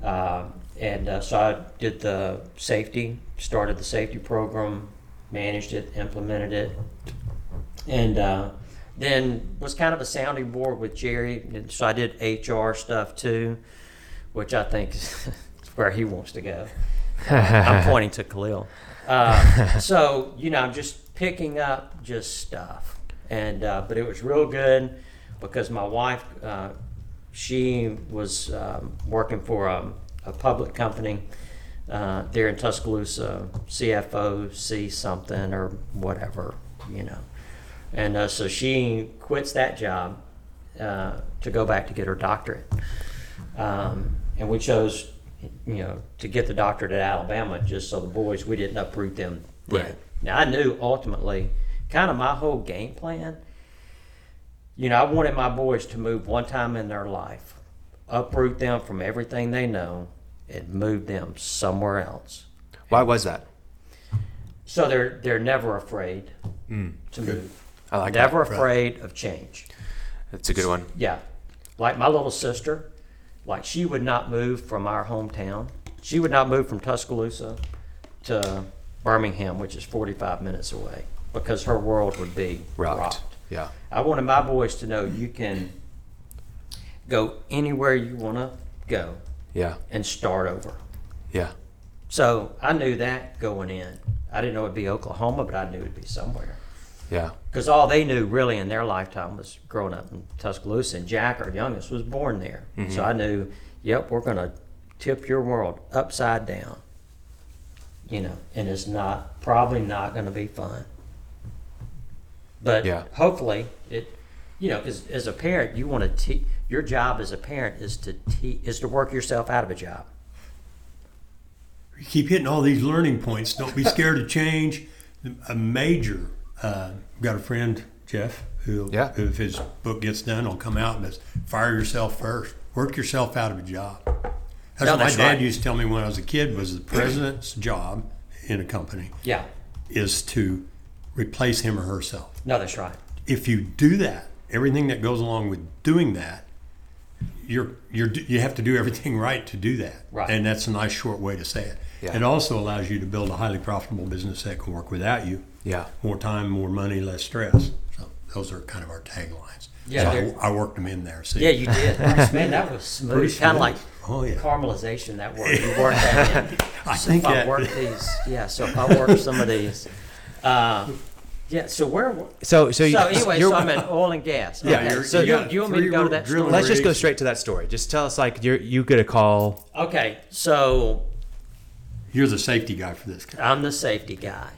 Speaker 3: um, and uh, so I did the safety, started the safety program, managed it, implemented it, and uh, then was kind of a sounding board with Jerry. And so I did HR stuff too, which I think is where he wants to go. I'm pointing to Khalil. Uh, so you know, I'm just picking up just stuff, and uh, but it was real good because my wife, uh, she was um, working for a, a public company uh, there in Tuscaloosa, CFO, C something or whatever, you know, and uh, so she quits that job uh, to go back to get her doctorate. Um, and we chose, you know, to get the doctorate at Alabama just so the boys, we didn't uproot them. then.
Speaker 5: Right.
Speaker 3: Now, I knew ultimately, kind of my whole game plan, you know, I wanted my boys to move one time in their life, uproot them from everything they know, and move them somewhere else.
Speaker 5: Why was that?
Speaker 3: So they're they're never afraid mm. to move.
Speaker 5: I like
Speaker 3: never
Speaker 5: that.
Speaker 3: afraid of change.
Speaker 5: That's a good one.
Speaker 3: Yeah. Like my little sister, like she would not move from our hometown. She would not move from Tuscaloosa to Birmingham, which is 45 minutes away, because her world would be
Speaker 5: Rocked.
Speaker 3: rocked.
Speaker 5: Yeah.
Speaker 3: I wanted my boys to know you can go anywhere you want to go
Speaker 5: Yeah.
Speaker 3: and start over.
Speaker 5: Yeah.
Speaker 3: So I knew that going in. I didn't know it'd be Oklahoma, but I knew it'd be somewhere.
Speaker 5: Yeah.
Speaker 3: Because all they knew really in their lifetime was growing up in Tuscaloosa, and Jack, our youngest, was born there. Mm-hmm. So I knew, yep, we're going to tip your world upside down. You know, and it's not probably not going to be fun. But
Speaker 5: Yeah.
Speaker 3: hopefully, it, you know, because as a parent, you want to teach. Your job as a parent is to te- is to work yourself out of a job.
Speaker 2: You keep hitting all these learning points. Don't be scared to change. A major. Uh, I've got a friend, Jeff, who,
Speaker 5: Yeah.
Speaker 2: who if his book gets done, will come out and says, "Fire yourself first. Work yourself out of a job." That's
Speaker 3: No,
Speaker 2: what my
Speaker 3: that's
Speaker 2: dad
Speaker 3: right.
Speaker 2: used to tell me when I was a kid. Was the president's job in a company
Speaker 3: Yeah.
Speaker 2: is to replace him or herself.
Speaker 3: No, that's right.
Speaker 2: if you do that, everything that goes along with doing that, you're you're you have to do everything right to do that.
Speaker 3: Right.
Speaker 2: And that's a nice short way to say it.
Speaker 5: Yeah.
Speaker 2: It also allows you to build a highly profitable business that can work without you.
Speaker 5: Yeah.
Speaker 2: More time, more money, less stress. So those are kind of our taglines.
Speaker 3: Yeah,
Speaker 2: So I, I worked them in there. See?
Speaker 3: Yeah, you did. Man, that was smooth.
Speaker 2: Pretty
Speaker 3: Kind of like
Speaker 2: Oh, yeah.
Speaker 3: caramelization. That word you worked that in.
Speaker 2: I
Speaker 3: So
Speaker 2: think
Speaker 3: if I
Speaker 2: that-
Speaker 3: work these, yeah. So if I work some of these, uh, yeah. So where?
Speaker 6: So, so, you,
Speaker 3: So anyway,
Speaker 6: you're-
Speaker 3: so I'm in oil and gas.
Speaker 2: Yeah,
Speaker 3: Okay.
Speaker 2: you're-
Speaker 3: so
Speaker 2: you
Speaker 3: you, you want me to go to that story?
Speaker 6: let's just go straight to that story. Just tell us, like, you're, you get a call.
Speaker 3: Okay. So
Speaker 2: You're the safety guy for this. guy.
Speaker 3: I'm the safety guy,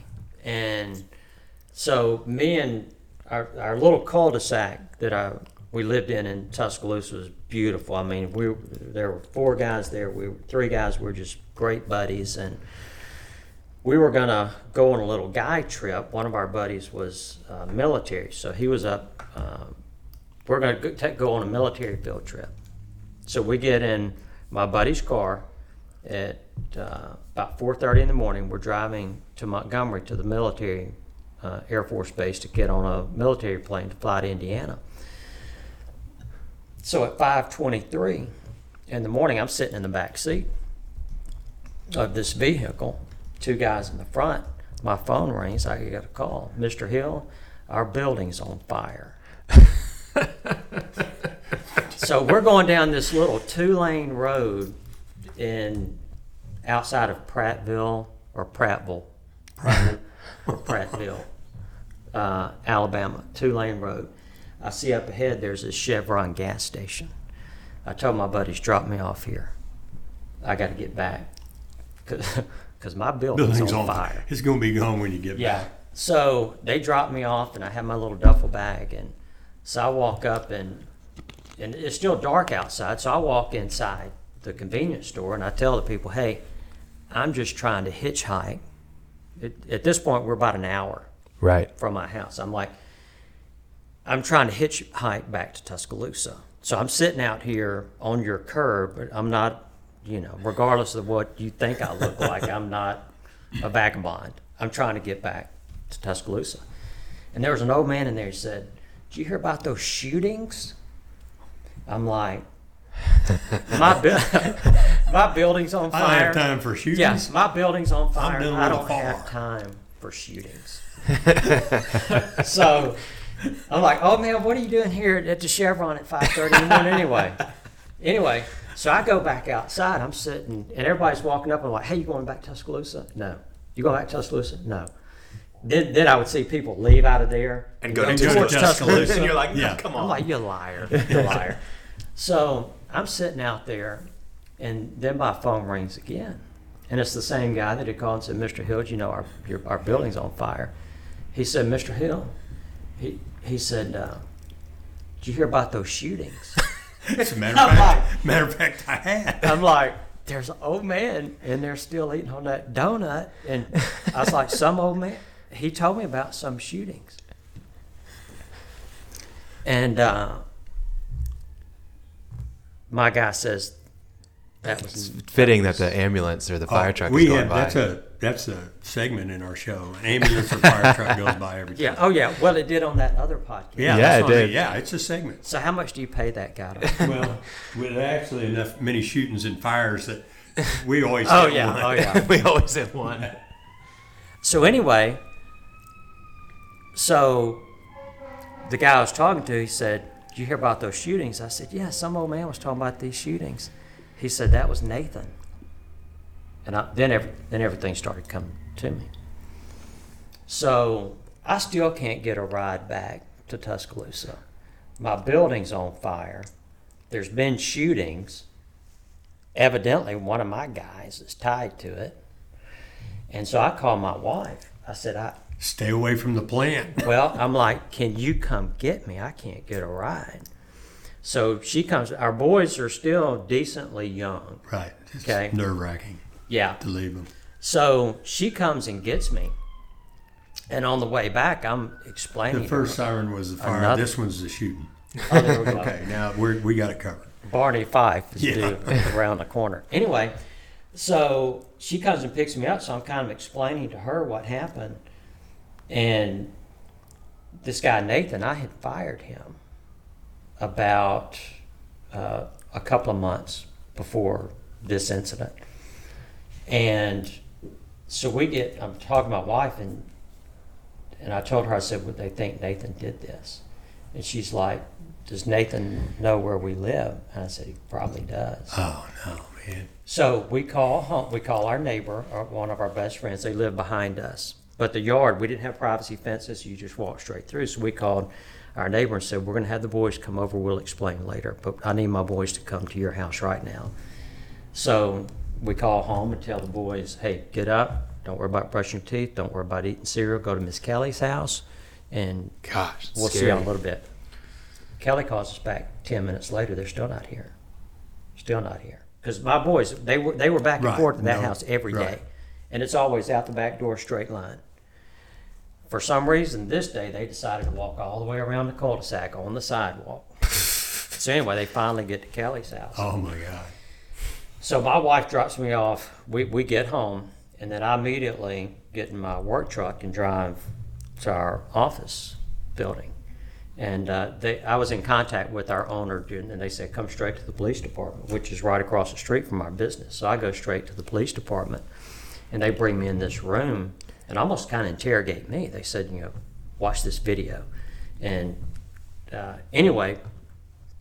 Speaker 3: and so me and our, our little cul-de-sac that I we lived in in Tuscaloosa was beautiful. I mean, we there were four guys there. We three guys were just great buddies, and we were gonna go on a little guy trip. One of our buddies was uh, military, so he was up. Um, we're gonna go, go on a military field trip. So we get in my buddy's car, at uh, about 4:30 in the morning. We're driving to Montgomery to the military uh, Air Force base to get on a military plane to fly to Indiana. So at 5:23 in the morning, I'm sitting in the back seat of this vehicle. Two guys in the front. My phone rings. I get a call. Mr. Hill, our building's on fire. so we're going down this little two-lane road in outside of Prattville or Prattville, or Prattville, uh, Alabama, two-lane road. I see up ahead there's a Chevron gas station. I told my buddies, drop me off here. I got to get back because my building's,
Speaker 2: Building's
Speaker 3: on,
Speaker 2: on
Speaker 3: fire.
Speaker 2: It's going to be gone when you get
Speaker 3: Yeah.
Speaker 2: back.
Speaker 3: So they dropped me off, and I had my little duffel bag, and so I walk up, and and it's still dark outside. So I walk inside the convenience store, and I tell the people, "Hey, I'm just trying to hitchhike." It, at this point, we're about an hour
Speaker 6: Right.
Speaker 3: from my house. I'm like, I'm trying to hitchhike back to Tuscaloosa. So I'm sitting out here on your curb, but I'm not, you know, regardless of what you think I look like, I'm not a vagabond. I'm trying to get back to Tuscaloosa. And there was an old man in there who said, Did you hear about those shootings? I'm like, my, bu- my building's on fire.
Speaker 2: I don't have time for shootings.
Speaker 3: Yes, my building's on fire. I
Speaker 2: with a
Speaker 3: don't have time for shootings. so I'm like, oh man, what are you doing here at the Chevron at 5:30 in the morning anyway? Anyway, so I go back outside. I'm sitting, and everybody's walking up. I'm like, hey, you going back to Tuscaloosa? No. You going back to Tuscaloosa? No. Then, then I would see people leave out of there
Speaker 5: And go to
Speaker 2: And go to
Speaker 3: towards
Speaker 2: Tuscaloosa.
Speaker 5: And you're like,
Speaker 2: Yeah.
Speaker 5: come
Speaker 3: I'm
Speaker 5: on.
Speaker 3: like, you liar, you liar. so I'm sitting out there, and then my phone rings again, and it's the same guy that had called and said, "Mr. Hill, you know our your, our building's on fire." He said, "Mr. Hill," he he said, uh, "Did you hear about those shootings?"
Speaker 2: As a matter of fact, matter of fact, I had.
Speaker 3: I'm like, "There's an old man in there still eating on that donut," and I was like, "Some old man." He told me about some shootings, and uh, my guy says that was
Speaker 6: Fitting that the ambulance or the oh, fire
Speaker 2: Oh,
Speaker 6: truck
Speaker 2: we
Speaker 6: is going
Speaker 2: have,
Speaker 6: by.
Speaker 2: That's a that's a segment in our show. An ambulance or fire truck goes by every time.
Speaker 3: Yeah. Oh, yeah. Well, it did on that other podcast.
Speaker 2: Yeah,
Speaker 6: Yeah, it
Speaker 2: what I
Speaker 6: did.
Speaker 2: Yeah, it's a segment.
Speaker 3: So, how much do you pay that guy? To-
Speaker 2: Well, with actually enough many shootings and fires that we always.
Speaker 3: oh
Speaker 2: have
Speaker 3: yeah.
Speaker 2: one.
Speaker 3: Oh yeah.
Speaker 6: we always have one.
Speaker 3: So anyway, so the guy I was talking to, he said, "Did you hear about those shootings?" I said, "Yeah, some old man was talking about these shootings." He said that was Nathan, and I, then every, then everything started coming to me. So I still can't get a ride back to Tuscaloosa. My building's on fire. There's been shootings. Evidently, one of my guys is tied to it. And so I called my wife. I said, I,
Speaker 2: Stay away from the plant.
Speaker 3: well, I'm like, can you come get me? I can't get a ride. So she comes. Our boys are still decently young.
Speaker 2: Right. It's
Speaker 3: Okay.
Speaker 2: nerve wracking
Speaker 3: Yeah.
Speaker 2: to leave them.
Speaker 3: So she comes and gets me. And on the way back, I'm explaining
Speaker 2: The first siren was the fire.
Speaker 3: Another-
Speaker 2: This one's the shooting.
Speaker 3: Oh, there we go.
Speaker 2: Okay, now we're, we got it covered.
Speaker 3: Barney Fife is
Speaker 2: Yeah.
Speaker 3: around the corner. Anyway, so she comes and picks me up, so I'm kind of explaining to her what happened. And this guy, Nathan, I had fired him about uh, a couple of months before this incident. And so we get, I'm talking to my wife, and and I told her, I said, would they think Nathan did this? And she's like, does Nathan know where we live? And I said, he probably does.
Speaker 2: Oh no, man.
Speaker 3: So we call home, we call our neighbor, or one of our best friends. They live behind us, but the yard we didn't have privacy fences. You just walk straight through. So we called our neighbor and said, "We're going to have the boys come over. We'll explain later, but I need my boys to come to your house right now." So we call home and tell the boys, "Hey, get up. Don't worry about brushing your teeth. Don't worry about eating cereal. Go to Miss Kelly's house, and
Speaker 6: Gosh,
Speaker 3: we'll see you in a little bit." Kelly calls us back ten minutes later. They're still not here. Still not here. Because my boys, they were they were back and
Speaker 2: Right,
Speaker 3: forth to that
Speaker 2: no,
Speaker 3: house every day,
Speaker 2: right.
Speaker 3: and it's always out the back door, straight line. For some reason, this day they decided to walk all the way around the cul-de-sac on the sidewalk. so anyway, they finally get to Kelly's house.
Speaker 2: Oh my God.
Speaker 3: So my wife drops me off. We, we get home, and then I immediately get in my work truck and drive to our office building. And uh, they, I was in contact with our owner, and they said, come straight to the police department, which is right across the street from our business. So I go straight to the police department, and they bring me in this room and almost kind of interrogate me. They said, you know, watch this video. And uh, anyway,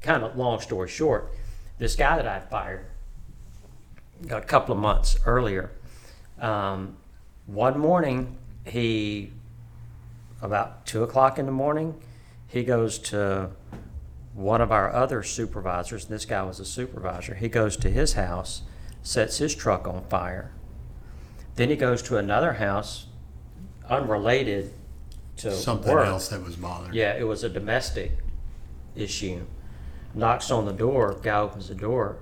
Speaker 3: kind of long story short, this guy that I fired a couple of months earlier, um, one morning he, about two o'clock in the morning, he goes to one of our other supervisors. This guy was a supervisor. He goes to his house, sets his truck on fire. Then he goes to another house, unrelated to
Speaker 2: Something
Speaker 3: work.
Speaker 2: else that was bothering.
Speaker 3: Yeah, it was a domestic issue. Knocks on the door, guy opens the door,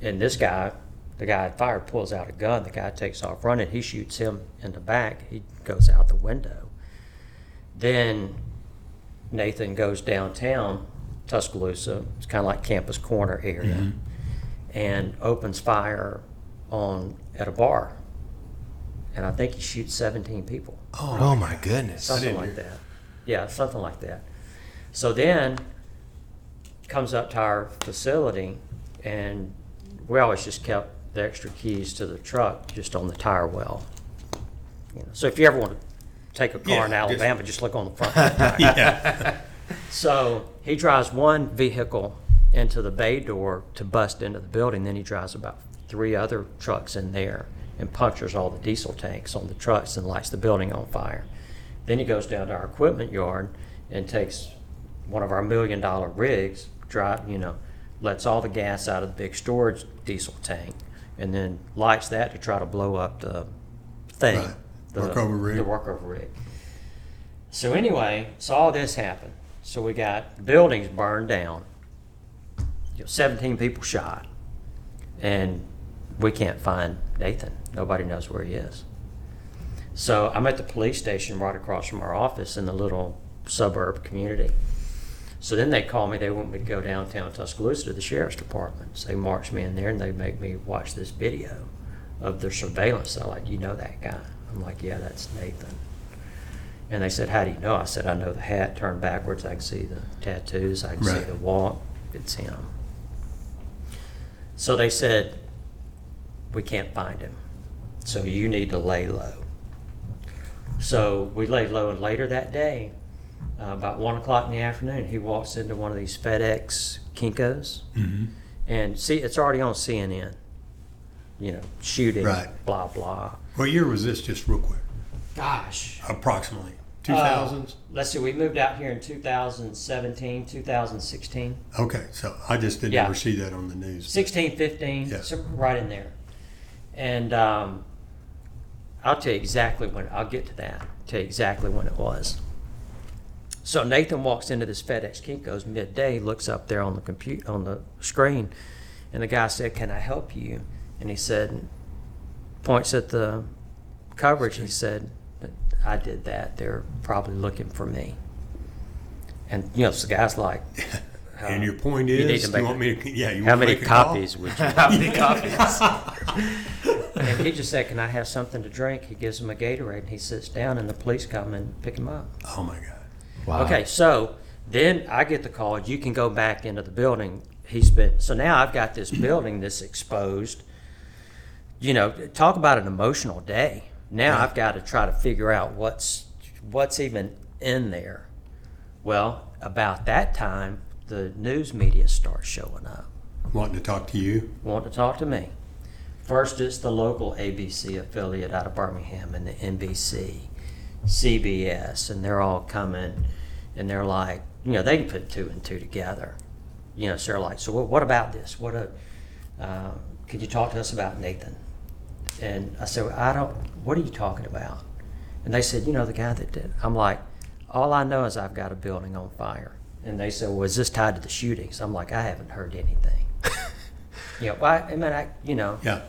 Speaker 3: and this guy, the guy at fire, pulls out a gun. The guy takes off running. He shoots him in the back. He goes out the window. Then Nathan goes downtown, Tuscaloosa. It's kind of like Campus Corner area, mm-hmm. and opens fire on at a bar. And I think he shoots 17 people
Speaker 6: oh, oh my goodness.
Speaker 3: something
Speaker 2: didn't
Speaker 3: like
Speaker 2: hear-
Speaker 3: that. Yeah, something like that. So then comes up to our facility, and we always just kept the extra keys to the truck just on the tire well. You know, so if you ever want to take a car in
Speaker 2: Yeah, just-
Speaker 3: Alabama, just look on the front. of the tire.
Speaker 2: Yeah.
Speaker 3: So he drives one vehicle into the bay door to bust into the building. Then he drives about three other trucks in there and punctures all the diesel tanks on the trucks and lights the building on fire. Then he goes down to our equipment yard and takes one of our million dollar rigs, drive, you know, lets all the gas out of the big storage diesel tank, and then lights that to try to blow up the thing.
Speaker 2: Right.
Speaker 3: The,
Speaker 2: Workover rig.
Speaker 3: The workover rig. So anyway, so all this happened. So we got buildings burned down, you know, 17 people shot, and we can't find Nathan. Nobody knows where he is. So I'm at the police station right across from our office in the little suburb community. So then they call me. They want me to go downtown Tuscaloosa to the sheriff's department. So they march me in there and they make me watch this video of their surveillance. They're like, "You know that guy?" I'm like, "Yeah, that's Nathan." And they said, "How do you know?" I said, "I know the hat turned backwards. I can see the tattoos. I can see the walk. It's him." So they said, "We can't find him. So you need to lay low." So we laid low, and later that day, uh, about one o'clock in the afternoon, he walks into one of these FedEx Kinkos,
Speaker 2: Mm-hmm.
Speaker 3: and see, it's already on CNN. You know, shooting,
Speaker 2: Right.
Speaker 3: blah blah.
Speaker 2: What year was this, just real quick?
Speaker 3: Gosh,
Speaker 2: Approximately.
Speaker 3: Uh,
Speaker 2: 2000s?
Speaker 3: let's see, we moved out here in 2017, 2016,
Speaker 2: Okay, so I just didn't
Speaker 3: Yeah.
Speaker 2: ever see that on the news.
Speaker 3: 16, 15,
Speaker 2: Yeah.
Speaker 3: right in there. And um, I'll tell you exactly when, I'll get to that, tell you exactly when it was. So Nathan walks into this FedEx Kinko's midday, looks up there on the compute on the screen, and the guy said, "Can I help you?" And he said, points at the coverage. He said, "I did that. They're probably looking for me." And you know, so the guy's like,
Speaker 2: And your point is,
Speaker 3: to
Speaker 2: you want me to, yeah, you
Speaker 3: "How many
Speaker 2: a call?
Speaker 3: copies would you?"
Speaker 6: How many copies?
Speaker 3: And he just said, "Can I have something to drink?" He gives him a Gatorade, and he sits down, and the police come and pick him up.
Speaker 2: Oh, my God.
Speaker 6: Wow.
Speaker 3: Okay, so then I get the call. You can go back into the building. He's been so now I've got this building that's exposed. You know, talk about an emotional day. Now
Speaker 2: Right.
Speaker 3: I've got to try to figure out what's what's even in there. Well, about that time, the news media starts showing up,
Speaker 2: Wanting to talk to you?
Speaker 3: want to talk to me. First, it's the local ABC affiliate out of Birmingham and the NBC, CBS, and they're all coming, and they're like, you know, they can put two and two together. You know, so they're like, so what, what about this? What a, uh, could you talk to us about Nathan? And I said, I don't. What are you talking about? And they said, you know, the guy that did. I'm like, all I know is I've got a building on fire. And they said, well, is this tied to the shootings? I'm like, I haven't heard anything. yeah, well, I, I mean, I, you know.
Speaker 2: Yeah.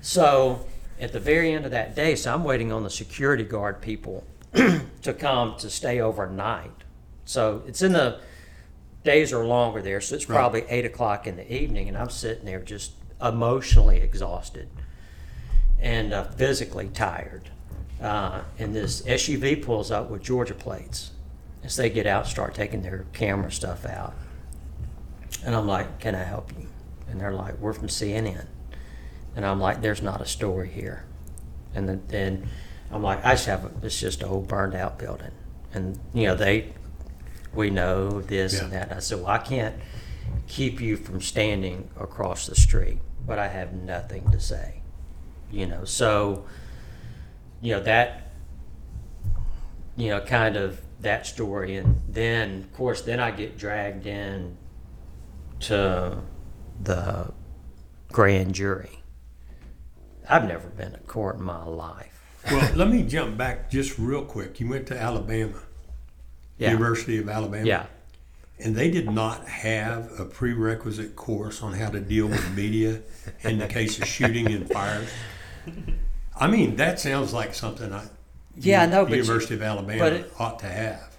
Speaker 3: So at the very end of that day, so I'm waiting on the security guard people to come to stay overnight. So it's in the days are longer there, so it's probably eight o'clock in the evening, and I'm sitting there just emotionally exhausted and uh, physically tired. Uh, and this SUV pulls up with Georgia plates as they get out, start taking their camera stuff out. And I'm like, "Can I help you?" And they're like, "We're from CNN." And I'm like, "There's not a story here." And then, then I'm like, "I just have a, it's just an old burned out building." And you know they, we know this and
Speaker 2: Yeah.
Speaker 3: that. I said, "Well, I can't keep you from standing across the street, but I have nothing to say." You know, so you know that you know kind of that story and then of course then i get dragged in to the grand jury i've never been to court in my life
Speaker 2: Well, let me jump back just real quick. You went to Alabama,
Speaker 3: yeah
Speaker 2: University of Alabama.
Speaker 3: yeah
Speaker 2: And they did not have a prerequisite course on how to deal with media in the case of shooting and fires. I mean, that sounds like something I,
Speaker 3: Yeah, I know, but you-
Speaker 2: University of Alabama
Speaker 3: it-
Speaker 2: ought to have.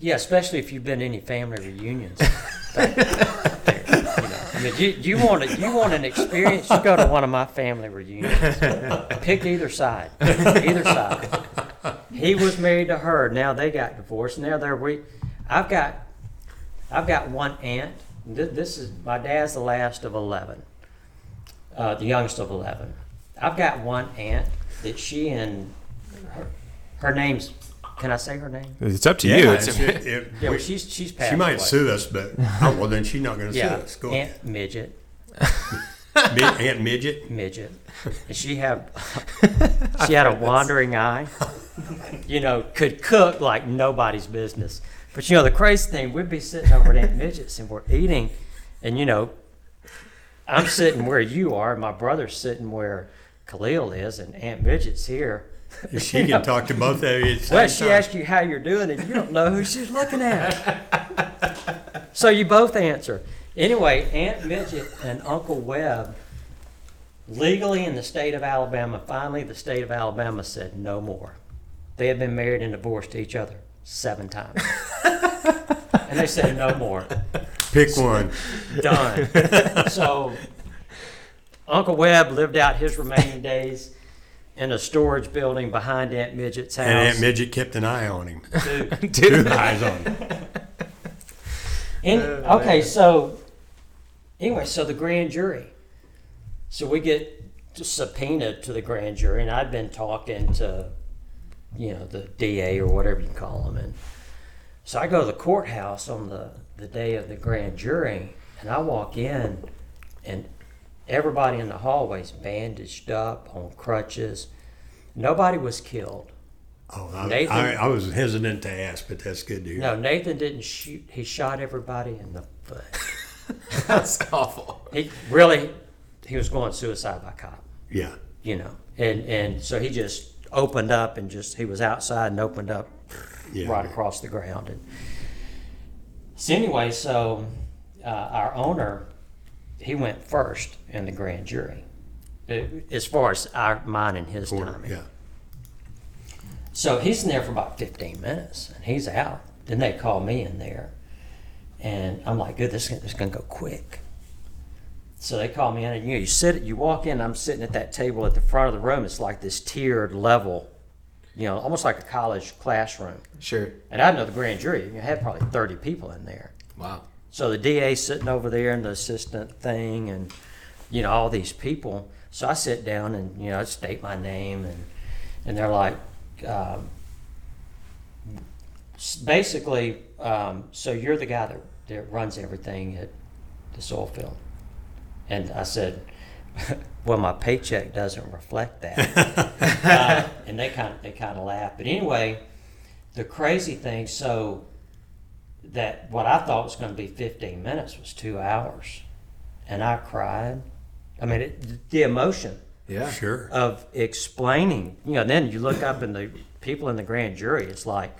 Speaker 3: yeah especially if you've been to any family reunions mean, you, you want a, you want an experience? You go to one of my family reunions. Pick either side. Either side. He was married to her. Now they got divorced. Now they're we. I've got, I've got one aunt. This, this is my dad's the last of eleven. Uh, the youngest of eleven. I've got one aunt that she and her, her name's. Can I say her name?
Speaker 6: It's up to you.
Speaker 2: Yeah,
Speaker 6: It's,
Speaker 2: it's- it- it-
Speaker 3: Yeah,
Speaker 2: we-
Speaker 3: well, she's she's passed
Speaker 2: she might
Speaker 3: away.
Speaker 2: sue us, but oh well, then she's not going to
Speaker 3: Yeah,
Speaker 2: sue us. Go ahead.
Speaker 3: Aunt Midget.
Speaker 2: Mid- Aunt Midget.
Speaker 3: midget. And she had she had a wandering eye. You know, could cook like nobody's business. But you know, the crazy thing, we'd be sitting over at Aunt Midget's and we're eating, and you know, I'm sitting where you are, and my brother's sitting where Khalil is, and Aunt Midget's here.
Speaker 2: She can talk to both of you at the same
Speaker 3: Well, she
Speaker 2: time.
Speaker 3: asks you how you're doing, and you don't know who she's looking at. so you both answer. Anyway, Aunt Midget and Uncle Webb, legally in the state of Alabama, finally the state of Alabama said no more. They had been married and divorced to each other seven times. and they said no more.
Speaker 2: Pick one.
Speaker 3: Done. so Uncle Webb lived out his remaining days in a storage building behind Aunt Midget's house.
Speaker 2: And Aunt Midget kept an eye on him.
Speaker 3: Dude,
Speaker 2: Two eyes on him.
Speaker 3: And, oh, okay, so anyway, so the grand jury. So we get subpoenaed to the grand jury, and I'd been talking to, you know, the DA or whatever you call them, and so I go to the courthouse on the the day of the grand jury, and I walk in, and everybody in the hallways bandaged up on crutches. Nobody was killed.
Speaker 2: Oh, I,
Speaker 3: Nathan-
Speaker 2: I, I was hesitant to ask, but that's good to hear.
Speaker 3: No, Nathan didn't shoot. He shot everybody in the foot.
Speaker 5: That's awful.
Speaker 3: He really, he was going suicide by cop,
Speaker 2: Yeah.
Speaker 3: you know, and and so he just opened up and just he was outside and opened up
Speaker 2: Yeah.
Speaker 3: right across the ground. And so anyway, so uh, our owner, he went first in the grand jury, as far as our mine and his
Speaker 2: Corner,
Speaker 3: timing.
Speaker 2: Yeah.
Speaker 3: So he's in there for about 15 minutes and he's out. Then they call me in there. And I'm like, good, this is this is going to go quick. So they call me in and you know, you sit, you walk in, I'm sitting at that table at the front of the room. It's like this tiered level, you know, almost like a college classroom.
Speaker 5: Sure.
Speaker 3: And I know the grand jury, you had probably 30 people in there.
Speaker 5: Wow.
Speaker 3: So the DA sitting over there and the assistant thing and, you know, all these people. So I sit down and, you know, I state my name and, and they're like, um, s- basically, um, so you're the guy that, that runs everything at the soil field. And I said, well, my paycheck doesn't reflect that. uh, and they kind of, they kind of laughed. But anyway, the crazy thing, so that what I thought was going to be 15 minutes was two hours. And I cried. I mean, it, the emotion
Speaker 5: Yeah.
Speaker 2: Sure.
Speaker 3: of explaining, you know, then you look up and the people in the grand jury, it's like,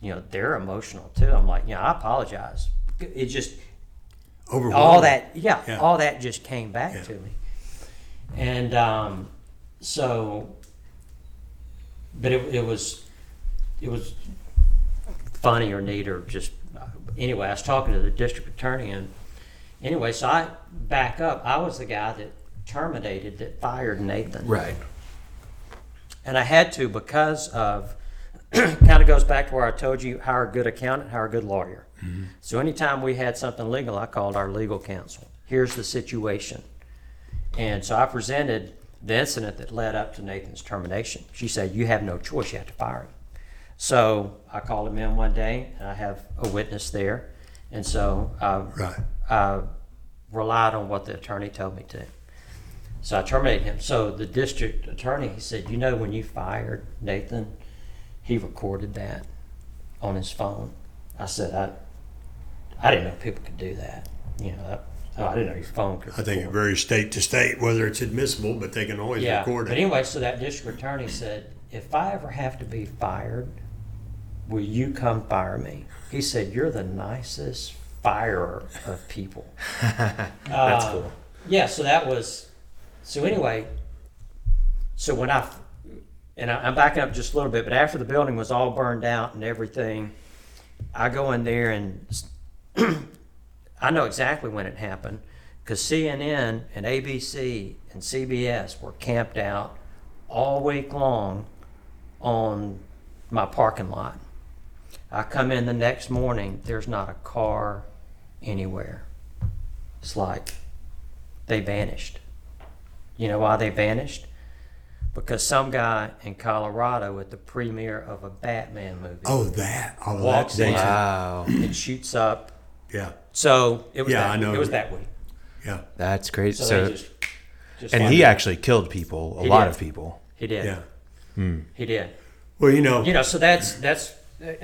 Speaker 3: you know, they're emotional too. I'm like, you know, I apologize. It just,
Speaker 2: Overwhelming.
Speaker 3: all that, yeah,
Speaker 2: Yeah.
Speaker 3: all that just came back
Speaker 2: Yeah.
Speaker 3: to me. And um, so, but it, it was, it was funny or neat or just, anyway, I was talking to the district attorney and, anyway, so I back up. I was the guy that terminated, that fired Nathan.
Speaker 5: Right.
Speaker 3: And I had to because of kind of goes back to where I told you hire a good accountant, hire a good lawyer. Mm-hmm. So anytime we had something legal, I called our legal counsel. Here's the situation. And so I presented the incident that led up to Nathan's termination. She said, You have no choice, you have to fire him. So I called him in one day, and I have a witness there. And so I,
Speaker 2: Right.
Speaker 3: I relied on what the attorney told me to. So I terminated him. So the district attorney, he said, You know, when you fired Nathan, he recorded that on his phone. I said, I, I didn't know people could do that. You know, that, oh, I didn't know your phone could.
Speaker 2: I think it varies state to state whether it's admissible, but they can always
Speaker 3: Yeah,
Speaker 2: record it.
Speaker 3: but anyway, so that district attorney said, if I ever have to be fired, will you come fire me? He said, you're the nicest firer of people.
Speaker 5: That's
Speaker 3: Uh,
Speaker 5: cool.
Speaker 3: Yeah, so that was, so anyway, so when I, and I, I'm backing up just a little bit, but after the building was all burned out and everything, I go in there and I know exactly when it happened because CNN and ABC and CBS were camped out all week long on my parking lot. I come in the next morning, there's not a car anywhere. It's like they vanished. You know why they vanished? Because some guy in Colorado at the premiere of a Batman movie
Speaker 2: Oh, that. Oh, that
Speaker 3: Walks in.
Speaker 2: dates it.
Speaker 5: Wow.
Speaker 3: and shoots up.
Speaker 2: Yeah.
Speaker 3: So it was
Speaker 2: Yeah,
Speaker 3: that,
Speaker 2: I know.
Speaker 3: it was that week.
Speaker 2: Yeah.
Speaker 5: That's great.
Speaker 3: So,
Speaker 5: So,
Speaker 3: just, just
Speaker 5: and
Speaker 3: like-
Speaker 5: he actually killed people, a
Speaker 3: He
Speaker 5: lot
Speaker 3: did.
Speaker 5: of people.
Speaker 3: he did
Speaker 2: Yeah. Hmm.
Speaker 3: he did.
Speaker 2: Well, you know,
Speaker 3: you know so that's that's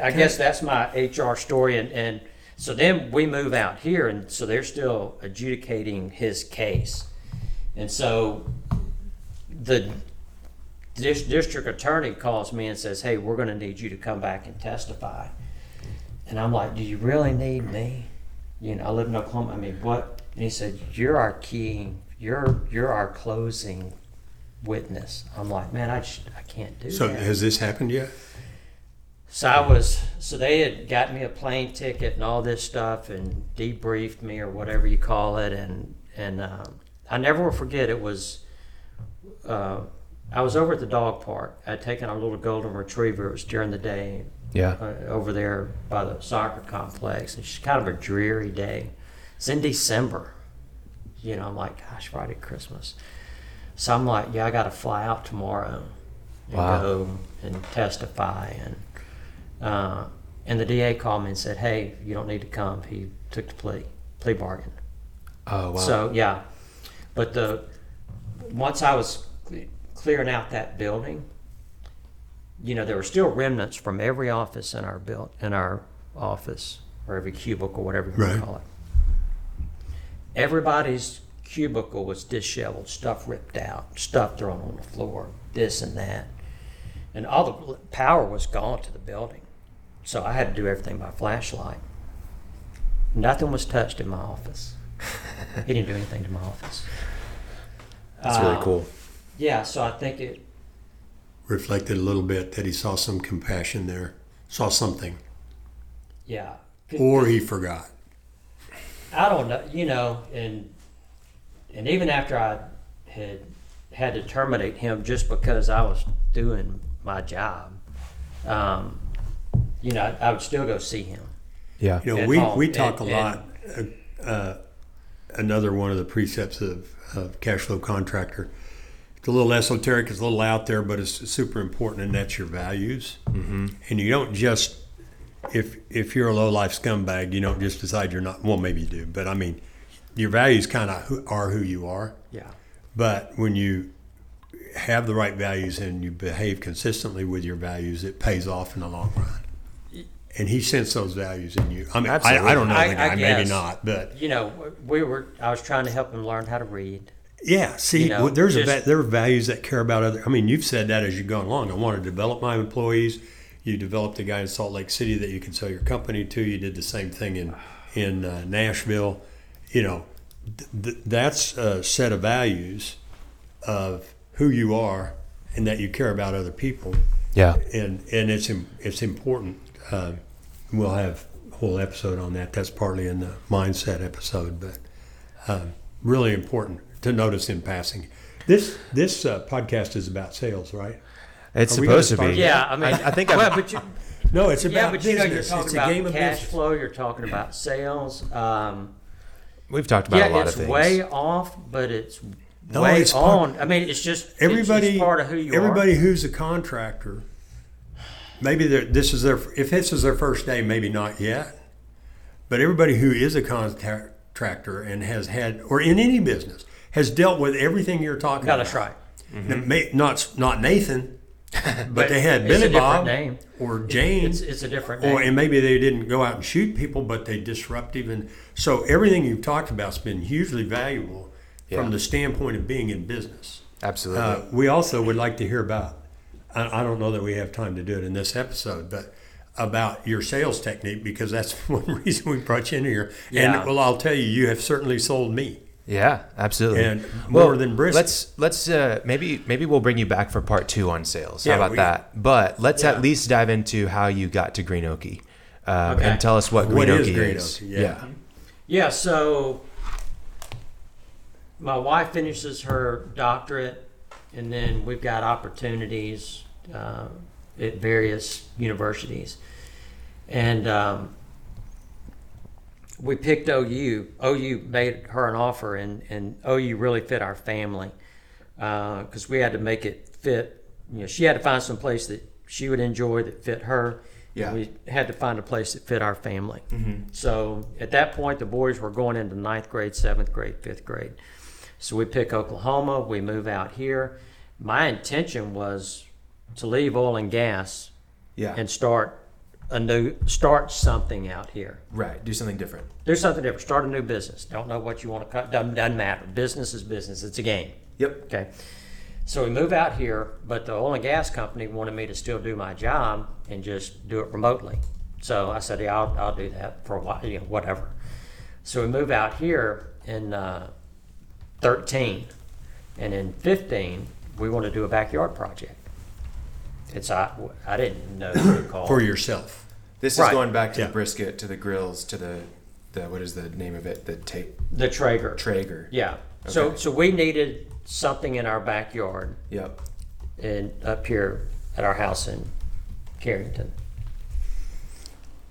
Speaker 3: i guess that's my hr story and and so then we move out here and so they're still adjudicating his case. And so the dis- district attorney calls me and says hey we're going to need you to come back and testify. And i'm like do you really need me? You know i live in oklahoma i mean what? And he said you're our key you're you're our closing witness. I'm like man i just i can't do that.
Speaker 2: so
Speaker 3: that.
Speaker 2: has this happened yet?
Speaker 3: So I was, so they had got me a plane ticket and all this stuff and debriefed me or whatever you call it. And, and, um, I never will forget it was, uh, I was over at the dog park. I'd taken our little golden retriever. It was during the day
Speaker 5: Yeah.
Speaker 3: uh, over there by the soccer complex. It's just kind of a dreary day. It's in December. You know, I'm like, gosh, Friday, Christmas. So I'm like, yeah, I got to fly out tomorrow and
Speaker 5: Wow.
Speaker 3: go and testify. And uh, and the DA called me and said, hey, you don't need to come. He took the plea plea bargain.
Speaker 5: Oh wow.
Speaker 3: So yeah, but the once I was clearing out that building, you know, there were still remnants from every office in our built in our office or every cubicle, whatever you
Speaker 2: Right.
Speaker 3: call it. Everybody's cubicle was disheveled, stuff ripped out, stuff thrown on the floor, this and that, and all the power was gone to the building. So I had to do everything by flashlight. Nothing was touched in my office. he didn't do anything to my office.
Speaker 5: That's really
Speaker 3: Uh,
Speaker 5: cool.
Speaker 3: Yeah, so I think it.
Speaker 2: Reflected a little bit that he saw some compassion there, saw something,
Speaker 3: Yeah.
Speaker 2: or he forgot.
Speaker 3: I don't know, you know, and and even after I had had to terminate him just because I was doing my job, um, you know, I, I would still go see him.
Speaker 5: Yeah.
Speaker 2: You know,
Speaker 3: At
Speaker 2: we,
Speaker 3: home,
Speaker 2: we talk
Speaker 3: and-
Speaker 2: a lot. Uh, uh, another one of the precepts of, of cash flow contractor. It's a little esoteric, it's a little out there, but it's super important, and that's your values. Mm-hmm. And you don't just, if if you're a low life scumbag, you don't just decide you're not. Well, maybe you do, but I mean, your values kind of are who you are.
Speaker 3: Yeah.
Speaker 2: But when you have the right values and you behave consistently with your values, it pays off in the long run. And he sensed those values in you. I mean, I, I don't know
Speaker 3: I-
Speaker 2: the guy,
Speaker 3: I
Speaker 2: maybe not, but
Speaker 3: You know, we were. I was trying to help him learn how to read.
Speaker 2: yeah. See,
Speaker 3: You know,
Speaker 2: well, there's
Speaker 3: just-
Speaker 2: va- there are values that care about other. I mean, you've said that as you've gone along. I want to develop my employees. You developed a guy in Salt Lake City that you can sell your company to. You did the same thing in in uh, Nashville. You know, th- th- that's a set of values of who you are and that you care about other people.
Speaker 5: Yeah.
Speaker 2: and and it's it's important. Uh, we'll have a whole episode on that. That's partly in the mindset episode, but Um, really important to notice in passing. This this uh, podcast is about sales, right?
Speaker 6: It's
Speaker 2: Are
Speaker 6: supposed to be.
Speaker 3: Yeah, I mean,
Speaker 6: I, I think
Speaker 3: well,
Speaker 6: I've,
Speaker 3: but you,
Speaker 2: No, it's about
Speaker 3: yeah, but you know, you're
Speaker 2: business.
Speaker 3: talking
Speaker 2: it's a
Speaker 3: about
Speaker 2: game of
Speaker 3: cash
Speaker 2: business.
Speaker 3: flow. You're talking about sales. Um,
Speaker 6: we've talked about
Speaker 3: yeah,
Speaker 6: a lot
Speaker 3: it's
Speaker 6: of things.
Speaker 3: Yeah, it's way off, but it's
Speaker 2: No,
Speaker 3: way
Speaker 2: it's part-
Speaker 3: on. I mean, it's just
Speaker 2: Everybody,
Speaker 3: it's part of who you
Speaker 2: everybody
Speaker 3: are.
Speaker 2: who's a contractor, maybe this is their if this is their first day, maybe not yet. But everybody who is a contractor and has had, or in any business, has dealt with everything you're talking
Speaker 3: No,
Speaker 2: about.
Speaker 3: that's right.
Speaker 2: Now, mm-hmm. may- Not not Nathan, but, they had Billy Bob
Speaker 3: name.
Speaker 2: or Jane.
Speaker 3: It's, it's a different name.
Speaker 2: Or and maybe they didn't go out and shoot people, but they disruptive and so everything you've talked about's been hugely valuable
Speaker 6: Yeah.
Speaker 2: from the standpoint of being in business.
Speaker 6: Absolutely.
Speaker 2: Uh, we also would like to hear about. I, I don't know that we have time to do it in this episode, but about your sales technique because that's one reason we brought you in here.
Speaker 3: Yeah.
Speaker 2: And well, I'll tell you, you have certainly sold me.
Speaker 6: yeah, absolutely.
Speaker 2: And more than brisket.
Speaker 6: Let's let's uh, maybe maybe we'll bring you back for part two on sales.
Speaker 2: Yeah,
Speaker 6: How about
Speaker 2: we-
Speaker 6: that? But let's
Speaker 2: Yeah.
Speaker 6: at least dive into how you got to Green Okie. Um,
Speaker 3: Okay.
Speaker 6: And tell us what
Speaker 2: What
Speaker 6: Green
Speaker 2: is
Speaker 6: Okie
Speaker 2: Green
Speaker 6: is.
Speaker 2: Okie? Yeah.
Speaker 3: Yeah, so my wife finishes her doctorate, and then we've got opportunities uh, at various universities. And um, we picked OU. OU made her an offer, and, and OU really fit our family because we had to make it fit. You know, she had to find some place that she would enjoy that fit her.
Speaker 6: Yeah.
Speaker 3: We had to find a place that fit our family. So at that point, the boys were going into ninth grade, seventh grade, fifth grade. So we pick Oklahoma. We move out here. My intention was to leave oil and gas
Speaker 6: Yeah.
Speaker 3: and start a new, start something out here.
Speaker 6: right. Do something different.
Speaker 3: Do something different. Start a new business. Don't know what you want to cut. Doesn't, doesn't matter. Business is business. It's a game.
Speaker 6: Yep.
Speaker 3: Okay. So we move out here, but the oil and gas company wanted me to still do my job and just do it remotely. So I said, yeah, I'll, I'll do that for a while, you know, whatever. So we move out here and uh, 13. And in 15, we want to do a backyard project. It's I, I didn't know what to call
Speaker 2: For yourself.
Speaker 6: This is
Speaker 3: Right.
Speaker 6: going back to
Speaker 2: Yeah.
Speaker 6: the brisket, to the grills, to the the what is the name of it? The tape
Speaker 3: the Traeger.
Speaker 6: Traeger.
Speaker 3: Yeah. So
Speaker 6: Okay.
Speaker 3: so we needed something in our backyard
Speaker 6: Yep.
Speaker 3: and up here at our house in Carrington.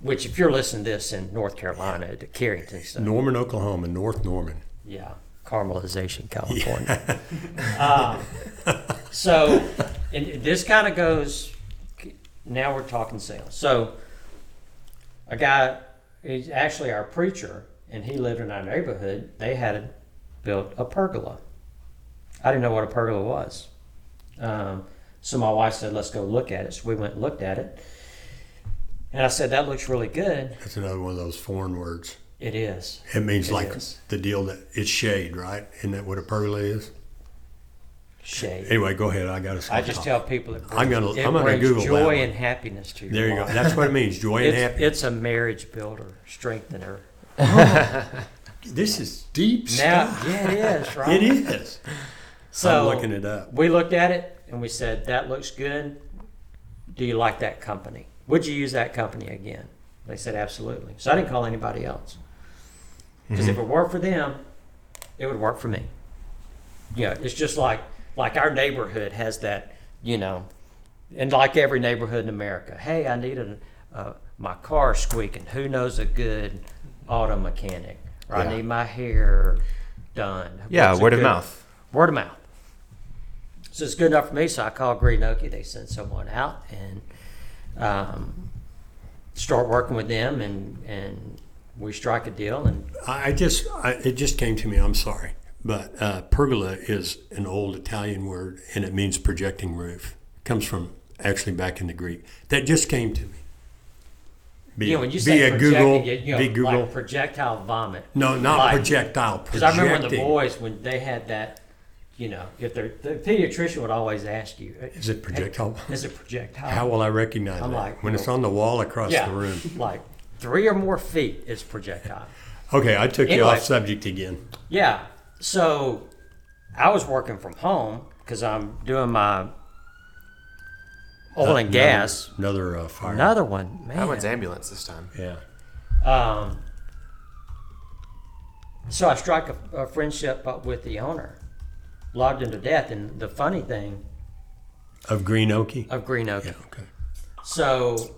Speaker 3: Which, if you're listening to this in North Carolina, the Carrington stuff,
Speaker 2: Norman, Oklahoma, North Norman.
Speaker 3: yeah, caramelization, California. um, so, and this kind of goes. Now we're talking sales. So, a guy, he's actually our preacher, and he lived in our neighborhood. They had built a pergola. I didn't know what a pergola was. Um, so my wife said, "Let's go look at it." So we went and looked at it, and I said, "That looks really good."
Speaker 2: That's another one of those foreign words.
Speaker 3: It is.
Speaker 2: It means
Speaker 3: It
Speaker 2: like
Speaker 3: is.
Speaker 2: the deal that it's shade, right? Isn't that what a pergola is?
Speaker 3: Shade.
Speaker 2: Anyway, go ahead. I got to stop.
Speaker 3: I just tell people it brings,
Speaker 2: I'm gonna-
Speaker 3: it
Speaker 2: I'm gonna
Speaker 3: brings
Speaker 2: Google that
Speaker 3: joy
Speaker 2: one.
Speaker 3: and happiness to your
Speaker 2: There you go.
Speaker 3: life.
Speaker 2: That's what it means. Joy and
Speaker 3: It's,
Speaker 2: happiness.
Speaker 3: it's a marriage builder, strengthener.
Speaker 2: This is deep
Speaker 3: Now,
Speaker 2: stuff.
Speaker 3: yeah, it is, right?
Speaker 2: It is.
Speaker 3: So
Speaker 2: I'm looking it up.
Speaker 3: we looked at it and we said, "That looks good. Do you like that company? Would you use that company again?" They said, "Absolutely." So I didn't call anybody else because if it worked for them, it would work for me. Yeah, it's just like like our neighborhood has that, you know, and like every neighborhood in America. Hey, I need a uh, my car squeaking. Who knows a good auto mechanic? Or I
Speaker 6: Yeah.
Speaker 3: need my hair done.
Speaker 6: Yeah,
Speaker 3: What's a
Speaker 6: word of
Speaker 3: good-
Speaker 6: mouth.
Speaker 3: Word of mouth. So it's good enough for me. So I call Green Okie. They send someone out and um, start working with them, and and we strike a deal. And
Speaker 2: I just, I, it just came to me. I'm sorry, but uh, pergola is an old Italian word, and it means projecting roof. It comes from actually back in the Greek. That just came to me. Be,
Speaker 3: you know, when you say
Speaker 2: a Google,
Speaker 3: you, know,
Speaker 2: be Google.
Speaker 3: like projectile vomit.
Speaker 2: no, not
Speaker 3: like-
Speaker 2: projectile.
Speaker 3: Because I remember when the boys when they had that. You know, if they're, the pediatrician would always ask you,
Speaker 2: Is it projectile?
Speaker 3: Is it projectile?
Speaker 2: How will I recognize
Speaker 3: I'm
Speaker 2: that
Speaker 3: like,
Speaker 2: when it's on the wall across
Speaker 3: yeah,
Speaker 2: the room?
Speaker 3: like three or more feet is projectile.
Speaker 2: Okay, I took you off subject again.
Speaker 3: Yeah. So I was working from home because I'm doing my oil and gas.
Speaker 2: Another, another uh, fire.
Speaker 3: Another one, man.
Speaker 5: That one's ambulance this time.
Speaker 2: Yeah.
Speaker 3: Um, so I strike a, a friendship up with the owner, logged him to death. And the funny thing
Speaker 2: Of Green Okie?
Speaker 3: of Green Oak,
Speaker 2: Yeah, okay.
Speaker 3: so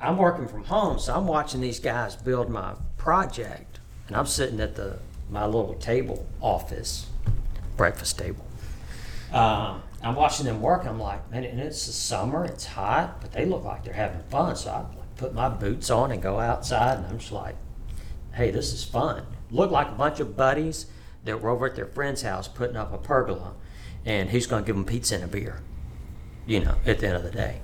Speaker 3: I'm working from home, so I'm watching these guys build my project, and I'm sitting at the my little table office, breakfast table. Um, I'm watching them work. I'm like, man, and it's the summer, it's hot, but they look like they're having fun. So I like, put my boots on and go outside, and I'm just like, hey, this is fun. Look like a bunch of buddies that were over at their friend's house putting up a pergola, and he's going to give them pizza and a beer. You know, at the end of the day.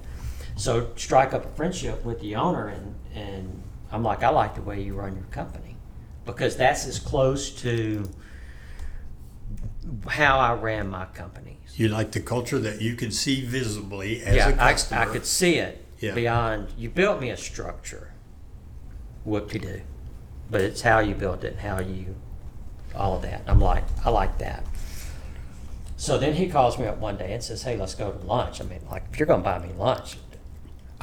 Speaker 3: So strike up a friendship with the owner, and and I'm like, I like the way you run your company because that's as close to how I ran my companies.
Speaker 2: You like the culture that you could see visibly as
Speaker 3: yeah,
Speaker 2: a
Speaker 3: I,
Speaker 2: customer.
Speaker 3: I could see it
Speaker 2: Yeah.
Speaker 3: beyond. You built me a structure. Whoop de do, but it's how you built it, and how you, all of that. I'm like, I like that. So then he calls me up one day and says, "Hey, let's go to lunch." I mean, like, if you're gonna buy me lunch,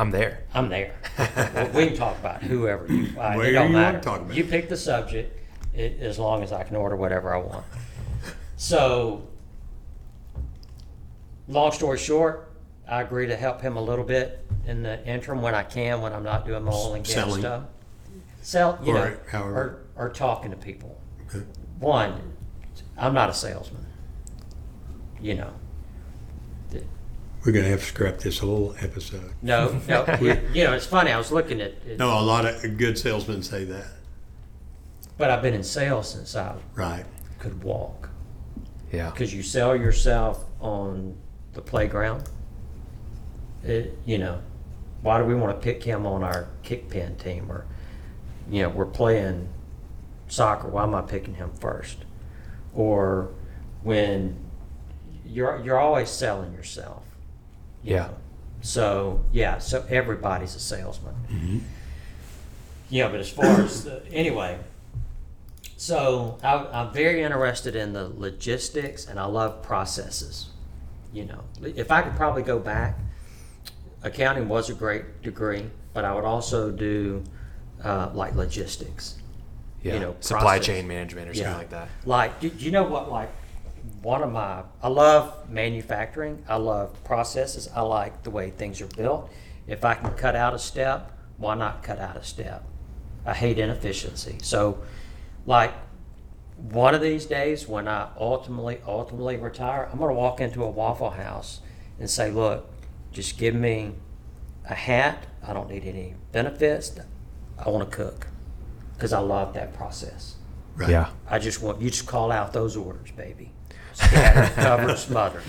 Speaker 5: I'm there.
Speaker 3: I'm there. we can talk about whoever you. Uh, it don't
Speaker 2: you wanna
Speaker 3: matter.
Speaker 2: talk about.
Speaker 3: You pick the subject, it, as long as I can order whatever I want. So, long story short, I agree to help him a little bit in the interim when I can, when I'm not doing my oil and gas
Speaker 2: Selling.
Speaker 3: stuff. Sell, you
Speaker 2: Or
Speaker 3: know,
Speaker 2: however.
Speaker 3: or, or talking to people.
Speaker 2: Okay.
Speaker 3: One, I'm not a salesman. You know,
Speaker 2: We're going to have to scrap this whole episode.
Speaker 3: no, no. you, you know, it's funny. I was looking at, it,
Speaker 2: No, a lot of good salesmen say that.
Speaker 3: but I've been in sales since I
Speaker 2: Right.
Speaker 3: could walk.
Speaker 5: Yeah.
Speaker 3: because you sell yourself on the playground. It, you know, why do we want to pick him on our kick pin team? Or, you know, we're playing soccer. Why am I picking him first? Or when you're you're always selling yourself.
Speaker 5: Yeah.
Speaker 3: So yeah, so everybody's a salesman. Yeah, but as far as the, anyway, so I, I'm very interested in the logistics, and I love processes. You know, if I could probably go back, accounting was a great degree, but I would also do uh, like logistics.
Speaker 5: Yeah.
Speaker 3: You know,
Speaker 5: supply
Speaker 3: process.
Speaker 5: chain management or something like that.
Speaker 3: Like, do, do you know what? Like, one of my, I love manufacturing. I love processes. I like the way things are built. If I can cut out a step, why not cut out a step? I hate inefficiency. So, like, one of these days when I ultimately, ultimately retire, I'm going to walk into a Waffle House and say, look, just give me a hat. I don't need any benefits. I want to cook because I love that process.
Speaker 2: Right.
Speaker 5: Yeah.
Speaker 3: I just want you just call out those orders, baby. Scattered, covered, smothered,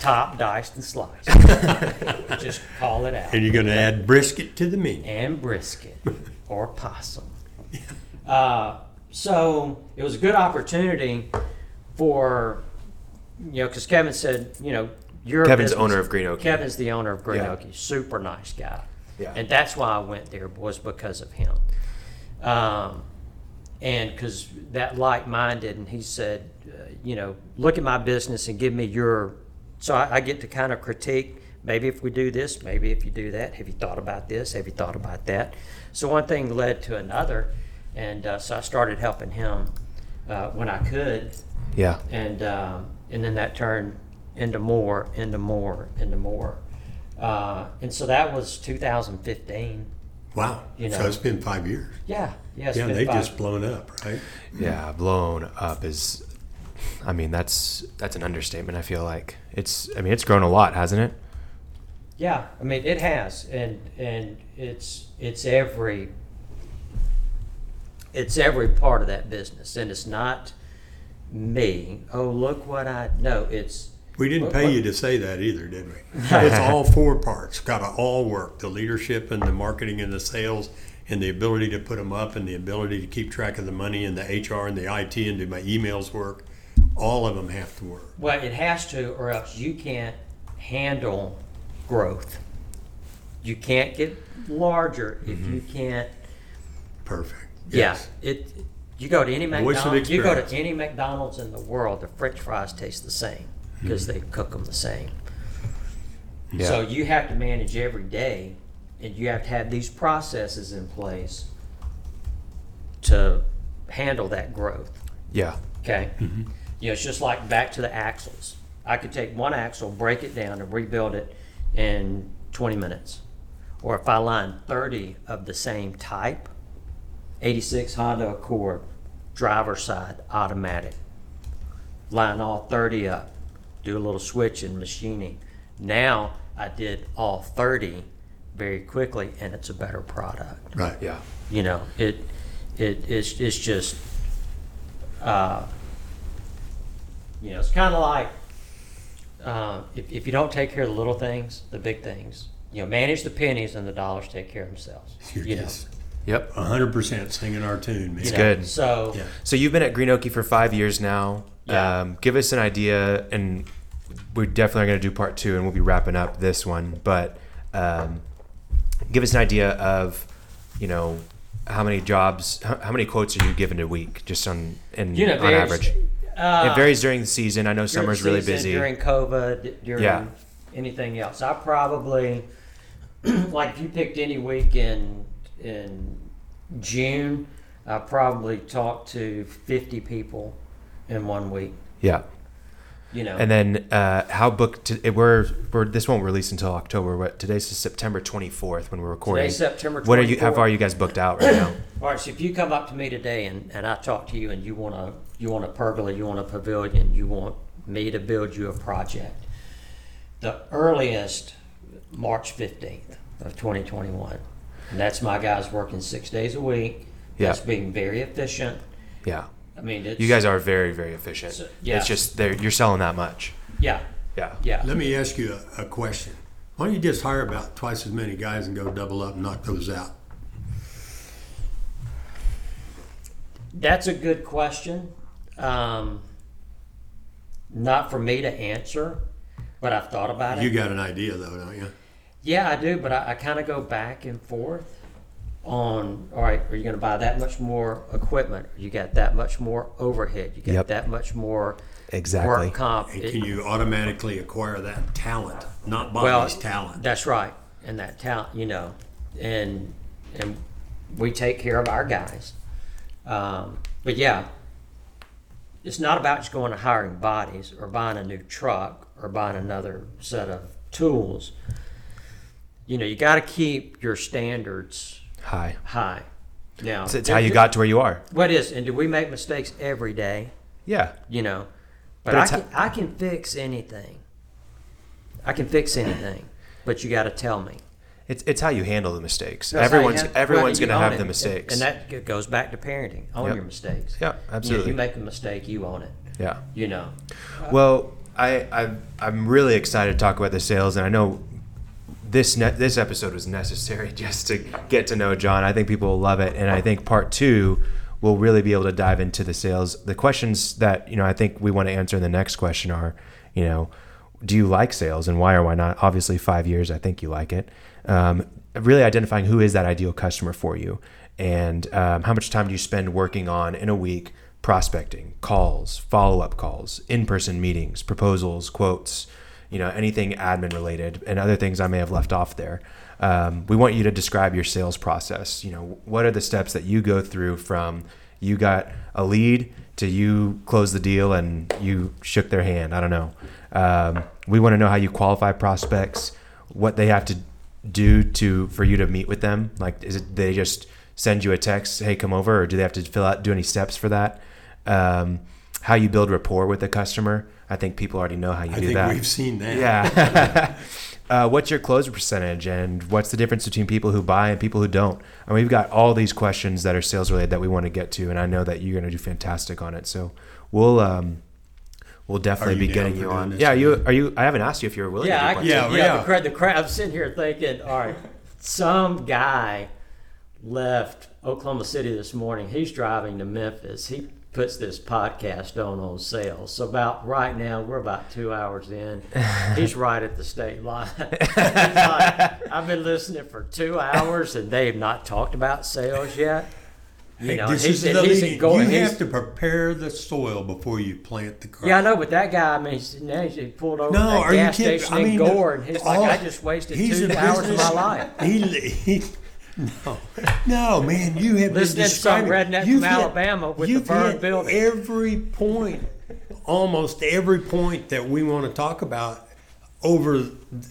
Speaker 3: top, diced, and sliced. just call it out.
Speaker 2: And you're going to add brisket to the meat.
Speaker 3: And brisket or possum. Uh, so it was a good opportunity for you know because Kevin said you know you're a
Speaker 5: Kevin's
Speaker 3: business-
Speaker 5: owner of Green Oak.
Speaker 3: Kevin's the owner of Green
Speaker 5: Yeah.
Speaker 3: Okie. Super nice guy.
Speaker 5: Yeah.
Speaker 3: And that's why I went there was because of him. Um, and because that like-minded, and he said, uh, you know, look at my business and give me your. So I, I get to kind of critique. Maybe if we do this, maybe if you do that. Have you thought about this? Have you thought about that? So one thing led to another, and uh, so I started helping him uh, when I could
Speaker 5: Yeah.
Speaker 3: and um, and then that turned into more, into more, into more, uh, and so that was 2015.
Speaker 2: Wow.
Speaker 3: You
Speaker 2: so it's been five years.
Speaker 3: Yeah, yeah, it's
Speaker 2: Yeah, they've
Speaker 3: five-
Speaker 2: just blown up, right?
Speaker 5: Yeah, blown up is. I mean, that's that's an understatement. I feel like it's. I mean, it's grown a lot, hasn't it?
Speaker 3: Yeah, I mean it has, and and it's it's every it's every part of that business, and it's not me. Oh, look what I no, it's
Speaker 2: We didn't pay you to say that either, did we? it's all four parts. Got to all work: the leadership and the marketing and the sales, and the ability to put them up, and the ability to keep track of the money, and the HR and the IT, and do my emails work. All of them have to work.
Speaker 3: well, it has to, or else you can't handle growth. You can't get larger if mm-hmm. you can't
Speaker 2: Perfect.
Speaker 3: Yeah,
Speaker 2: Yes.
Speaker 3: it. You go to any
Speaker 2: Voice of
Speaker 3: McDonald's. You go to any McDonald's in the world. The French fries taste the same because hmm. they cook them the same.
Speaker 5: Yeah.
Speaker 3: So you have to manage every day, and you have to have these processes in place to handle that growth.
Speaker 4: Yeah.
Speaker 3: Okay. Mm-hmm. You know, it's just like back to the axles. I could take one axle, break it down, and rebuild it in 20 minutes. Or if I line 30 of the same type, 86 Honda Accord, driver side, automatic. Line all 30 up, do a little switch switching, machining. Now I did all 30 very quickly, and it's a better product
Speaker 2: Right.
Speaker 4: Yeah.
Speaker 3: you know it it it's, it's just uh, you know it's kind of like uh, if, if you don't take care of the little things the big things you know manage the pennies and the dollars take care of themselves
Speaker 2: You're
Speaker 3: you know,
Speaker 4: Yep.
Speaker 2: 100% singing our tune, man.
Speaker 3: you know,
Speaker 4: good.
Speaker 3: so
Speaker 2: Yeah.
Speaker 4: So you've been at Green Okie for five years now.
Speaker 3: Yeah.
Speaker 4: Um, give us an idea, and we're definitely going to do part two, and we'll be wrapping up this one. But um, give us an idea of, you know, how many jobs, how, how many quotes are you given a week, just on in
Speaker 3: you know
Speaker 4: on average?
Speaker 3: uh,
Speaker 4: it varies during the season. I know summer's
Speaker 3: the
Speaker 4: really busy.
Speaker 3: during COVID during
Speaker 4: Yeah.
Speaker 3: anything else I probably like if you picked any week in in June I probably talked to 50 people in one week
Speaker 4: yeah.
Speaker 3: you know
Speaker 4: And then uh, how booked? To, it, we're, we're this won't release until October. What today's September twenty fourth when we're recording.
Speaker 3: Today's September 24th.
Speaker 4: What are you? How far are you guys booked out right now?
Speaker 3: All right, so if you come up to me today and, and I talk to you and you want to you want a pergola, you want a pavilion, you want me to build you a project, the earliest March fifteenth of twenty twenty one, and that's my guys working six days a week.
Speaker 4: Yeah.
Speaker 3: That's being very efficient.
Speaker 4: Yeah.
Speaker 3: I mean, it's,
Speaker 4: You guys are very, very efficient.
Speaker 3: So- yeah.
Speaker 4: It's just they're, you're selling that much.
Speaker 3: yeah,
Speaker 4: Yeah.
Speaker 3: yeah.
Speaker 2: Let me ask you a, a question. Why don't you just hire about twice as many guys and go double up and knock those out?
Speaker 3: That's a good question. Um, not for me to answer, but I've thought about it.
Speaker 2: You got an idea, though, don't you?
Speaker 3: Yeah, I do, but I, I kind of go back and forth on all right, are you going to buy that much more equipment? You got that much more overhead. You got
Speaker 4: Yep.
Speaker 3: that much more
Speaker 4: Exactly.
Speaker 3: work comp.
Speaker 2: And
Speaker 3: It-
Speaker 2: can you automatically acquire that talent, not
Speaker 3: well,
Speaker 2: Bobby's talent?
Speaker 3: That's right, and that talent, you know, and and we take care of our guys. Um, but yeah, it's not about just going and hiring bodies or buying a new truck or buying another set of tools. You know, you got to keep your standards
Speaker 4: Hi.
Speaker 3: high. Now,
Speaker 4: It's, it's how you got to where you are.
Speaker 3: What is? And do we make mistakes every day?
Speaker 4: Yeah.
Speaker 3: You know, but,
Speaker 4: But
Speaker 3: I can,
Speaker 4: ho-
Speaker 3: I can fix anything. I can fix anything, but you got to tell me.
Speaker 4: It's it's how you handle the mistakes.
Speaker 3: That's
Speaker 4: everyone's everyone's going to
Speaker 3: you
Speaker 4: have the mistakes.
Speaker 3: and that goes back to parenting. Own
Speaker 4: Yep.
Speaker 3: your mistakes.
Speaker 4: yeah,
Speaker 3: You,
Speaker 4: absolutely.
Speaker 3: you make a mistake, you own it.
Speaker 4: yeah.
Speaker 3: You know.
Speaker 4: Well, I, I I'm really excited to talk about the sales, and I know this ne- this episode was necessary just to get to know John. I think people will love it, and I think part two will really be able to dive into the sales. The questions that you know I think we want to answer in the next question are, you know, do you like sales and why or why not? Obviously, five years. I think you like it. Um, really identifying who is that ideal customer for you, and um, how much time do you spend working on in a week prospecting, calls, follow up calls, in person meetings, proposals, quotes, you know, anything admin related, and other things I may have left off there. Um, we want you to describe your sales process. You know, what are the steps that you go through from you got a lead to you close the deal and you shook their hand? I don't know. Um, we want to know how you qualify prospects, what they have to do to for you to meet with them. Like, is it they just send you a text, hey, come over, or do they have to fill out do any steps for that? Um, how you build rapport with the customer. I think people already know how you
Speaker 2: I
Speaker 4: do
Speaker 2: think
Speaker 4: that.
Speaker 2: we've seen that.
Speaker 4: Yeah. uh, what's your close percentage, and what's the difference between people who buy and people who don't? And we've got all these questions that are sales related that we want to get to, and I know that you're going to do fantastic on it. So we'll um, we'll definitely be getting you on.
Speaker 2: doing
Speaker 4: Yeah, you are you. I haven't asked you if you're willing.
Speaker 3: Yeah,
Speaker 4: to
Speaker 3: I,
Speaker 4: do part
Speaker 2: yeah,
Speaker 3: yeah.
Speaker 2: yeah.
Speaker 3: The crowd, the crowd. I'm sitting here thinking, all right, some guy left Oklahoma City this morning. He's driving to Memphis. He puts this podcast on on sales. So about right now, we're about two hours in. He's right at the state line. He's like, I've been listening for two hours, and they have not talked about sales yet. You
Speaker 2: Hey,
Speaker 3: know,
Speaker 2: this
Speaker 3: he's,
Speaker 2: is the
Speaker 3: going.
Speaker 2: you have to prepare the soil before you plant the crop.
Speaker 3: yeah, I know, but that guy, I mean, he's, he pulled over
Speaker 2: No,
Speaker 3: that gas station
Speaker 2: I mean,
Speaker 3: in Gore, and he's
Speaker 2: all-
Speaker 3: like, I just wasted two hours of my life.
Speaker 2: He, he No, no, man, you have
Speaker 3: Listening
Speaker 2: been
Speaker 3: to some
Speaker 2: describing-
Speaker 3: redneck
Speaker 2: you've
Speaker 3: from
Speaker 2: hit-
Speaker 3: Alabama with the
Speaker 2: you've
Speaker 3: burned
Speaker 2: hit
Speaker 3: building.
Speaker 2: Every point, almost every point that we want to talk about over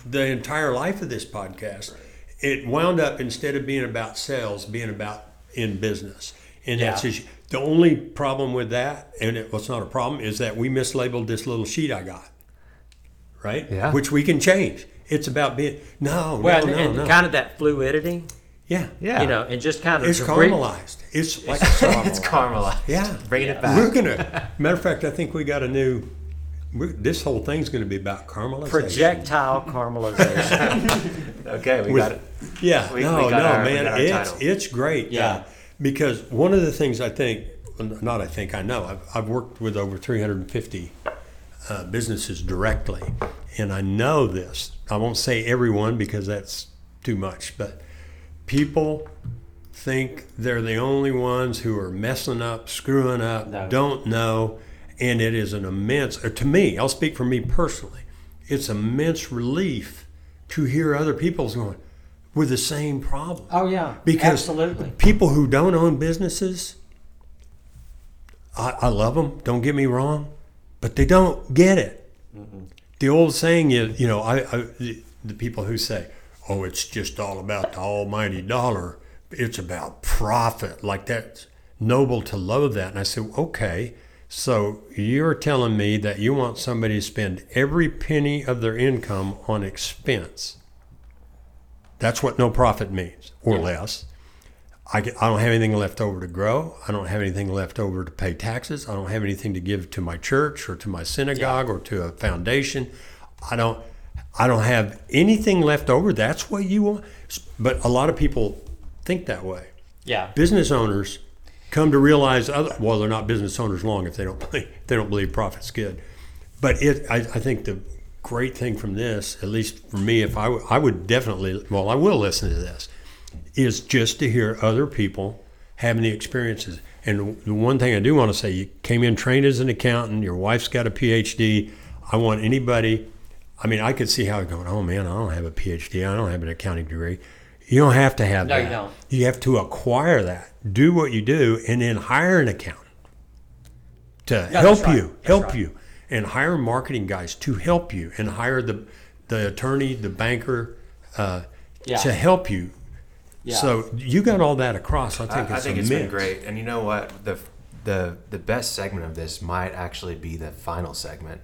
Speaker 2: the entire life of this podcast, it wound up instead of being about sales, being about in business. And that's
Speaker 3: Yeah.
Speaker 2: just, the only problem with that, and it was not a problem, is that we mislabeled this little sheet I got. Right?
Speaker 5: Yeah.
Speaker 2: Which we can change. It's about being no,
Speaker 3: Well,
Speaker 2: no, no,
Speaker 3: and
Speaker 2: no.
Speaker 3: kind of that fluidity,
Speaker 2: yeah,
Speaker 5: Yeah.
Speaker 3: you know, and just kind of
Speaker 2: It's
Speaker 3: to re-
Speaker 2: caramelized. It's like
Speaker 5: it's caramelized.
Speaker 2: Yeah.
Speaker 5: Bringing it
Speaker 3: Yeah.
Speaker 2: We're gonna. Matter of fact, I think we got a new. We're, this whole thing's going to be about caramelization.
Speaker 3: projectile caramelization.
Speaker 5: Okay, we
Speaker 2: With-
Speaker 5: got it.
Speaker 2: Yeah.
Speaker 5: We-
Speaker 2: no,
Speaker 5: we got
Speaker 2: no,
Speaker 5: our-
Speaker 2: man. it's
Speaker 5: title.
Speaker 2: it's great.
Speaker 3: Yeah.
Speaker 2: uh, because one of the things I think, not I think I know, I've, I've worked with over 350 uh, businesses directly, and I know this. I won't say everyone because that's too much, but people think they're the only ones who are messing up, screwing up,
Speaker 3: No.
Speaker 2: don't know, and it is an immense. Or to me, I'll speak for me personally. It's immense relief to hear other people's going with the same problem.
Speaker 3: oh yeah,
Speaker 2: Because
Speaker 3: absolutely.
Speaker 2: people who don't own businesses, I, I love them. Don't get me wrong, but they don't get it. The old saying is, you know, I, I the, the people who say, "Oh, it's just all about the almighty dollar. It's about profit." Like that's noble to loathe that. And I said, okay. So you're telling me that you want somebody to spend every penny of their income on expense. That's what no profit means, or less. I, get, I don't have anything left over to grow. I don't have anything left over to pay taxes. I don't have anything to give to my church or to my synagogue or to a foundation. I don't I don't have anything left over. That's what you want. But a lot of people think that way.
Speaker 3: Yeah,
Speaker 2: Business owners come to realize other well they're not business owners long if they don't believe, if they don't believe profit's good. But it I, I think the great thing from this, at least for me, if I, w- I would definitely well I will listen to this is just to hear other people having the experiences. And the one thing I do want to say, you came in trained as an accountant, your wife's got a PhD. I want anybody, I mean, I could see how it's going, oh man, I don't have a PhD, I don't have an accounting degree. You don't have to have
Speaker 3: No,
Speaker 2: that.
Speaker 3: you don't.
Speaker 2: You have to acquire that, do what you do, and then hire an accountant to
Speaker 3: Yeah,
Speaker 2: help
Speaker 3: right.
Speaker 2: you,
Speaker 3: That's
Speaker 2: help
Speaker 3: right.
Speaker 2: you, and hire marketing guys to help you, and hire the the attorney, the banker, uh,
Speaker 3: Yeah.
Speaker 2: to help you.
Speaker 3: Yeah.
Speaker 2: So you got all that across. I
Speaker 5: I,
Speaker 2: think
Speaker 5: I
Speaker 2: it's
Speaker 5: think
Speaker 2: a
Speaker 5: it's been great. And you know what? The the the best segment of this might actually be the final segment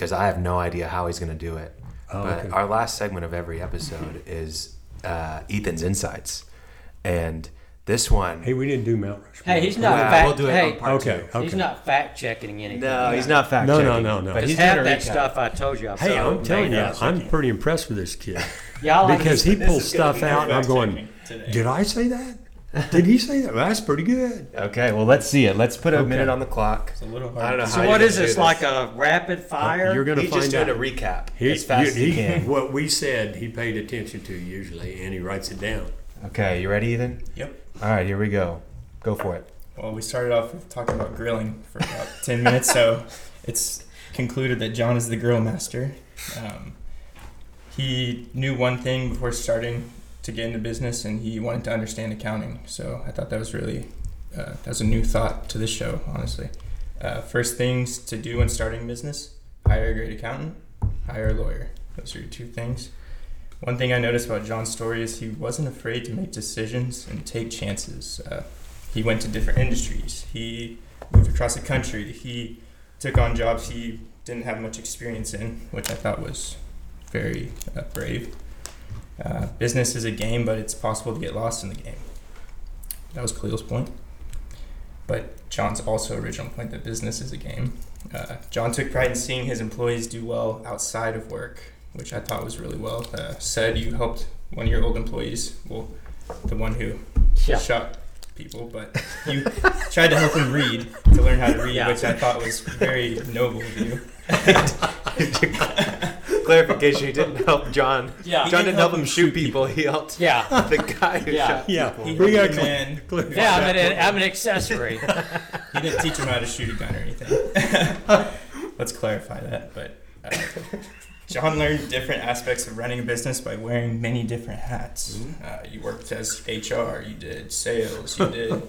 Speaker 5: because I have no idea how he's going to do it.
Speaker 2: Oh,
Speaker 5: but
Speaker 2: okay.
Speaker 5: our last segment of every episode is uh, Ethan's insights, and this one.
Speaker 2: Hey, we didn't do Mount Rushmore.
Speaker 3: Hey, he's not
Speaker 5: Yeah,
Speaker 3: fact.
Speaker 5: we'll do it
Speaker 3: hey,
Speaker 5: on part
Speaker 2: Okay,
Speaker 5: two.
Speaker 2: okay.
Speaker 3: he's not fact checking anything.
Speaker 5: No, he's not fact
Speaker 2: No, no,
Speaker 5: checking.
Speaker 2: no, no.
Speaker 5: But
Speaker 3: Just
Speaker 5: he's
Speaker 3: half
Speaker 5: doing
Speaker 3: that
Speaker 5: recap.
Speaker 3: stuff I told you. I
Speaker 2: Hey, I'm telling you. I'm pretty impressed with this kid
Speaker 3: Yeah, I like
Speaker 2: because he pulls stuff out, and I'm going,
Speaker 7: today.
Speaker 2: "Did I say that? Did he say that? Well, that's pretty good."
Speaker 5: Okay, well let's see it. Let's put a
Speaker 2: Okay.
Speaker 5: minute on the clock.
Speaker 7: It's a little hard.
Speaker 5: I don't know
Speaker 7: to
Speaker 5: how
Speaker 3: So
Speaker 5: you're
Speaker 3: what
Speaker 5: gonna
Speaker 3: is
Speaker 5: do
Speaker 3: this? Like a rapid fire?
Speaker 2: You're gonna
Speaker 5: He's
Speaker 2: find
Speaker 5: just
Speaker 2: out.
Speaker 5: doing a recap
Speaker 2: He-
Speaker 5: as fast
Speaker 2: you-
Speaker 5: as he
Speaker 2: he-
Speaker 5: can.
Speaker 2: What we said, he paid attention to usually, and he writes it down.
Speaker 5: Okay, you ready, Ethan?
Speaker 7: Yep.
Speaker 5: All right, here we go. Go for it.
Speaker 7: Well, we started off with talking about grilling for about 10 minutes, so it's concluded that John is the grill master. Um, he knew one thing before starting to get into business, and he wanted to understand accounting. So I thought that was really uh, that was a new thought to this show, honestly. Uh, first things to do when starting business: hire a great accountant, hire a lawyer. Those are your two things. One thing I noticed about John's story is he wasn't afraid to make decisions and take chances. Uh, he went to different industries. He moved across the country. He took on jobs he didn't have much experience in, which I thought was very uh, brave. Uh, business is a game, but it's possible to get lost in the game. That was Khalil's point. But John's also original point that business is a game. Uh, John took pride in seeing his employees do well outside of work, which I thought was really well uh, said. You helped one of your old employees, well, the one who
Speaker 3: Yeah.
Speaker 7: shot people, but you tried to help him read to learn how to read,
Speaker 3: Yeah.
Speaker 7: which I thought was very noble of you.
Speaker 5: Clarification: He didn't help John.
Speaker 3: Yeah.
Speaker 5: John didn't help him shoot people. He helped
Speaker 3: Yeah.
Speaker 5: the guy who
Speaker 3: Yeah.
Speaker 5: shot
Speaker 2: Yeah,
Speaker 5: people.
Speaker 7: He
Speaker 2: we got
Speaker 7: helped man.
Speaker 2: clear.
Speaker 3: Yeah, I'm an, I'm an accessory.
Speaker 7: He didn't teach him how to shoot a gun or anything. Let's clarify that. But uh, John learned different aspects of running a business by wearing many different hats.
Speaker 4: Mm-hmm.
Speaker 7: Uh, you worked as HR, you did sales, you did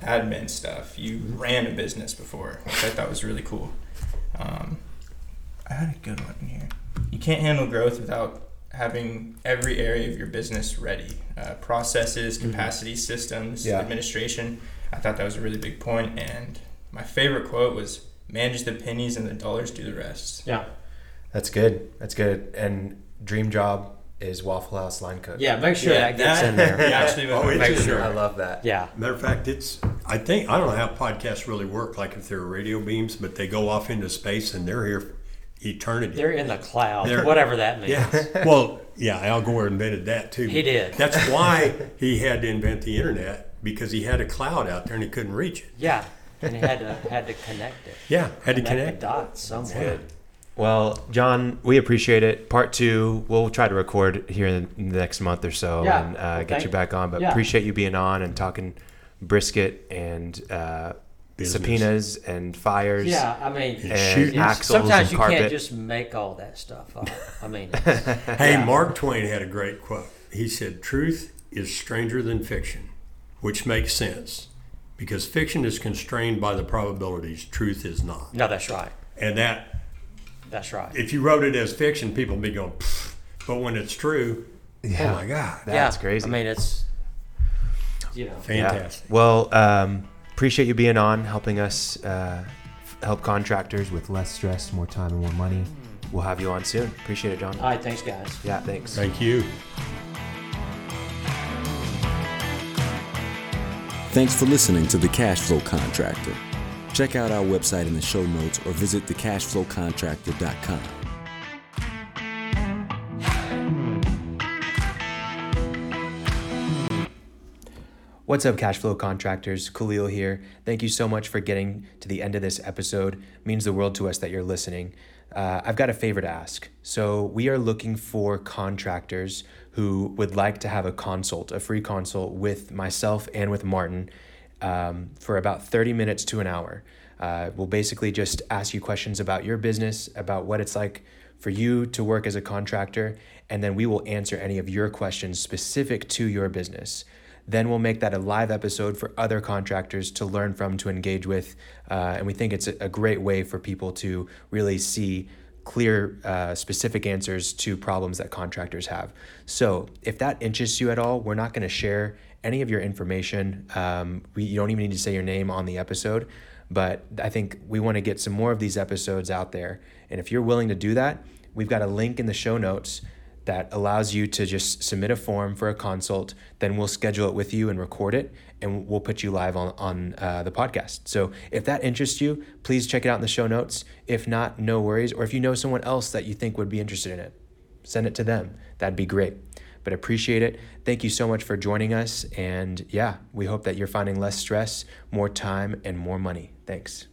Speaker 7: admin stuff, you ran a business before, which I thought was really cool. Um, I had a good one here. You can't handle growth without having every area of your business ready uh, processes, capacity systems,
Speaker 4: Mm-hmm. Yeah.
Speaker 7: administration. I thought that was a really big. And my favorite quote was manage the pennies and the dollars do the rest.
Speaker 3: Yeah.
Speaker 4: That's good. That's good. And dream job is Waffle House line cook.
Speaker 3: Yeah, make sure
Speaker 7: Yeah,
Speaker 3: that gets
Speaker 7: that-
Speaker 3: in there.
Speaker 7: Yeah, actually,
Speaker 2: Oh, it's
Speaker 3: Make
Speaker 2: in
Speaker 3: sure.
Speaker 2: there.
Speaker 4: I love that.
Speaker 3: Yeah.
Speaker 2: Matter of fact, it's. I think I don't know how podcasts really work. Like if they're radio beams, but they go off into space and they're here for eternity.
Speaker 3: They're in the cloud,
Speaker 2: They're-
Speaker 3: whatever that means.
Speaker 2: yeah. Well, yeah. Al Gore invented that too.
Speaker 3: He did.
Speaker 2: That's why he had to invent the internet because he had a cloud out there and he couldn't reach it.
Speaker 3: Yeah. And he had to had to connect it.
Speaker 2: Yeah, had to
Speaker 3: Connect
Speaker 2: connect.
Speaker 3: the dots somewhere.
Speaker 4: Well, John, we appreciate it. Part two, we'll try to record here in the next month or so
Speaker 3: Yeah.
Speaker 4: and uh,
Speaker 3: Well,
Speaker 4: get you back on. But
Speaker 3: yeah.
Speaker 4: appreciate you being on and talking brisket and uh,
Speaker 2: Business.
Speaker 4: subpoenas and fires
Speaker 3: Yeah, I mean,
Speaker 4: and
Speaker 2: Shoot.
Speaker 4: axles
Speaker 3: sometimes
Speaker 4: and
Speaker 3: you
Speaker 4: carpet.
Speaker 3: can't just make all that stuff up. I mean,
Speaker 2: Hey,
Speaker 3: Yeah.
Speaker 2: Mark Twain had a great quote. He said, "Truth is stranger than fiction," which makes sense because fiction is constrained by the probabilities. Truth is not,
Speaker 3: no, that's right.
Speaker 2: and that
Speaker 3: That's right.
Speaker 2: if you wrote it as fiction, people would be going, "Pfft," but when it's true,
Speaker 4: Yeah.
Speaker 2: oh my god,
Speaker 4: That's
Speaker 3: yeah.
Speaker 4: crazy.
Speaker 3: I mean, it's you know.
Speaker 4: Yeah.
Speaker 2: fantastic.
Speaker 4: Well, um, appreciate you being on, helping us uh, f- help contractors with less stress, more time, and more money. We'll have you on soon. Appreciate it, John.
Speaker 3: All right, thanks, guys.
Speaker 4: Yeah, thanks.
Speaker 2: Thank you.
Speaker 1: Thanks for listening to The Cash Flow Contractor. Check out our website in the show notes or visit thecashflowcontractor.com.
Speaker 4: What's up, cash flow contractors? Khalil here. Thank you so much for getting to the end of this episode. It means the world to us that you're listening. Uh, I've got a favor to ask. So, we are looking for contractors who would like to have a consult, a free consult with myself and with Martin um, for about 30 minutes to an hour. Uh, we'll basically just ask you questions about your business, about what it's like for you to work as a contractor, and then we will answer any of your questions specific to your business. Then we'll make that a live episode for other contractors to learn from, to engage with. Uh, and we think it's a great way for people to really see clear, uh, specific answers to problems that contractors have. So if that interests you at all, we're not going to share any of your information. Um, we, you don't even need to say your name on the episode. But I think we want to get some more of these episodes out there. And if you're willing to do that, we've got a link in the show notes that allows you to just submit a form for a consult. Then we'll schedule it with you and record it, and we'll put you live on, on uh, the podcast. So if that interests you, please check it out in the show notes. If not, no worries. Or if you know someone else that you think would be interested in it, send it to them. That'd be great. But appreciate it. Thank you so much for joining us. And yeah, we hope that you're finding less stress, more time, and more money. Thanks.